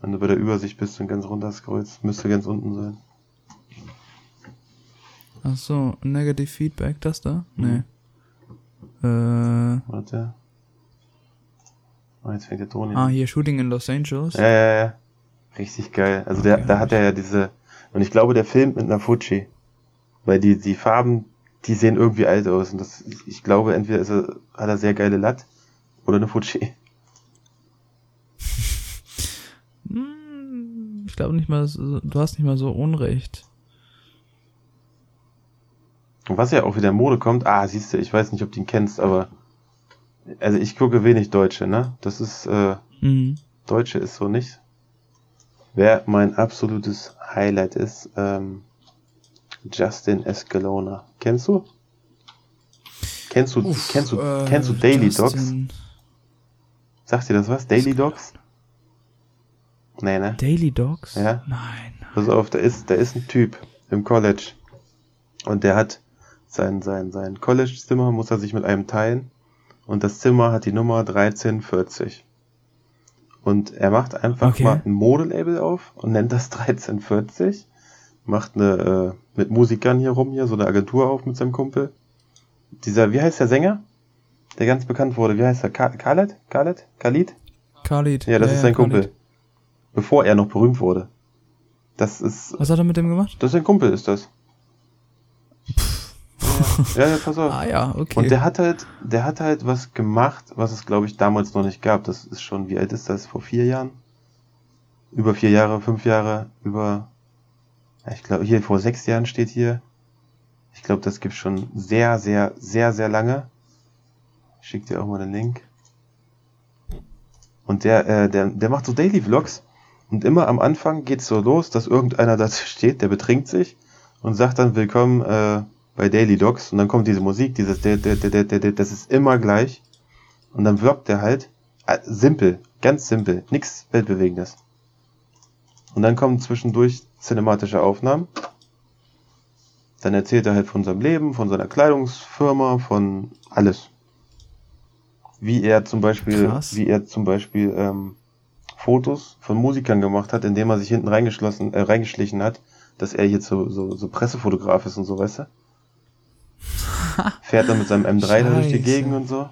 wenn du bei der Übersicht bist und ganz runter scrollst, müsste ganz unten sein. Ach so, Negative Feedback, das da? Mhm. Nee. Äh, Warte. Oh, jetzt fängt der Ton ah, hier Shooting in Los Angeles. Ja, ja, ja. Richtig geil. Also der, Okay, da hab hat er ja diese, und ich glaube, der filmt mit einer Fuji. Weil die, die Farben, die sehen irgendwie alt aus. Und das, ich glaube, entweder ist er, hat er sehr geile Latt oder eine Fuji. Hm, Ich glaube nicht mal, du hast nicht mal so Unrecht. Und was ja auch wieder in Mode kommt, ah, siehst du, ich weiß nicht, ob du ihn kennst, aber, also ich gucke wenig Deutsche, ne? Das ist, äh, Mhm. Deutsche ist so nicht. Wer mein absolutes Highlight ist, ähm, Justin Escalona. Kennst du? Kennst du, Uff, kennst du, äh, kennst du Daily Dogs? Justin- Sagt dir das was? Daily Dogs? Nee, ne? Daily Dogs? Ja. Nein. Pass auf, da ist, da ist ein Typ im College. Und der hat sein, sein, sein College-Zimmer muss er sich mit einem teilen. Und das Zimmer hat die Nummer 1340. Und er macht einfach Okay. mal ein Modelabel auf und nennt das 1340. Macht eine, äh, mit Musikern hier rum hier, so eine Agentur auf mit seinem Kumpel. Dieser, wie heißt der Sänger? Der ganz bekannt wurde. Wie heißt er? Ka- Khaled? Khaled? Khalid? Khalid. Ja, das ist sein Khalid. Kumpel. Bevor er noch berühmt wurde. Das ist, Was hat er mit dem gemacht? das ist ein Kumpel, ist das. Ja, ja, ja, pass auf. Ah ja, okay. Und der hat halt, der hat halt was gemacht, was es glaube ich damals noch nicht gab. Das ist schon, wie alt ist das? Vor vier Jahren? Über vier Jahre, fünf Jahre, über, ja, ich glaube hier vor sechs Jahren steht hier. Ich glaube, das gibt schon sehr, sehr, sehr, sehr lange. Ich schick dir auch mal den Link. Und der, äh, der, der macht so Daily Vlogs. Und immer am Anfang geht's so los, dass irgendeiner *laughs* dazu steht, der betrinkt sich und sagt dann Willkommen äh, bei Daily Dogs. Und dann kommt diese Musik, dieses, der, der, der, der, der, das ist immer gleich. Und dann vloggt er halt. Äh, simpel, ganz simpel, nichts Weltbewegendes. Und dann kommen zwischendurch cinematische Aufnahmen. Dann erzählt er halt von seinem Leben, von seiner Kleidungsfirma, von alles. Wie er zum Beispiel, Krass. wie er zum Beispiel ähm, Fotos von Musikern gemacht hat, indem er sich hinten reingeschlossen, äh, reingeschlichen hat, dass er jetzt so, so, so Pressefotograf ist und so, weißt du? Fährt dann mit seinem M3 da durch die. Gegend und so.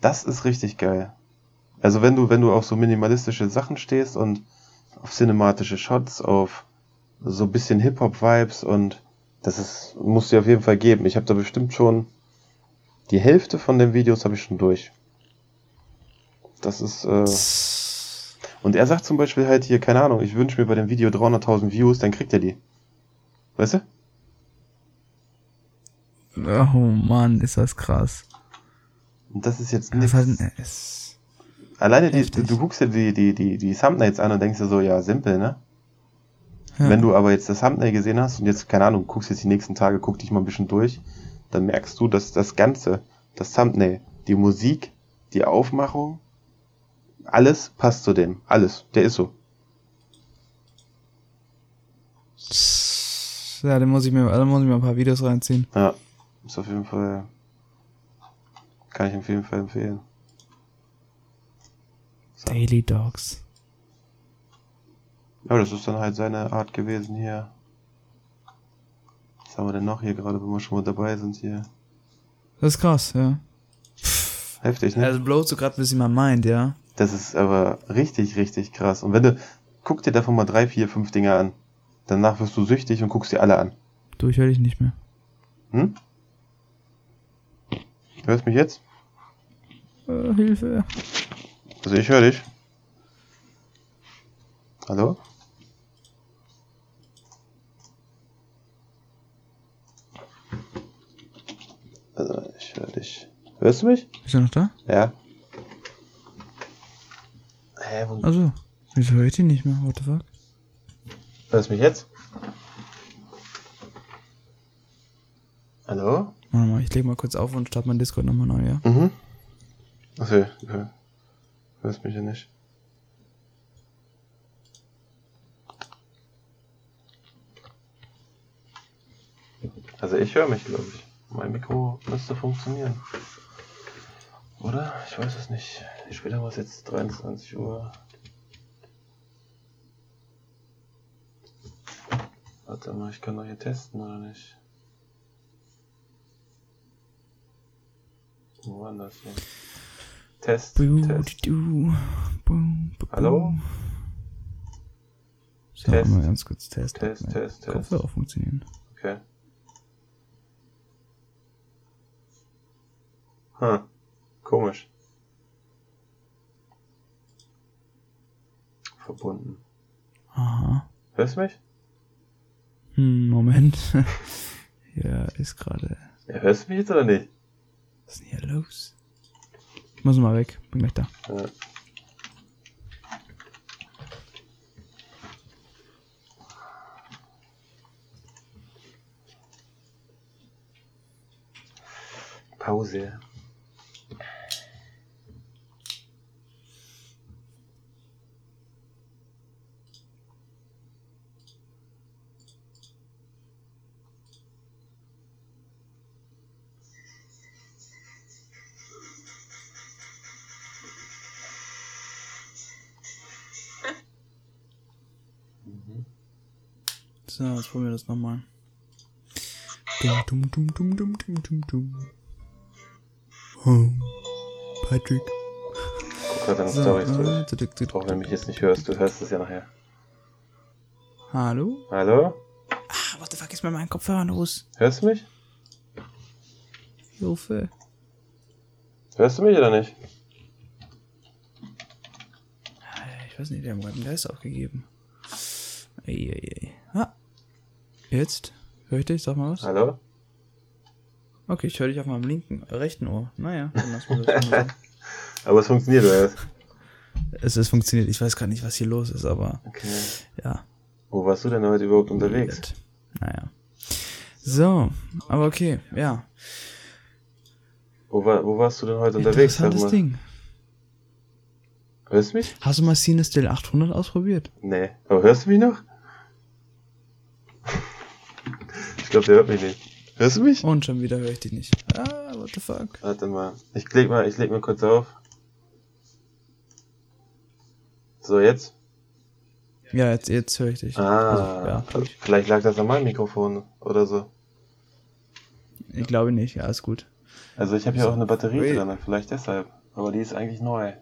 Das ist richtig geil. Also wenn du, wenn du auf so minimalistische Sachen stehst und auf cinematische Shots, auf so ein bisschen Hip-Hop-Vibes und das ist, musst du dir auf jeden Fall geben. Ich habe da bestimmt schon die Hälfte von den Videos habe ich schon durch. Das ist, äh, und er sagt zum Beispiel halt hier, keine Ahnung, ich wünsche mir bei dem Video 300.000 Views, dann kriegt er die. Weißt du? Oh Mann, ist das krass. Und das ist jetzt nichts. Alleine die, du, du guckst dir die, die, die, die Thumbnails an und denkst dir so, ja, simpel, ne? ja. Wenn du aber jetzt das Thumbnail gesehen hast und jetzt, keine Ahnung, guckst jetzt die nächsten Tage, guck dich mal ein bisschen durch, dann merkst du, dass das Ganze, das Thumbnail, die Musik, die Aufmachung, alles passt zu dem. Alles. Der ist so. Ja, dann muss ich mir, also muss ich mir ein paar Videos reinziehen. Ja. Ist auf jeden Fall, kann ich auf jeden Fall empfehlen. So. Daily Dogs. Ja, das ist dann halt seine Art gewesen hier. Was haben wir denn noch hier gerade, wenn wir schon mal dabei sind hier? Das ist krass, ja. Heftig, ne? Also blowt so gerade ein bisschen mein Mind, ja. Das ist aber richtig, richtig krass. Und wenn du, guck dir davon mal drei, vier, fünf Dinger an. Danach wirst du süchtig und guckst dir alle an. Du, ich höre dich nicht mehr. Hm? Hörst mich jetzt? Äh, Hilfe. Also ich höre dich. Hallo? Also ich höre dich. Hörst du mich? Bist du noch da? Ja. Hä, wo Also, wieso höre ich dich nicht mehr? What the fuck? hörst du mich jetzt? Hallo? Warte mal, ich leg mal kurz auf und starte mein Discord nochmal neu, ja? Mhm. Achso, okay. Hörst mich ja nicht. Also ich höre mich, glaube ich. Mein Mikro müsste funktionieren. Oder? Ich weiß es nicht. Wie spät haben wir es jetzt? 23 Uhr. Warte mal, ich kann doch hier testen, oder nicht? Wo war das hier? Test, Test. Du, boom, boom. Hallo? So, Test. mal ganz kurz Test. Test, Test, Test. Kopfhörer funktionieren. Okay. Hm. Komisch. Verbunden. Aha. Hörst du mich? Hm, Moment. *laughs* ja, ist gerade. Ja, hörst du mich jetzt oder nicht? Was ist denn hier los? Ich muss mal weg. Bin gleich da. Ja. Pause. So, jetzt probieren wir das nochmal. Dum, dum, dum, dum, dum, dum, dum, dum. Oh, Patrick. Guck gerade deine So, Storys äh, durch. zick, Auch wenn du mich jetzt nicht hörst, du hörst es ja nachher. Hallo? Hallo? Ah, what the fuck ist mit meinen Kopfhörern los? Hörst du mich? Hilfe. Hörst du mich oder nicht? Ich weiß nicht, wir haben gerade einen Geist aufgegeben. Eieiei. Ah. Jetzt? Hör ich dich? Sag mal was. Hallo? Okay, ich höre dich auf meinem linken, äh, rechten Ohr. Naja, dann lass mal das. *laughs* Aber es funktioniert, oder? es, es funktioniert. Ich weiß gar nicht, was hier los ist, aber Okay. ja. Wo warst du denn heute überhaupt unterwegs? Naja. So, aber okay, ja. Wo, war, wo warst du denn heute unterwegs? Interessantes. Ding. Hörst du mich? Hast du mal Cinestill 800 ausprobiert? Nee. Aber hörst du mich noch? Ich glaube, der hört mich nicht. Hörst du mich? Und schon wieder höre ich dich nicht. Ah, what the fuck? Warte mal. Ich leg mal, ich leg mal kurz auf. So, jetzt? Ja, jetzt, jetzt höre ich dich. Ah, Also, ja, vielleicht lag das an meinem Mikrofon oder so. Ich glaube nicht, ja, ist gut. Also ich habe hier auch eine Batterie Ui. drin, vielleicht deshalb. Aber die ist eigentlich neu.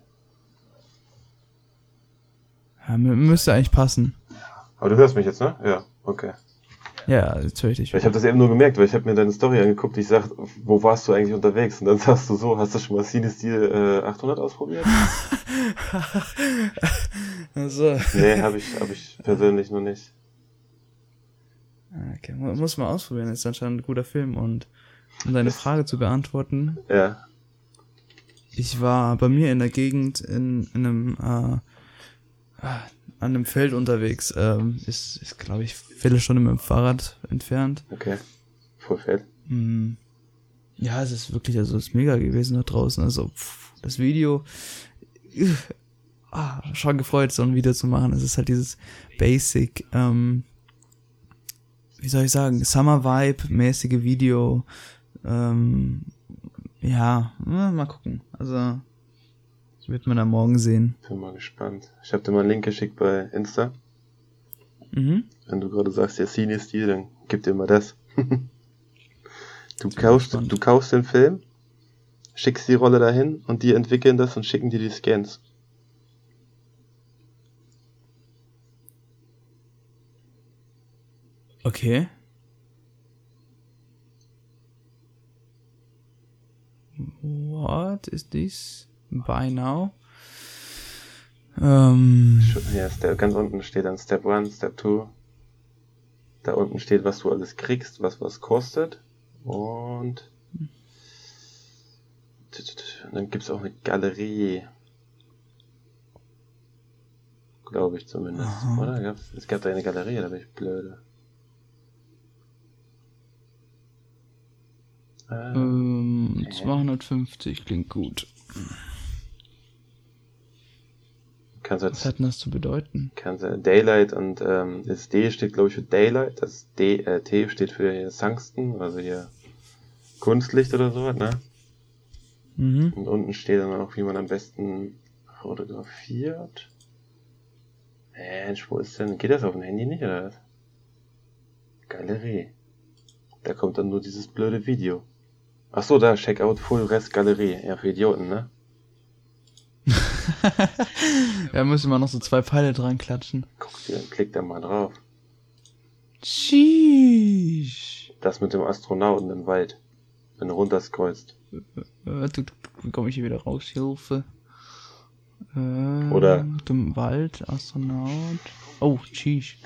Ja, mü- müsste eigentlich passen. Aber du hörst mich jetzt, ne? Ja, okay. Ja, jetzt höre ich dich. Ich habe das eben nur gemerkt, weil ich habe mir deine Story angeguckt. Ich sag, wo warst du eigentlich unterwegs? Und dann sagst du so, hast du schon mal Cinestill äh, 800 ausprobiert? *laughs* Also, nee, habe ich, hab ich persönlich noch nicht. okay, mu- muss man ausprobieren. Ist anscheinend ein guter Film. Und um deine Frage zu beantworten, Ja, ich war bei mir in der Gegend in, in einem, äh, ah, an einem Feld unterwegs. Ähm, ist, ist glaube ich, Viertelstunde mit dem Fahrrad entfernt. okay. Voll fett. Mm. Ja, es ist wirklich, also es ist mega gewesen da draußen. Also pff, das Video, *laughs* ah, schon gefreut, so ein Video zu machen. Es ist halt dieses Basic, ähm, wie soll ich sagen, Summer Vibe mäßige Video. Ähm, ja, mal gucken. Also wird man dann morgen sehen. Bin mal gespannt. Ich habe dir mal einen Link geschickt bei Insta. Mhm. Wenn du gerade sagst, der Cinestil, dann gib dir mal das. *laughs* du kaufst, du kaufst den Film, schickst die Rolle dahin und die entwickeln das und schicken dir die Scans. Okay. What is this? Buy now? Ähm, Ja, Step, ganz unten steht dann Step 1, Step 2. Da unten steht, was du alles kriegst, was was kostet. Und dann gibt's auch eine Galerie. Glaube ich zumindest. Aha. Oder? Es gab da eine Galerie, da bin ich blöde. Äh, ähm, Okay. 250 klingt gut. Kannst Was hat denn das zu bedeuten? kannst, äh, Daylight und ähm, das D steht glaube ich für Daylight, das D, äh, T steht für hier Tungsten, also hier Kunstlicht oder sowas, ne? Mhm. Und unten steht dann auch, wie man am besten fotografiert. Mensch, wo ist denn? Geht das auf dem Handy nicht, oder was? Galerie. Da kommt dann nur dieses blöde Video. Ach so, da, Checkout Full Rest Galerie. Ja, für Idioten, ne? *laughs* *laughs* Ja, müssen wir noch so zwei Pfeile dran klatschen. Guck dir, klick da mal drauf. Sheesh. Das mit dem Astronauten im Wald. Wenn du runterscrollst. Äh, wie komme ich hier wieder raus? Hilfe. Äh, Oder- Im Wald, Astronaut. Oh, sheesh.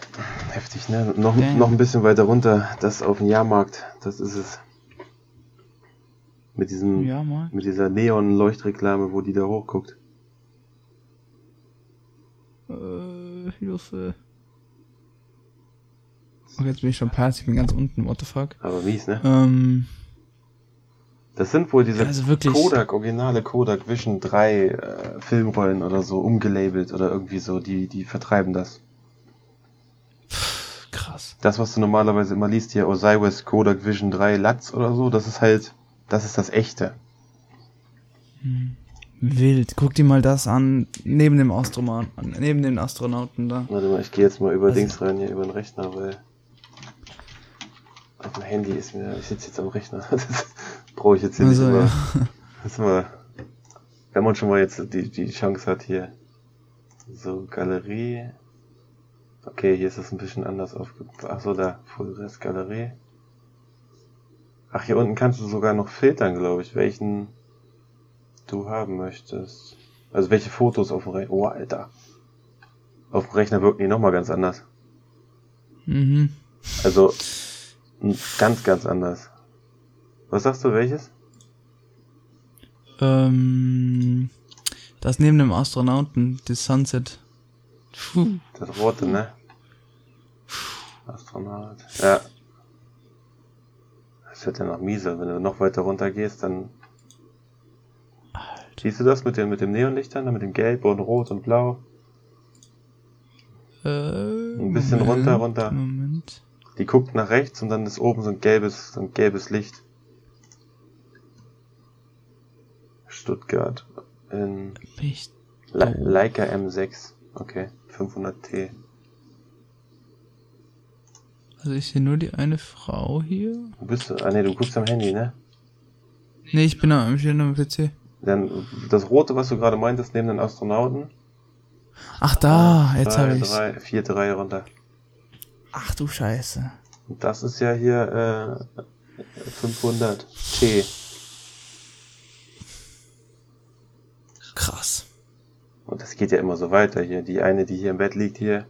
Heftig, ne? Noch, noch ein bisschen weiter runter. Das auf dem Jahrmarkt. Das ist es. Mit diesem, Ja, mit dieser Neon-Leuchtreklame, wo die da hochguckt. Äh, Hilfe. Und jetzt bin ich schon passiv, ich bin ganz unten, what the fuck. Aber mies, ne? Ähm, Das sind wohl diese Also wirklich- Kodak, originale Kodak Vision 3 äh, Filmrollen oder so, umgelabelt oder irgendwie so, die, die vertreiben das. krass. Das, was du normalerweise immer liest, hier Osiris Kodak Vision 3 Latz oder so, das ist halt, das ist das echte. Wild. Guck dir mal das an, neben dem Astronauten, neben den Astronauten da. Warte mal, ich gehe jetzt mal über Also- Dings rein, hier über den Rechner, weil auf dem Handy ist mir, ich sitze jetzt am Rechner, *laughs* das brauche ich jetzt hier Also, nicht immer. ja. Das mal, wenn man schon mal jetzt die, die Chance hat hier. So, Galerie. Okay, hier ist es ein bisschen anders aufgebaut. Ach so, da, Full Rest Galerie. Ach, hier unten kannst du sogar noch filtern, glaube ich, welchen du haben möchtest. Also welche Fotos auf dem Rechner. Oh, Alter. Auf dem Rechner wirken die nochmal ganz anders. Mhm. Also, Ganz, ganz anders. Was sagst du, welches? Ähm, das neben dem Astronauten, das Sunset. Puh. Das rote, ne? Astronaut. Ja. Das wird ja noch mieser. Wenn du noch weiter runter gehst, dann. Siehst du das mit dem, mit dem Neonlichtern, mit dem Gelb und Rot und Blau? Äh, ein bisschen Moment, runter, runter. Moment. Die guckt nach rechts und dann ist oben so ein gelbes, so ein gelbes Licht. Stuttgart. In Le Leica M6. Okay, 500T. Also ich sehe nur die eine Frau hier. Wo bist du? Ah ne, du guckst am Handy, ne? Ne, ich bin am, ich bin am PC. Dann das rote, was du gerade meintest, neben den Astronauten. Ach da, ah, jetzt habe ich. Drei, vierte Reihe runter. Ach du Scheiße. Und das ist ja hier äh, 500 T. Krass. Und das geht ja immer so weiter hier. Die eine, die hier im Bett liegt hier,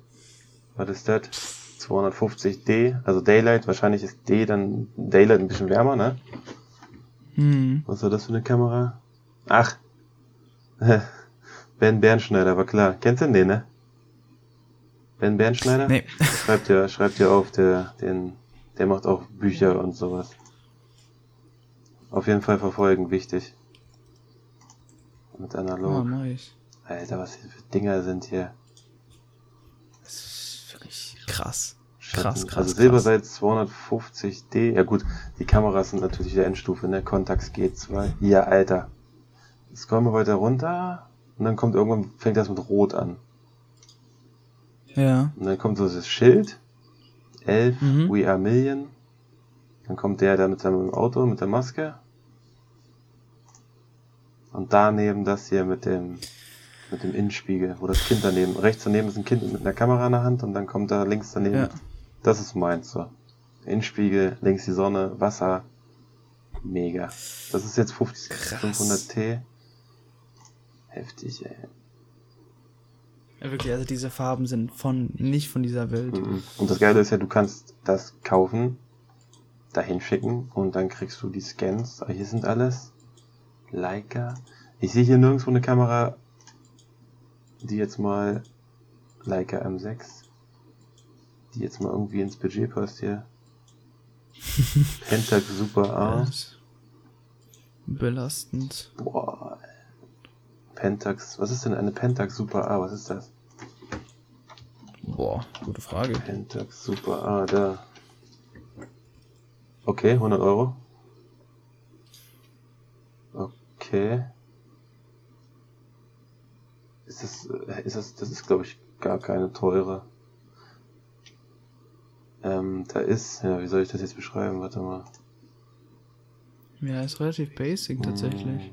was ist das? 250D, also Daylight, wahrscheinlich ist D dann Daylight ein bisschen wärmer, ne? Hm. Was war das für eine Kamera? Ach, *laughs* Ben Bernschneider, war klar. Kennst du den, ne? Ben Bernschneider? Nee. Schreibt ja, schreibt ja auf, der, den, der macht auch Bücher und sowas. Auf jeden Fall verfolgen, wichtig. Mit analog. Oh, nice. Alter, was hier für Dinger sind hier. Das ist wirklich krass. Krass, krass. Also Silberseits 250D. Ja gut, die Kameras sind natürlich der Endstufe, ne? Contax G2. Ja, Alter. Jetzt kommen wir weiter runter und dann kommt irgendwann, fängt das mit Rot an. Ja. Und dann kommt so das Schild. 11, mhm. We are Million. Dann kommt der da mit seinem Auto, mit der Maske. Und daneben das hier mit dem, mit dem Innenspiegel, wo das Kind daneben, rechts daneben ist ein Kind mit einer Kamera in der Hand und dann kommt da links daneben, ja. das ist meins so. Innenspiegel, links die Sonne, Wasser, mega. Das ist jetzt 50, 500T. Heftig, ey. Ja, wirklich, also diese Farben sind von, nicht von dieser Welt. Mhm. Und das Geile ist ja, du kannst das kaufen, dahin schicken und dann kriegst du die Scans. Hier sind alles Leica. Ich sehe hier nirgendwo eine Kamera, die jetzt mal Leica M6, die jetzt mal irgendwie ins Budget passt hier. *laughs* Pentax Super A. Belastend. Boah. Pentax, was ist denn eine Pentax Super A? Was ist das? Boah, gute Frage. Pentax Super A, da. Okay, 100 Euro. Okay. Ist das, äh, ist das, das ist glaube ich gar keine teure. Ähm, da ist, ja, wie soll ich das jetzt beschreiben? Warte mal. Ja, ist relativ basic tatsächlich.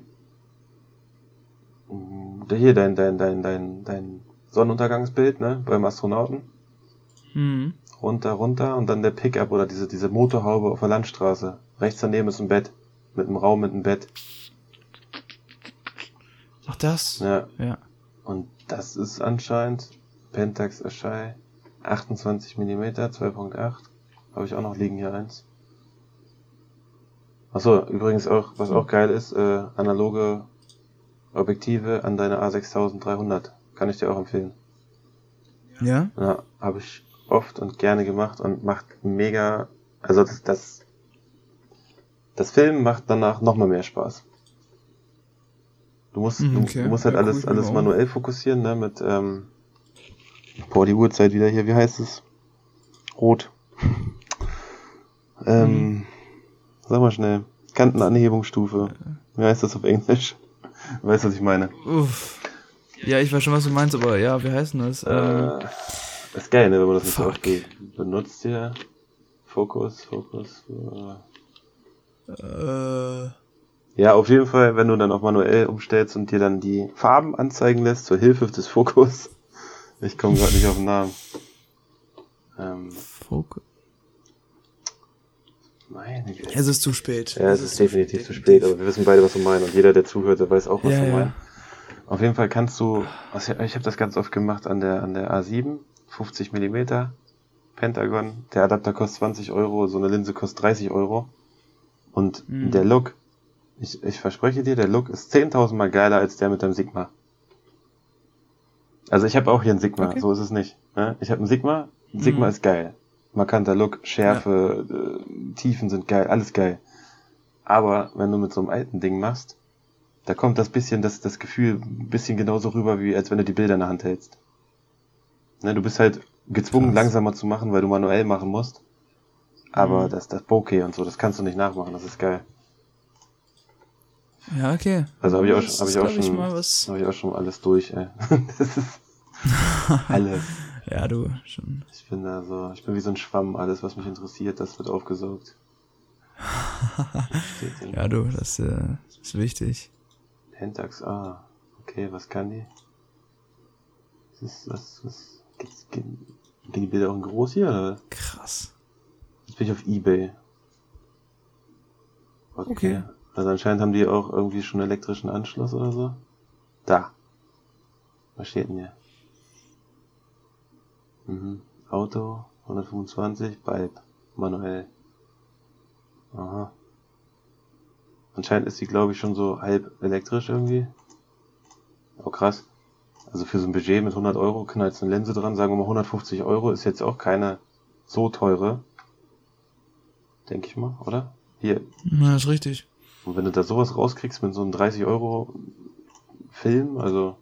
Hier dein, dein, dein, dein, dein Sonnenuntergangsbild, ne, beim Astronauten. Mhm. Runter, runter und dann der Pickup oder diese, diese Motorhaube auf der Landstraße. Rechts daneben ist ein Bett. Mit einem Raum mit einem Bett. Ach, das? Ja. ja. Und das ist anscheinend Pentax Aschei 28 mm 2.8. Habe ich auch noch liegen hier eins. Achso, übrigens auch, was auch geil ist, äh, analoge Objektive an deine A6300. Kann ich dir auch empfehlen. Ja? Ja, habe ich oft und gerne gemacht und macht mega, also das, das, das Filmen macht danach nochmal mehr Spaß. Du musst, mhm, okay. du, musst halt ja, alles, alles manuell fokussieren, ne, mit, ähm, boah, die Uhrzeit wieder hier, wie heißt es? Rot. *laughs* ähm, mhm. sag mal schnell. Kantenanhebungsstufe. Wie heißt das auf Englisch? Weißt du, was ich meine? Uff. Ja, ich weiß schon, was du meinst, aber ja, wie heißt denn das? Äh, ähm, ist geil, ne, wenn man das nicht so oft benutzt hier. Fokus, Fokus. Äh. Ja, auf jeden Fall, wenn du dann auch manuell umstellst und dir dann die Farben anzeigen lässt zur Hilfe des Fokus. Ich komme gerade nicht auf den Namen. Ähm, Fokus. Meine Güte. Es ist zu spät. Ja, es, es ist, ist definitiv zu spät, aber wir wissen beide, was du meinst. Und jeder, der zuhört, der weiß auch, was ja, du ja. meinst. Auf jeden Fall kannst du, also ich habe das ganz oft gemacht an der, an der A7, 50 mm, Pentagon. Der Adapter kostet 20 Euro, so eine Linse kostet 30 Euro. Und Mhm. der Look, ich, ich verspreche dir, der Look ist 10.000 Mal geiler als der mit dem Sigma. Also ich habe auch hier einen Sigma, Okay. so ist es nicht. Ne? Ich habe einen Sigma, ein Sigma Mhm. ist geil. Markanter Look, Schärfe, äh, Tiefen sind geil, alles geil. Aber wenn du mit so einem alten Ding machst, da kommt das bisschen, das, das Gefühl ein bisschen genauso rüber, wie als wenn du die Bilder in der Hand hältst. Ne, du bist halt gezwungen, Krass. langsamer zu machen, weil du manuell machen musst. Aber Mhm. das, das Bokeh und so, das kannst du nicht nachmachen, das ist geil. Ja, okay. Also habe ich auch, hab ich auch ich, schon, was. habe ich auch schon alles durch, ey. *laughs* Das ist *laughs* alles. Ja, du, schon. Ich bin da so, ich bin wie so ein Schwamm, alles was mich interessiert, das wird aufgesaugt. *laughs* Ja, du, das äh, ist wichtig. Pentax, ah, okay, was kann die? Was ist, was, was, gibt's, gehen, gehen die Bilder auch in groß hier, oder? Krass. Jetzt bin ich auf Ebay. Okay. Okay. Also anscheinend haben die auch irgendwie schon elektrischen Anschluss oder so. Da. Was steht denn hier? Mhm. Auto, 125, Bulb, manuell. Aha. Anscheinend ist die, glaube ich, schon so halb elektrisch irgendwie. Oh, krass. Also für so ein Budget mit 100 Euro knallt eine Linse dran, sagen wir mal 150 Euro, ist jetzt auch keine so teure. Denke ich mal, oder? Hier. Ja, ist richtig. Und wenn du da sowas rauskriegst mit so einem 30 Euro Film, also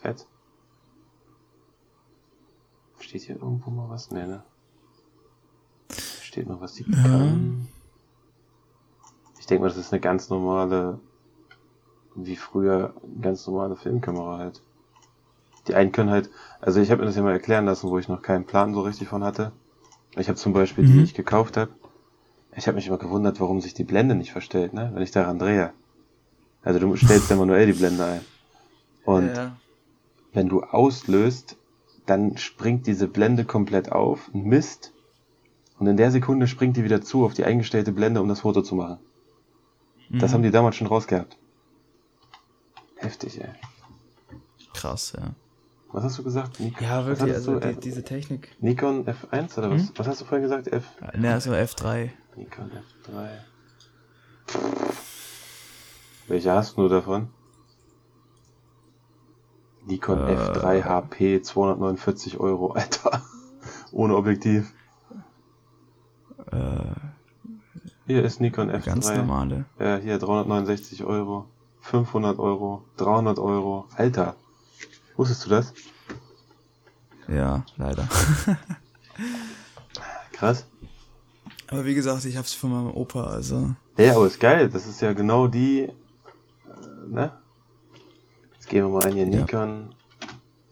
fett. Steht hier irgendwo mal was? Nee, ne? Steht noch was die Ja. kann. Ich denke mal, das ist eine ganz normale, wie früher, ganz normale Filmkamera halt. Die einen können halt, also ich habe mir das ja mal erklären lassen, wo ich noch keinen Plan so richtig von hatte. Ich habe zum Beispiel die, Mhm. die ich gekauft habe. Ich habe mich immer gewundert, warum sich die Blende nicht verstellt, ne? Wenn ich daran drehe. Also du stellst ja manuell die Blende ein. Und ja. wenn du auslöst, dann springt diese Blende komplett auf und misst. Und in der Sekunde springt die wieder zu auf die eingestellte Blende, um das Foto zu machen. Das Mhm. haben die damals schon rausgehabt. Heftig, ey. Krass, ja. Was hast du gesagt? Nikon, Ja, wirklich, also du? die, F diese Technik. Nikon F1 oder was? Hm? Was hast du vorhin gesagt? F? Ne, also F3. Nikon F3. Welche hast du davon? Nikon Äh. F3 HP 249 Euro, *laughs* Alter. Ohne Objektiv. Äh, Hier ist Nikon F3. ganz normale. Ja, hier 369 Euro, 500 Euro, 300 Euro. Alter, wusstest du das? Ja, leider. *laughs* Krass. Aber wie gesagt, ich hab's von meinem Opa, also. Ja, aber ist geil. Das ist ja genau die, äh, ne? Jetzt gehen wir mal ein hier Ja. Nikon.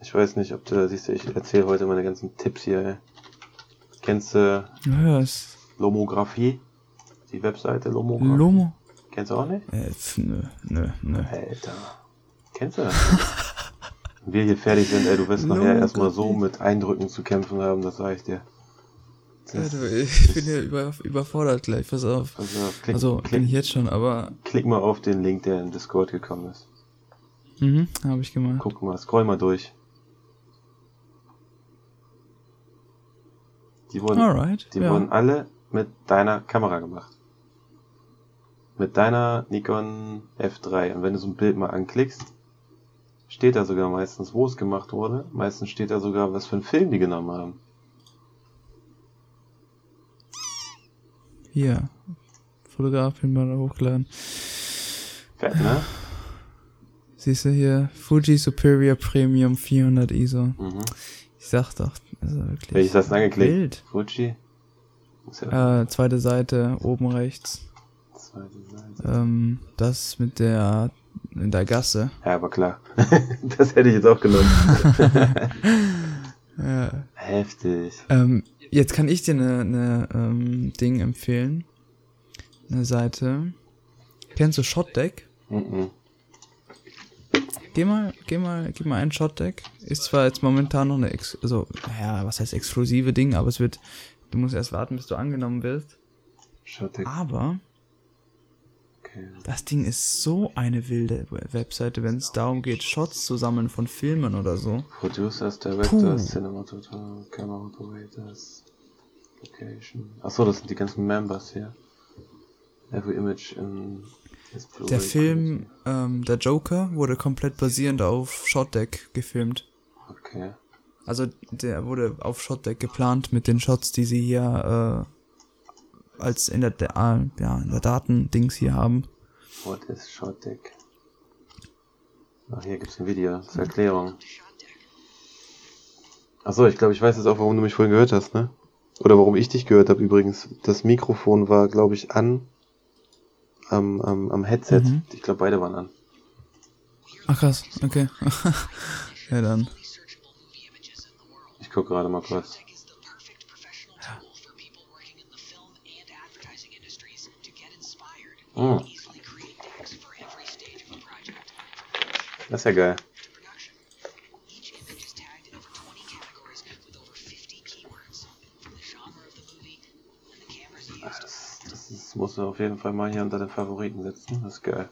Ich weiß nicht, ob du, siehst du, ich erzähle heute meine ganzen Tipps hier. Ey. Kennst du Ja. Lomographie? Die Webseite Lomographie? Lomo? Kennst du auch nicht? Äh, pf, nö, nö, nö. Alter. Kennst du das? Wenn wir hier fertig sind, ey, du wirst nachher erstmal so mit Eindrücken zu kämpfen haben, das sage ich dir. Das- ich bin hier über, überfordert gleich, pass auf. Also, klick, Also, bin ich klick, jetzt schon, aber. klick mal auf den Link, der in Discord gekommen ist. Mhm, habe ich gemacht. Guck mal, scroll mal durch. Die wurden, Alright. die ja. wurden alle mit deiner Kamera gemacht. Mit deiner Nikon F3. Und wenn du so ein Bild mal anklickst, steht da sogar meistens, wo es gemacht wurde. Meistens steht da sogar, was für einen Film die genommen haben. Hier. Fotografin mal hochgeladen. Fett, ne? Siehst du hier? Fuji Superior Premium 400 ISO. Mhm. Ich sag doch, also wirklich. Welches hast du angeklickt? Wild. Fuji? Ja Äh, zweite Seite, oben rechts. zweite Seite. Ähm, das mit der, in der Gasse. Ja, aber klar. *laughs* das hätte ich jetzt auch genommen. *laughs* Ja. Heftig. Ähm, jetzt kann ich dir eine, eine ähm, Ding empfehlen. Eine Seite. Kennst du Shotdeck? Mhm. Geh mal, geh mal, gib mal ein Shotdeck. Ist zwar jetzt momentan noch eine, Ex also, ja, was heißt exklusive Ding, aber es wird, du musst erst warten, bis du angenommen wirst. Shottek. Aber Okay. das Ding ist so eine wilde Webseite, wenn es darum geht, Shots zu sammeln von Filmen oder so. Producers, Directors. Cinematographer, Camera Operators. Location. Achso, das sind die ganzen Members hier. Every image in Der Film, ähm, der Joker, wurde komplett basierend auf Shotdeck gefilmt. Okay. Also der wurde auf Shotdeck geplant mit den Shots, die sie hier äh, als in der, äh, ja, in der Datendings hier haben. What is Shotdeck? Ach, hier gibt's ein Video zur Erklärung. Achso, ich glaube, ich weiß jetzt auch, warum du mich vorhin gehört hast, ne? Oder warum ich dich gehört habe übrigens. Das Mikrofon war, glaube ich, an am, am, am Headset. Mhm. Ich glaube, beide waren an. Ach krass, okay. *laughs* ja dann. Ich gucke gerade mal kurz. Hm. Das ist ja geil. Ah, Das, das, musst du auf jeden Fall mal hier unter den Favoriten setzen. Das ist geil.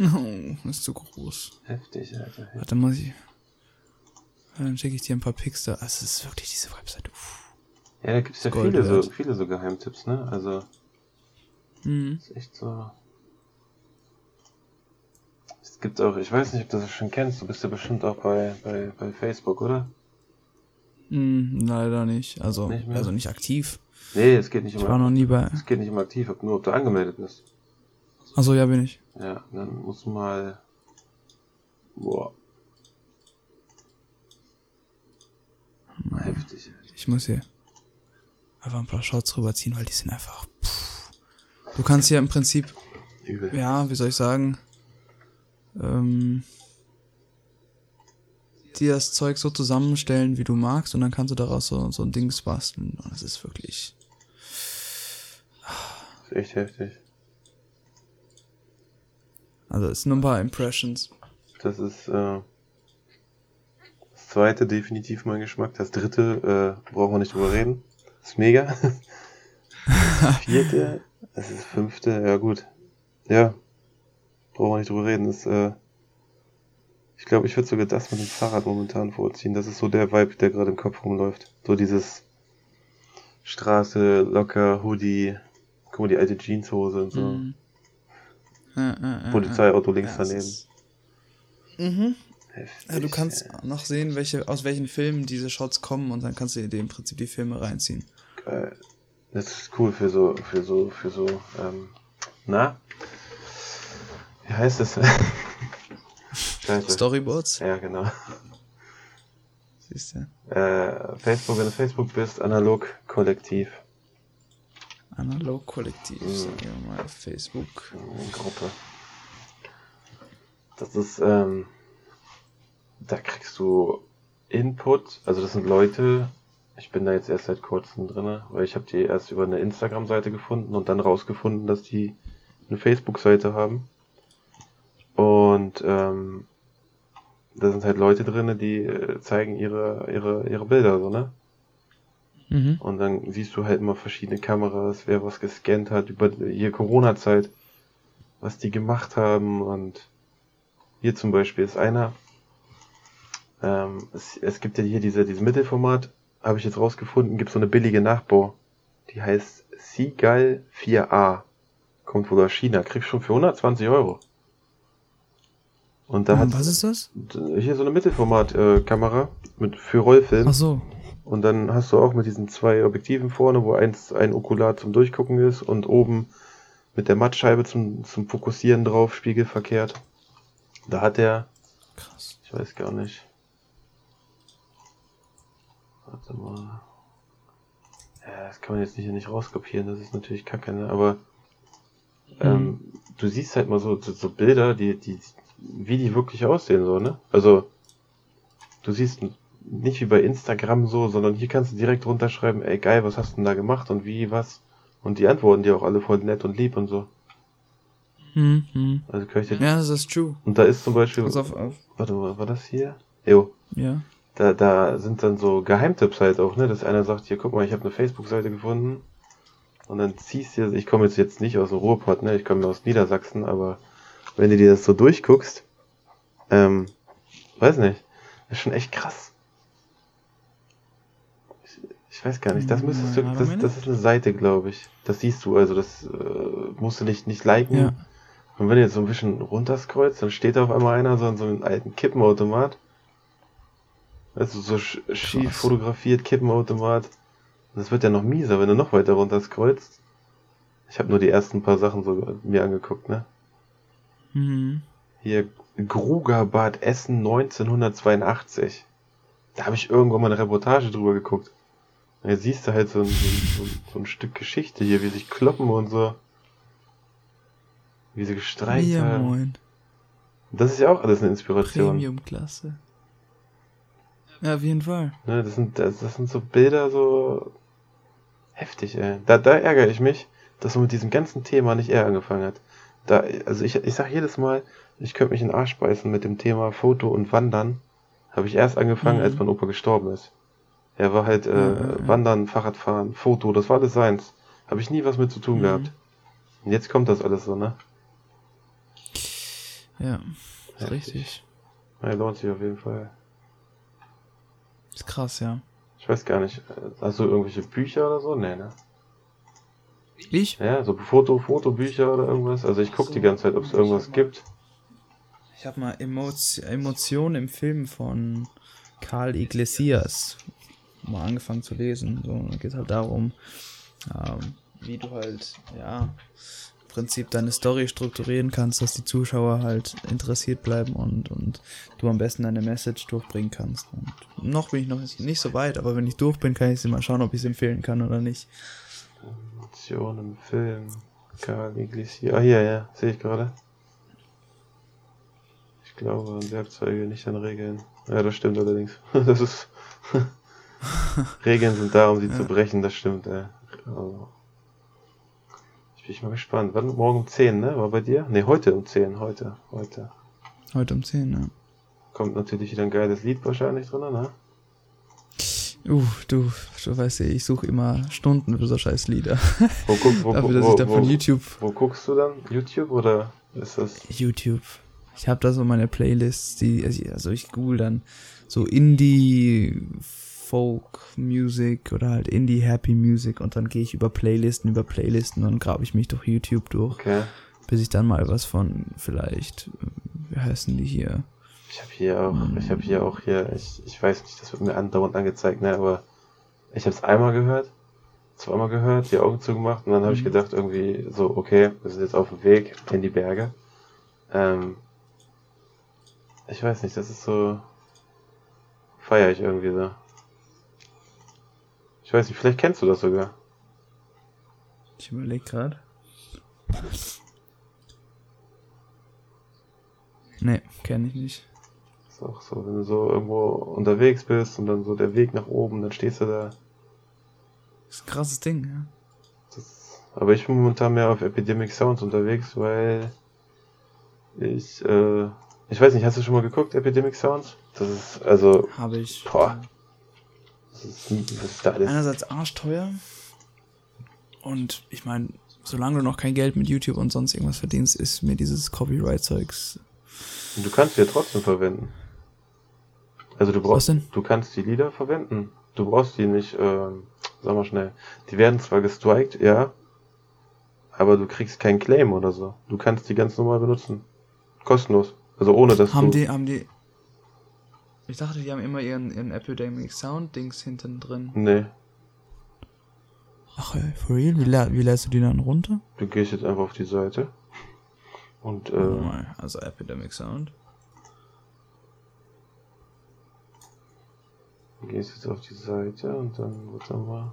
Oh, ist zu groß. Heftig, Alter. Warte, muss ich. Ja, Dann schicke ich dir ein paar Pics da. Es ist wirklich diese Webseite. Uff. Ja, da gibt's ja Gold viele so, viele so Geheimtipps, ne? Also, Mhm. ist echt so. Es gibt auch, ich weiß nicht, ob du das schon kennst, du bist ja bestimmt auch bei, bei, bei Facebook, oder? Mhm, leider nicht. Also, Nicht mehr? also nicht aktiv. Nee, es geht nicht Ich um, war noch nie bei. es geht nicht um aktiv, nur ob du angemeldet bist. Achso, ja, bin ich. Ja, dann musst du mal. Boah. Heftig. Ich muss hier einfach ein paar Shots rüberziehen, weil die sind einfach. Pff. Du kannst hier im Prinzip, Übel. ja, wie soll ich sagen, ähm, dir das Zeug so zusammenstellen, wie du magst, und dann kannst du daraus so, so ein Dings basteln. Und das ist wirklich. Ist echt heftig. Also, es sind nur ein paar Impressions. Das ist äh, das zweite definitiv mein Geschmack. Das dritte äh, brauchen wir nicht drüber reden. Das ist mega. Das vierte, das ist fünfte, ja gut. Ja, brauchen wir nicht drüber reden. Das, äh, ich glaube, ich würde sogar das mit dem Fahrrad momentan vorziehen. Das ist so der Vibe, der gerade im Kopf rumläuft. So dieses Straße, locker, Hoodie, guck mal, die alte Jeanshose und so. Mhm. Ja, ja, Polizeiauto links daneben. ist- Mhm. Heftig, Ja, du kannst noch sehen, welche, aus welchen Filmen diese Shots kommen und dann kannst du dir im Prinzip die Filme reinziehen. Geil. Das ist cool für so, für so, für so, ähm, na? Wie heißt das? *laughs* Storyboards? Ja, genau. Siehst du? Äh, Facebook, wenn du Facebook bist, analog kollektiv. Analog Kollektiv, Mhm. sagen wir mal, Facebook. Gruppe. Das ist, ähm, da kriegst du Input, also das sind Leute, ich bin da jetzt erst seit kurzem drinne, weil ich habe die erst über eine Instagram-Seite gefunden und dann rausgefunden, dass die eine Facebook-Seite haben. Und ähm, da sind halt Leute drinne, die äh, zeigen ihre, ihre, ihre Bilder, so, ne? Mhm. Und dann siehst du halt immer verschiedene Kameras, wer was gescannt hat über hier Corona-Zeit, was die gemacht haben. Und hier zum Beispiel ist einer, ähm, es, es gibt ja hier diese, dieses Mittelformat, habe ich jetzt rausgefunden, gibt so eine billige Nachbau. Die heißt Seagull 4A. Kommt wohl aus China, kriegst schon für 120 Euro. Und da hat was ist das? hier so eine Mittelformat-Kamera mit für Rollfilm. Ach so. Und dann hast du auch mit diesen zwei Objektiven vorne, wo eins ein Okular zum Durchgucken ist und oben mit der Mattscheibe zum, zum Fokussieren drauf, spiegelverkehrt. Da hat er, Krass. ich weiß gar nicht. Warte mal. Ja, das kann man jetzt nicht, nicht rauskopieren, das ist natürlich kacke, ne? Aber ähm, du siehst halt mal so, so, so Bilder, die, die, wie die wirklich aussehen, so, ne? Also, du siehst n- nicht wie bei Instagram so, sondern hier kannst du direkt runterschreiben, ey geil, was hast du denn da gemacht und wie, was? Und die antworten dir auch alle voll nett und lieb und so. Mhm. mhm. Also kann ich dir, Ja, das ist true. und da ist zum Beispiel, Pass auf, auf. warte mal, war das hier? Jo, Ja. da, da sind dann so Geheimtipps halt auch, ne? Dass einer sagt, hier, guck mal, ich habe eine Facebook-Seite gefunden. Und dann ziehst du, ich komme jetzt, jetzt nicht aus dem Ruhrpott, ne? Ich komme aus Niedersachsen, aber wenn du dir das so durchguckst, ähm, weiß nicht, ist schon echt krass. Ich weiß gar nicht, das müsstest du, das, das ist eine Seite, glaube ich. Das siehst du, also das äh, musst du nicht, nicht liken. Ja. Und wenn du jetzt so ein bisschen runterscrollst, dann steht da auf einmal einer so an so einem alten Kippenautomat. Du, so schief Krass. fotografiert, Kippenautomat. Und das wird ja noch mieser, wenn du noch weiter runterscrollst. Ich habe nur die ersten paar Sachen so mir angeguckt, ne? Mhm. Hier, Grugerbad Essen 1982. Da habe ich irgendwann mal eine Reportage drüber geguckt. Und jetzt siehst du halt so ein, so, ein, so ein, Stück Geschichte hier, wie sich kloppen und so. Wie sie gestreikt ja, haben. Moin. Das ist ja auch alles eine Inspiration. Premium-Klasse. Ja, auf jeden Fall. Ne, das, sind, das, das sind so Bilder, so heftig, ey. Da, da ärgere ich mich, dass man mit diesem ganzen Thema nicht eher angefangen hat. Da, also ich, ich sag jedes Mal, ich könnte mich in den Arsch beißen mit dem Thema Foto und Wandern. Habe ich erst angefangen, mhm. als mein Opa gestorben ist. Er war halt äh, mhm. Wandern, Fahrradfahren, Foto, das war alles seins. Habe ich nie was mit zu tun mhm. gehabt. Und jetzt kommt das alles so, ne? Ja, ist richtig. Ja, lohnt sich auf jeden Fall. Ist krass, ja. Ich weiß gar nicht. Hast du irgendwelche Bücher oder so? Nee, ne? Ich? Ja, so Foto, Fotobücher oder irgendwas. Also ich gucke so, die ganze Zeit, ob es irgendwas gibt. Ich habe mal Emotionen im Film von Karl Iglesias mal angefangen zu lesen. So, geht halt darum, ähm, wie du halt, ja, im Prinzip deine Story strukturieren kannst, dass die Zuschauer halt interessiert bleiben und, und du am besten deine Message durchbringen kannst. Und noch bin ich noch nicht so weit, aber wenn ich durch bin, kann ich sie mal schauen, ob ich es empfehlen kann oder nicht. Emotionen, Film, Karl Iglesias. Ah, hier, ja, sehe ich gerade. Ich glaube an Werkzeuge, nicht an Regeln. Ja, das stimmt allerdings. *laughs* Das ist. *laughs* *laughs* Regeln sind da, um sie ja. zu brechen, das stimmt, ey. Also. Ich bin mal gespannt. Wann? Morgen um 10, ne? War bei dir? Ne, heute um 10, heute. Heute. Heute um 10, ne? Kommt natürlich wieder ein geiles Lied wahrscheinlich drin, ne? Uh, du, du weißt ja, ich suche immer Stunden für so scheiß Lieder. *laughs* Wo, guck, wo, Dafür, dass wo, ich da von YouTube. Wo guckst du dann? YouTube oder ist das? YouTube. Ich habe da so meine Playlists, die, also ich google dann so Indie Folk Music oder halt Indie Happy Music und dann gehe ich über Playlisten, über Playlisten und grabe ich mich durch YouTube durch, okay. bis ich dann mal was von vielleicht, wie heißen die hier? Ich habe hier auch, hm. ich habe hier auch hier, ich, ich weiß nicht, das wird mir andauernd angezeigt, ne, aber ich habe es einmal gehört, zweimal gehört, die Augen zugemacht und dann habe ich hm. gedacht irgendwie so, okay, wir sind jetzt auf dem Weg in die Berge. Ähm, ich weiß nicht, das ist so. Feier ich irgendwie so. Ich weiß nicht, vielleicht kennst du das sogar. Ich überleg grad. Nee, kenne ich nicht. Ist auch so, wenn du so irgendwo unterwegs bist und dann so der Weg nach oben, dann stehst du da. Das ist ein krasses Ding, ja. Das, aber ich bin momentan mehr auf Epidemic Sounds unterwegs, weil ich äh, ich weiß nicht, hast du schon mal geguckt, Epidemic Sounds? Das ist, also. Habe ich. Boah. Das ist, das ist da. Einerseits arschteuer. Und ich meine, solange du noch kein Geld mit YouTube und sonst irgendwas verdienst, ist mir dieses Copyright-Zeugs. Du kannst sie ja trotzdem verwenden. Also du brauchst, du kannst die Lieder verwenden. Du brauchst die nicht, ähm, sag mal schnell. Die werden zwar gestrikt, ja, aber du kriegst keinen Claim oder so. Du kannst die ganz normal benutzen. Kostenlos. Also ohne dass haben du. Die, haben die. Ich dachte, die haben immer ihren, ihren Epidemic Sound-Dings hinten drin. Nee. Ach, ey, for real? Wie, wie lässt du die dann runter? Du gehst jetzt einfach auf die Seite. Und, äh. Oh also Epidemic Sound. Du gehst jetzt auf die Seite und dann, wird dann mal.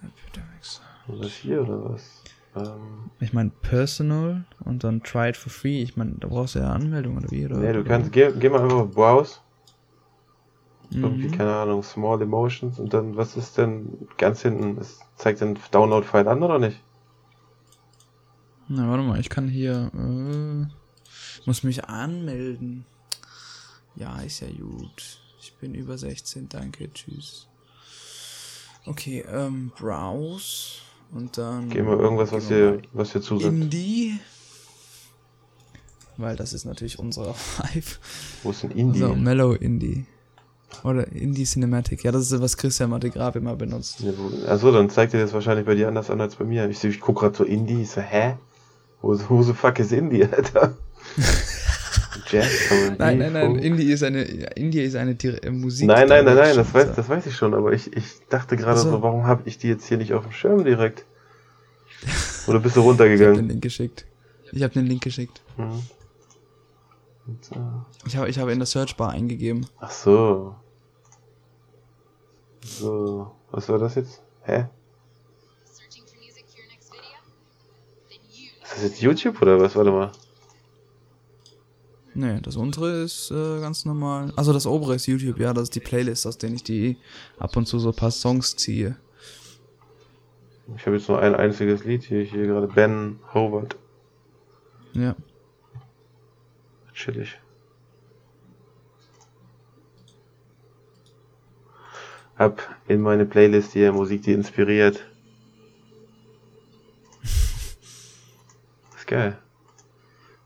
Epidemic Sound. Oder hier oder was? Ähm, ich meine Personal und dann Try it for free. Ich meine, da brauchst du ja Anmeldung oder wie? Oder? Nee, du kannst, geh, geh mal einfach auf Browse. Mhm. Irgendwie, keine Ahnung, Small Emotions und dann, was ist denn ganz hinten? Es zeigt den Download-File an oder nicht? Na, warte mal, ich kann hier, äh, muss mich anmelden. Ja, ist ja gut. Ich bin über 16, danke, tschüss. Okay, ähm, Browse. Und dann. Gehen wir irgendwas, was hier, was hier zusagt. Indie. Weil das ist natürlich unsere *laughs* Vibe. Wo ist denn Indie? So, Mellow Indie. Oder Indie Cinematic. Ja, das ist was Christian Mategraf immer benutzt. Ja, Achso, dann zeigt dir das wahrscheinlich bei dir anders an als bei mir. Ich, ich guck gerade so Indie, ich so, hä? Wo, wo the fuck ist Indie, Alter? *laughs* Jazz, R&B, Nein, nein, nein. Indie ist eine, Indie ist eine äh, Musik. Nein, nein, nein, nein, das weiß, das weiß ich schon, aber ich, ich dachte gerade Ach so. warum habe ich die jetzt hier nicht auf dem Schirm direkt? Oder bist du Ich habe den runtergegangen? Link geschickt. Ich habe den Link geschickt. Mhm. Und, äh, Ich habe ich habe in der Searchbar eingegeben. Ach so. So, was war das jetzt? Hä? Searching for music for your next video? Then use Ist das jetzt YouTube oder was? Warte mal. Nee, das untere ist äh, ganz normal. Also das obere ist YouTube, ja, das ist die Playlist, aus denen ich die ab und zu so ein paar Songs ziehe. Ich habe jetzt nur ein einziges Lied hier, hier gerade Ben Howard. Ja. Chillig. Hab in meine Playlist hier Musik, die inspiriert. ist geil.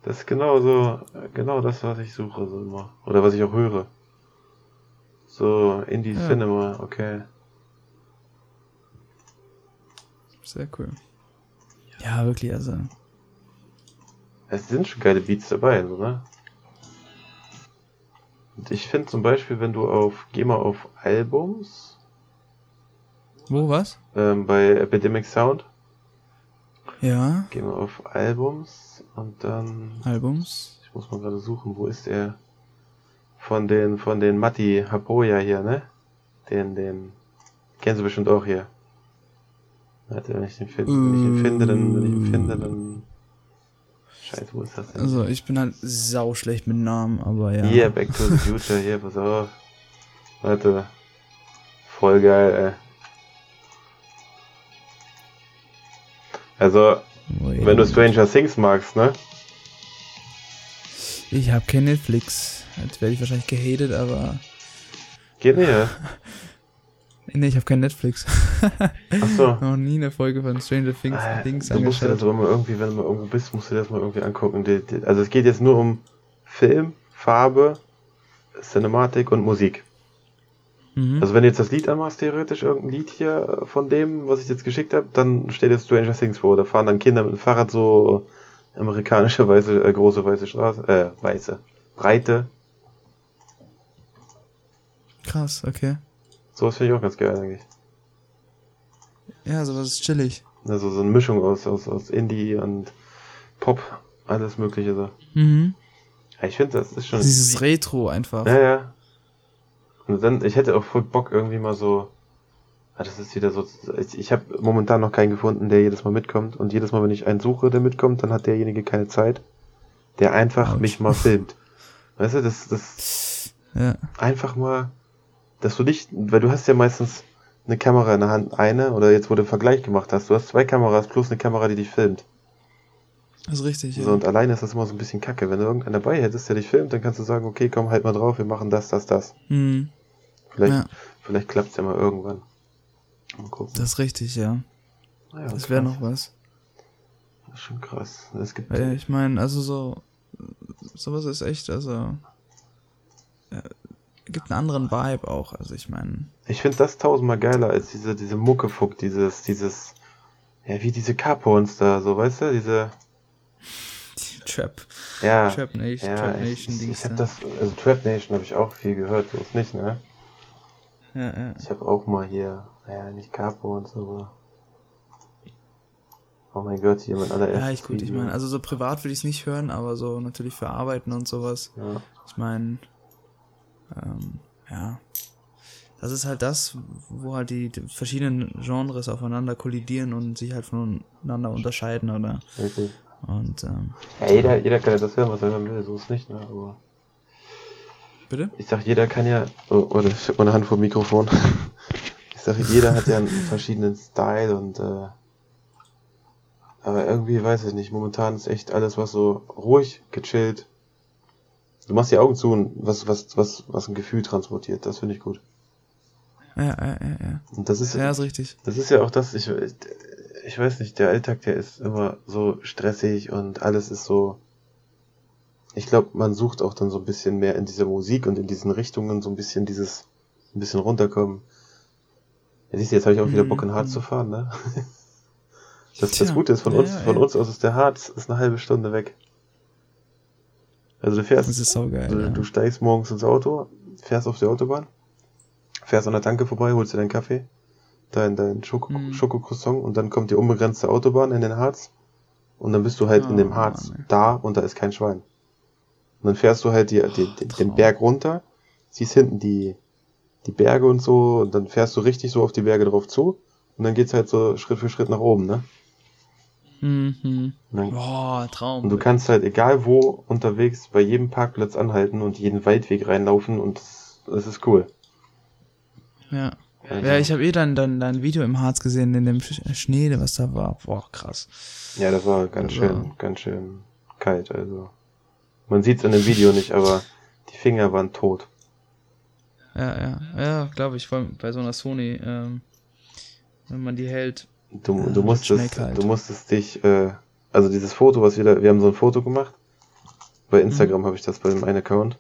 Das ist genau so, genau das, was ich suche, so immer. Oder was ich auch höre. So, Indie Ja. Cinema, okay. Sehr cool. Ja, wirklich, also. Es sind schon geile Beats dabei, so, ne? Und ich finde zum Beispiel, wenn du auf, geh mal auf Albums, Wo, was? ähm, bei Epidemic Sound, Ja, geh mal auf Albums und dann, Albums. ich muss mal gerade suchen, wo ist der? Von den, von den Matti Hapoya hier, ne? Den, den, kennst du bestimmt auch hier. Warte, wenn ich den finde, wenn ich ihn finde, dann, wenn ich ihn finde, dann, scheiße, wo ist das denn? Also, ich bin halt sau schlecht mit Namen, aber ja. Hier, Back to the Future, hier, pass auf. Warte. Voll geil, ey. Also, Wait. wenn du Stranger Things magst, ne? Ich habe kein Netflix. Jetzt werde ich wahrscheinlich gehatet, aber. Geht nicht, ja? *laughs* Nee, ich habe kein Netflix. Achso. *laughs* Noch nie eine Folge von Stranger Things, Äh, Things du musst dir das aber mal irgendwie, wenn du mal irgendwo bist, musst du dir das mal irgendwie angucken. Also es geht jetzt nur um Film, Farbe, Cinematik und Musik. Mhm. Also wenn du jetzt das Lied anmachst, theoretisch irgendein Lied hier von dem, was ich jetzt geschickt habe, dann steht jetzt Stranger Things vor. Da fahren dann Kinder mit dem Fahrrad so amerikanische weiße, äh, große weiße Straße, äh, weiße, breite. Krass, okay. Sowas finde ich auch ganz geil eigentlich. Ja, sowas ist chillig. Also so eine Mischung aus, aus, aus Indie und Pop, alles mögliche so. Mhm. Ja, ich finde, das ist schon. Dieses Retro einfach. Ja, ja. Und dann, ich hätte auch voll Bock irgendwie mal so. Ah, das ist wieder so. Ich, ich habe momentan noch keinen gefunden, der jedes Mal mitkommt. Und jedes Mal, wenn ich einen suche, der mitkommt, dann hat derjenige keine Zeit. Der einfach Autsch. mich mal filmt. Weißt du, das, das Ja. einfach mal, dass du nicht, weil du hast ja meistens eine Kamera in der Hand, eine, oder jetzt, wo du einen Vergleich gemacht hast, du hast zwei Kameras plus eine Kamera, die dich filmt. Das ist richtig, ja. So, und alleine ist das immer so ein bisschen kacke. Wenn du irgendeinen dabei hättest, der dich filmt, dann kannst du sagen, okay, komm halt mal drauf, wir machen das, das, das. Mhm. Vielleicht, Ja. vielleicht klappt's ja mal irgendwann. Mal gucken. Das ist richtig, ja. Naja, Das wäre noch was. Das ist schon krass. Es gibt, Weil ich meine, also so, sowas ist echt, also, ja, gibt einen anderen Vibe auch. Also ich meine, ich finde das tausendmal geiler als diese, diese Muckefuck, dieses, dieses, ja, wie diese Carporns da, so, weißt du, diese, die Trap, ja, Trap Nation, ja, Trap Nation ich, ich hab da. das, also Trap Nation habe ich auch viel gehört, so ist nicht, ne? Ja, ja. Ich habe auch mal hier, ja, nicht Carporns, aber, oh mein Gott, hier mein allererstes Ja, ich gut, ich meine, also so privat würde ich es nicht hören, aber so natürlich für Arbeiten und sowas. ja. Ich meine, ähm, ja. Das ist halt das, wo halt die, verschiedenen Genres aufeinander kollidieren und sich halt voneinander unterscheiden, oder? Richtig. Und, ähm, Ja, jeder, jeder kann ja das hören, was er hören will, so ist nicht, ne? Aber bitte? ich sag, jeder kann ja. Oh, warte, ich hab meine Hand vor dem Mikrofon. *laughs* Ich sag, jeder hat ja einen verschiedenen Style und äh, aber irgendwie weiß ich nicht, momentan ist echt alles was so ruhig, gechillt. Du machst die Augen zu und was, was, was, was ein Gefühl transportiert, das finde ich gut. Ja, ja, ja, ja. Und das ist Ja, ist richtig. Das ist ja auch das, ich, ich weiß nicht, der Alltag, der ist immer so stressig und alles ist so. Ich glaube, man sucht auch dann so ein bisschen mehr in dieser Musik und in diesen Richtungen so ein bisschen dieses ein bisschen runterkommen. Ja, siehst du, jetzt habe ich auch wieder Bock in Mhm. Harz zu fahren, ne? *laughs* Das, Tja, das Gute ist, von uns, ja, von ja. uns aus ist der Harz ist eine halbe Stunde weg. Also du fährst, Das ist saugeil. du, ja. du steigst morgens ins Auto, fährst auf die Autobahn, fährst an der Tanke vorbei, holst dir deinen Kaffee, dein, dein Schoko, Mhm. Schokocroissant und dann kommt die unbegrenzte Autobahn in den Harz und dann bist du halt in dem Oh, Harz Mann, da und da ist kein Schwein. Und dann fährst du halt die, die, die, den. Berg runter, siehst hinten die, die Berge und so und dann fährst du richtig so auf die Berge drauf zu und dann geht's halt so Schritt für Schritt nach oben, ne? Mhm. Und, dann, Boah, Traum. und du kannst halt egal wo unterwegs bei jedem Parkplatz anhalten und jeden Waldweg reinlaufen und das, das ist cool. Ja. Also, Ja, ich habe eh dann, dann dein Video im Harz gesehen, in dem Sch Schnee, was da war. Boah, krass. ja, das war ganz Also- schön, ganz schön kalt. Also man sieht's in dem Video nicht, aber die Finger waren tot. Ja, ja, ja, glaube ich, vor allem bei so einer Sony, ähm, wenn man die hält. Du, Ja, du musstest, kalt. du musstest dich, äh, also dieses Foto, was wir da, wir haben so ein Foto gemacht. Bei Instagram habe ich das bei dem einen Account,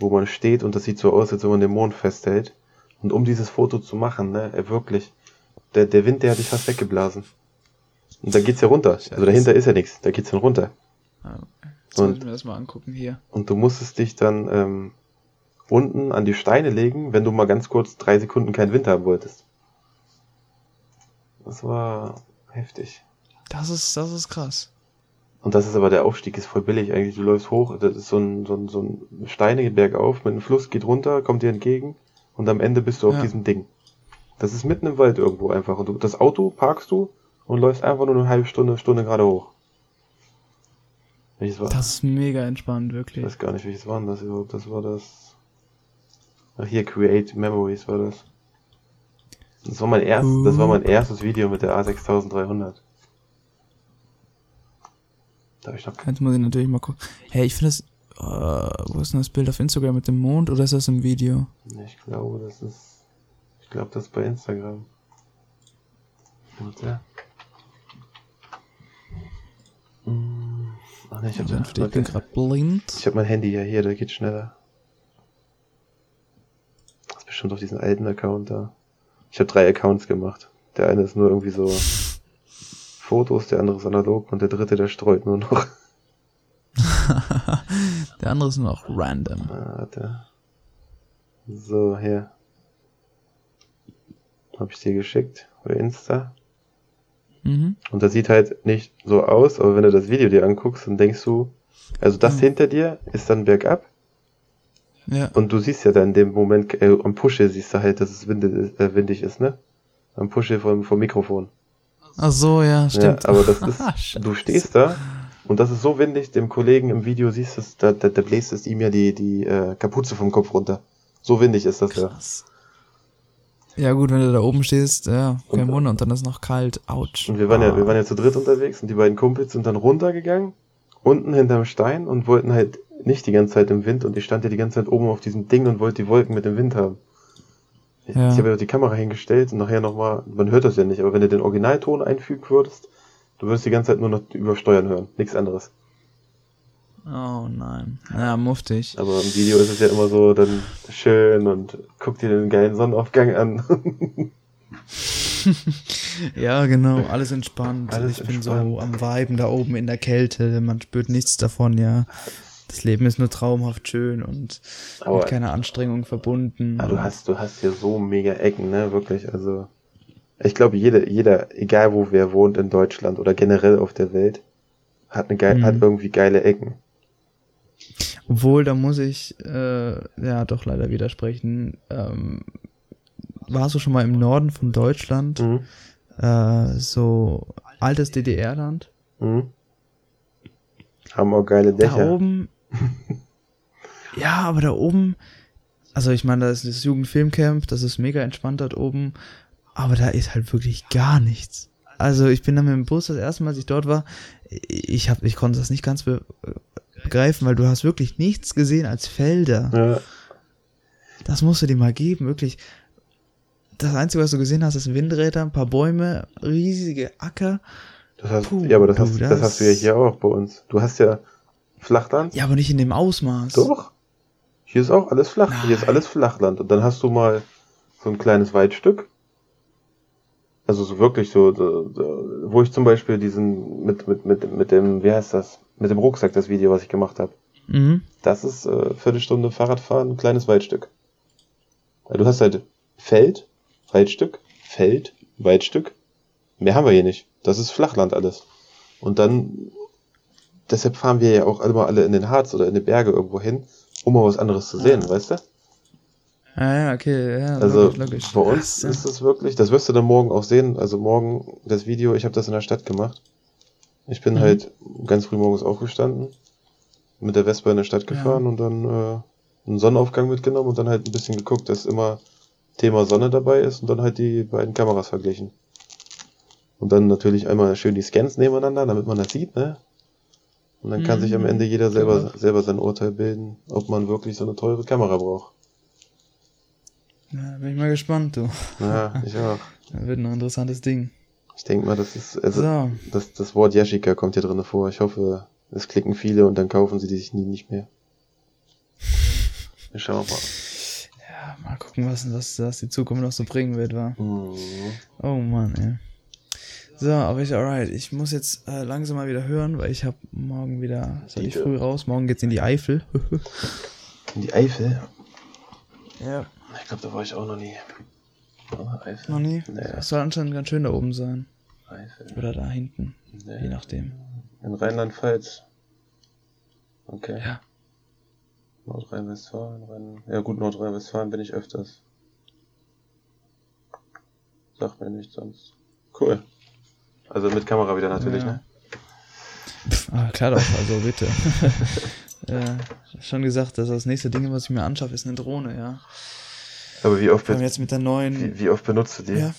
wo man steht und das sieht so aus, als wenn man den Mond festhält. Und um dieses Foto zu machen, ne, äh, wirklich, der, der Wind, der hat dich fast weggeblasen. Und da geht's ja runter. Also dahinter ist ja nichts, da geht's dann runter. Ja, Und- mir das mal angucken hier. Und du musstest dich dann ähm, unten an die Steine legen, wenn du mal ganz kurz drei Sekunden keinen Wind haben wolltest. Das war heftig. Das ist, das ist krass. Und das ist aber der Aufstieg ist voll billig eigentlich. Du läufst hoch, das ist so ein, so ein, so ein steinige Bergauf mit einem Fluss, geht runter, kommt dir entgegen und am Ende bist du auf Ja. diesem Ding. Das ist mitten im Wald irgendwo einfach. Und du, das Auto parkst du und läufst einfach nur eine halbe Stunde, Stunde gerade hoch. Welches war Das ist mega entspannt, Ich wirklich. weiß gar nicht, welches war denn das überhaupt? Das war das. Ach hier, Create Memories war das. Das war mein erstes, das war mein erstes Video mit der A6300. Da hab ich noch Jetzt muss ich natürlich mal gucken. Hey, ich finde das. Äh, wo ist denn das Bild auf Instagram mit dem Mond oder ist das im Video? Ich glaube, das ist. Ich glaube, das ist bei Instagram. Warte. Hm, Ach nee, ich Also habe entweder ich bin gerade blind. ich hab mein Handy ja hier, da geht schneller. Das ist bestimmt auf diesem alten Account da. Ich habe drei Accounts gemacht. Der eine ist nur irgendwie so Fotos, der andere ist analog und der dritte, der streut nur noch. *laughs* Der andere ist nur noch random. Warte. So, hier. Hab ich dir geschickt bei Insta. Mhm. Und das sieht halt nicht so aus, aber wenn du das Video dir anguckst, dann denkst du, also das Mhm. hinter dir ist dann bergab Ja. und du siehst ja dann in dem Moment, äh, am Pushe siehst du halt, dass es windig, äh, windig ist, ne? Am Pushe vom, vom Mikrofon. Ach so, ja, stimmt. Ja, aber das *laughs* ist, Scheiße. du stehst da und das ist so windig, dem Kollegen im Video siehst du, da, da, da bläst es ihm ja die, die äh, Kapuze vom Kopf runter. So windig ist das ja. Krass. Ja, gut, wenn du da oben stehst, ja, kein Und- Wunder. Und dann ist noch kalt. Autsch. Und wir waren ja, Ah. wir waren ja zu dritt unterwegs und die beiden Kumpels sind dann runtergegangen, unten hinterm Stein und wollten halt nicht die ganze Zeit im Wind und ich stand ja die ganze Zeit oben auf diesem Ding und wollte die Wolken mit dem Wind haben. Ich, Ja. ich habe ja die Kamera hingestellt und nachher nochmal, man hört das ja nicht, aber wenn du den Originalton einfügen würdest, du würdest die ganze Zeit nur noch übersteuern hören, nichts anderes. Oh nein. Ja, muftig. Aber im Video ist es ja immer so dann schön und guck dir den geilen Sonnenaufgang an. *laughs* Ja, genau, alles entspannt. Alles ich bin entspannt. so am Viben da oben in der Kälte. Man spürt nichts davon, ja. Das Leben ist nur traumhaft schön und Aber- mit keiner Anstrengung verbunden. Ja, du hast, du hast hier so mega Ecken, ne, wirklich, also. Ich glaube, jeder, jeder, egal wo wer wohnt in Deutschland oder generell auf der Welt, hat eine geil, Mhm. hat irgendwie geile Ecken. Obwohl, da muss ich äh, ja doch leider widersprechen. Ähm, warst du schon mal im Norden von Deutschland? Mhm. Äh, so altes DDR-Land? Mhm. Haben auch geile Da Dächer. oben. *laughs* ja, aber da oben. Also ich meine, da ist das Jugendfilmcamp, das ist mega entspannt dort oben. Aber da ist halt wirklich gar nichts. Also ich bin dann mit dem Bus das erste Mal, als ich dort war, ich hab, ich konnte das nicht ganz be begreifen, weil du hast wirklich nichts gesehen als Felder. Ja, Das musst du dir mal geben, wirklich. Das Einzige, was du gesehen hast, ist Windräder, ein paar Bäume, riesige Acker. das hast, Puh, ja, aber das du, hast, das, das- hast du ja hier auch bei uns. Du hast ja Flachland. Ja, aber nicht in dem Ausmaß. Doch. Hier ist auch alles flach. Hier ist Nein. alles Flachland. Und dann hast du mal so ein kleines Waldstück. Also so wirklich so, so, so wo ich zum Beispiel diesen mit, mit, mit, mit dem, wie heißt das? Mit dem Rucksack, das Video, was ich gemacht habe. Mhm. Das ist äh, Viertelstunde Fahrradfahren, ein kleines Waldstück. Weil du hast halt Feld, Waldstück, Feld, Waldstück. Mehr haben wir hier nicht. Das ist Flachland alles. Und dann, deshalb fahren wir ja auch immer alle in den Harz oder in die Berge irgendwo hin, um mal was anderes zu sehen, Ah. weißt du? Ah, ja, okay, ja, Also logisch, logisch. bei uns Ach ist es wirklich, das wirst du dann morgen auch sehen. Also morgen das Video, ich habe das in der Stadt gemacht. Ich bin Mhm. halt ganz früh morgens aufgestanden, mit der Vespa in der Stadt Ja. gefahren und dann äh, einen Sonnenaufgang mitgenommen und dann halt ein bisschen geguckt, dass immer Thema Sonne dabei ist und dann halt die beiden Kameras verglichen. Und dann natürlich einmal schön die Scans nebeneinander, damit man das sieht, ne? Und dann kann Mhm. sich am Ende jeder selber, Klar. selber sein Urteil bilden, ob man wirklich so eine teure Kamera braucht. Ja, bin ich mal gespannt, du. Ja, ich *laughs* auch. Das wird ein interessantes Ding. Ich denke mal, das ist, also, So. das, das Wort Yashica kommt hier drin vor. Ich hoffe, es klicken viele und dann kaufen sie die sich nie nicht mehr. Wir schauen mal. Ja, mal gucken, was, was, was die Zukunft noch so bringen wird, wa? Mhm. Oh Mann, ey. So, aber ich, alright, ich muss jetzt äh, langsam mal wieder hören, weil ich habe morgen wieder, soll ich früh raus, morgen geht's in die Eifel. *laughs* In die Eifel? ja, Ich glaube, da war ich auch noch nie. Oh, Eifel. noch nie. Nee. Das soll anscheinend ganz schön da oben sein. Eifel. Oder da hinten, Nee. je nachdem. In Rheinland-Pfalz. Okay. Ja. Nordrhein-Westfalen. Rhein... Ja gut, Nordrhein-Westfalen bin ich öfters. Sagt mir nichts sonst. Cool. Also mit Kamera wieder natürlich, Ja. ne? Pff, ah, klar doch, also bitte. *laughs* äh, schon gesagt, dass das nächste Ding, was ich mir anschaffe, ist eine Drohne, ja. Aber wie oft, jetzt mit der neuen. wie, wie oft benutzt du die? Ja.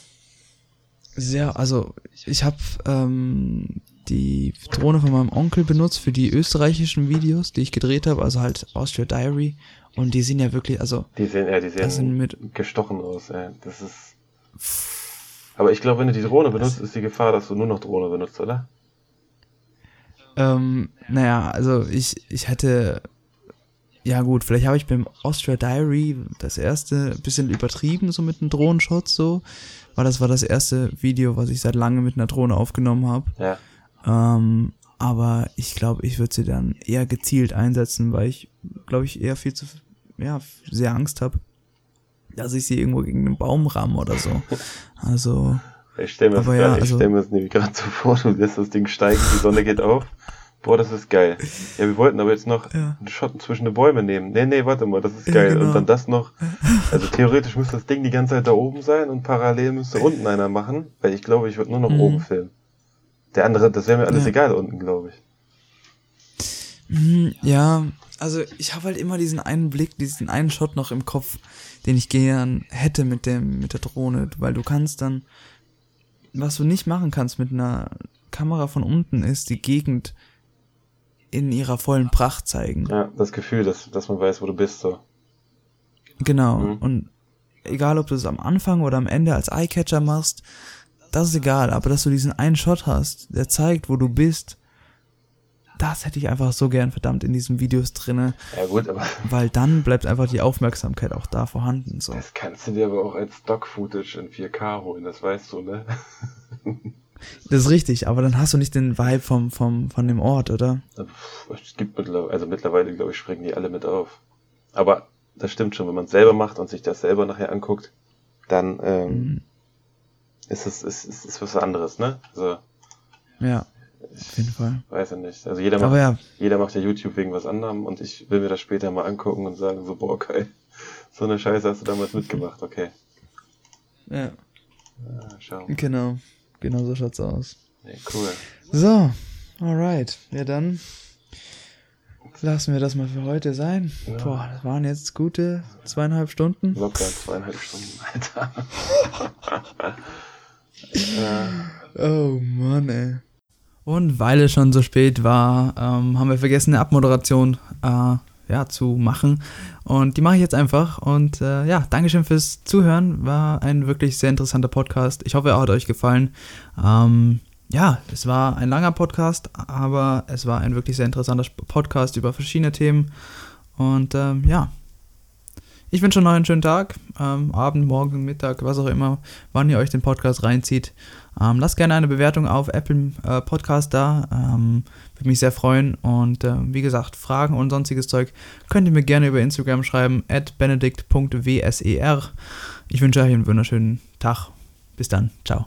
Sehr, also ich habe ähm, die Drohne von meinem Onkel benutzt für die österreichischen Videos, die ich gedreht habe, also halt Austria Diary. Und die sind ja wirklich, also Die sehen, ja, die sehen mit- gestochen aus, ey. Das ist. Aber ich glaube, wenn du die Drohne benutzt, ist die Gefahr, dass du nur noch Drohne benutzt, oder? Ähm, naja, also ich, ich hätte, ja gut, vielleicht habe ich beim Austria Diary das erste bisschen übertrieben, so mit einem Drohnenshot so, weil das war das erste Video, was ich seit langem mit einer Drohne aufgenommen habe. Ja. Ähm, aber ich glaube, ich würde sie dann eher gezielt einsetzen, weil ich, glaube ich, eher viel zu, ja, sehr Angst habe, dass ich sie irgendwo gegen einen Baum ramme oder so. Also, Ich stelle mir, ja, ich also- stell mir das nämlich gerade so vor, du lässt das Ding steigen, die Sonne geht auf. Boah, das ist geil. Ja, wir wollten aber jetzt noch Ja. einen Schotten zwischen die Bäume nehmen. Nee, nee, warte mal, das ist Ja, geil. genau. Und dann das noch. Also theoretisch müsste das Ding die ganze Zeit da oben sein und parallel müsste *laughs* unten einer machen, weil ich glaube, ich würde nur noch Mhm. oben filmen. Der andere, das wäre mir alles Ja. egal unten, glaube ich. Mhm, ja, also ich habe halt immer diesen einen Blick, diesen einen Shot noch im Kopf, den ich gern hätte mit dem mit der Drohne, weil du kannst dann was du nicht machen kannst mit einer Kamera von unten ist die Gegend in ihrer vollen Pracht zeigen. Ja, das Gefühl, dass, dass man weiß, wo du bist, so. Genau. Mhm. Und egal, ob du es am Anfang oder am Ende als Eyecatcher machst, das ist egal. Aber dass du diesen einen Shot hast, der zeigt, wo du bist, das hätte ich einfach so gern verdammt in diesen Videos drinne, Ja gut, aber weil dann bleibt einfach die Aufmerksamkeit auch da vorhanden. So. das kannst du dir aber auch als Stock-Footage in 4K holen, das weißt du, ne? *laughs* Das ist richtig, aber dann hast du nicht den Vibe vom, vom, von dem Ort, oder? Es gibt mittlerweile, also mittlerweile, glaube ich, springen die alle mit auf. Aber das stimmt schon, wenn man es selber macht und sich das selber nachher anguckt, dann ähm, Mhm. ist es ist, ist, ist was anderes, ne? Also, Ja, auf jeden Fall. weiß ich nicht. Also jeder macht, ja, jeder macht ja YouTube wegen was anderem und ich will mir das später mal angucken und sagen so, boah, geil, *laughs* so eine Scheiße hast du damals mitgemacht, okay. ja, Ja, schau. genau. Genau so schaut's aus. Nee, cool. So, alright. Ja, dann lassen wir das mal für heute sein. Ja. Boah, das waren jetzt gute zweieinhalb Stunden. Locker zweieinhalb Stunden, Alter. *laughs* *laughs* äh, Oh Mann, ey. Und weil es schon so spät war, ähm, haben wir vergessen, eine Abmoderation äh, ja, zu machen. Und die mache ich jetzt einfach. Und äh, ja, Dankeschön fürs Zuhören. War ein wirklich sehr interessanter Podcast. Ich hoffe, er hat euch gefallen. Ähm, ja, es war ein langer Podcast, aber es war ein wirklich sehr interessanter Podcast über verschiedene Themen. Und ähm, ja, ich wünsche euch noch einen schönen Tag, ähm, Abend, Morgen, Mittag, was auch immer, wann ihr euch den Podcast reinzieht. Ähm, lasst gerne eine Bewertung auf Apple äh, Podcast da. Ähm, Würde mich sehr freuen. Und äh, wie gesagt, Fragen und sonstiges Zeug könnt ihr mir gerne über Instagram schreiben, at benedikt.wser. Ich wünsche euch einen wunderschönen Tag. Bis dann. Ciao.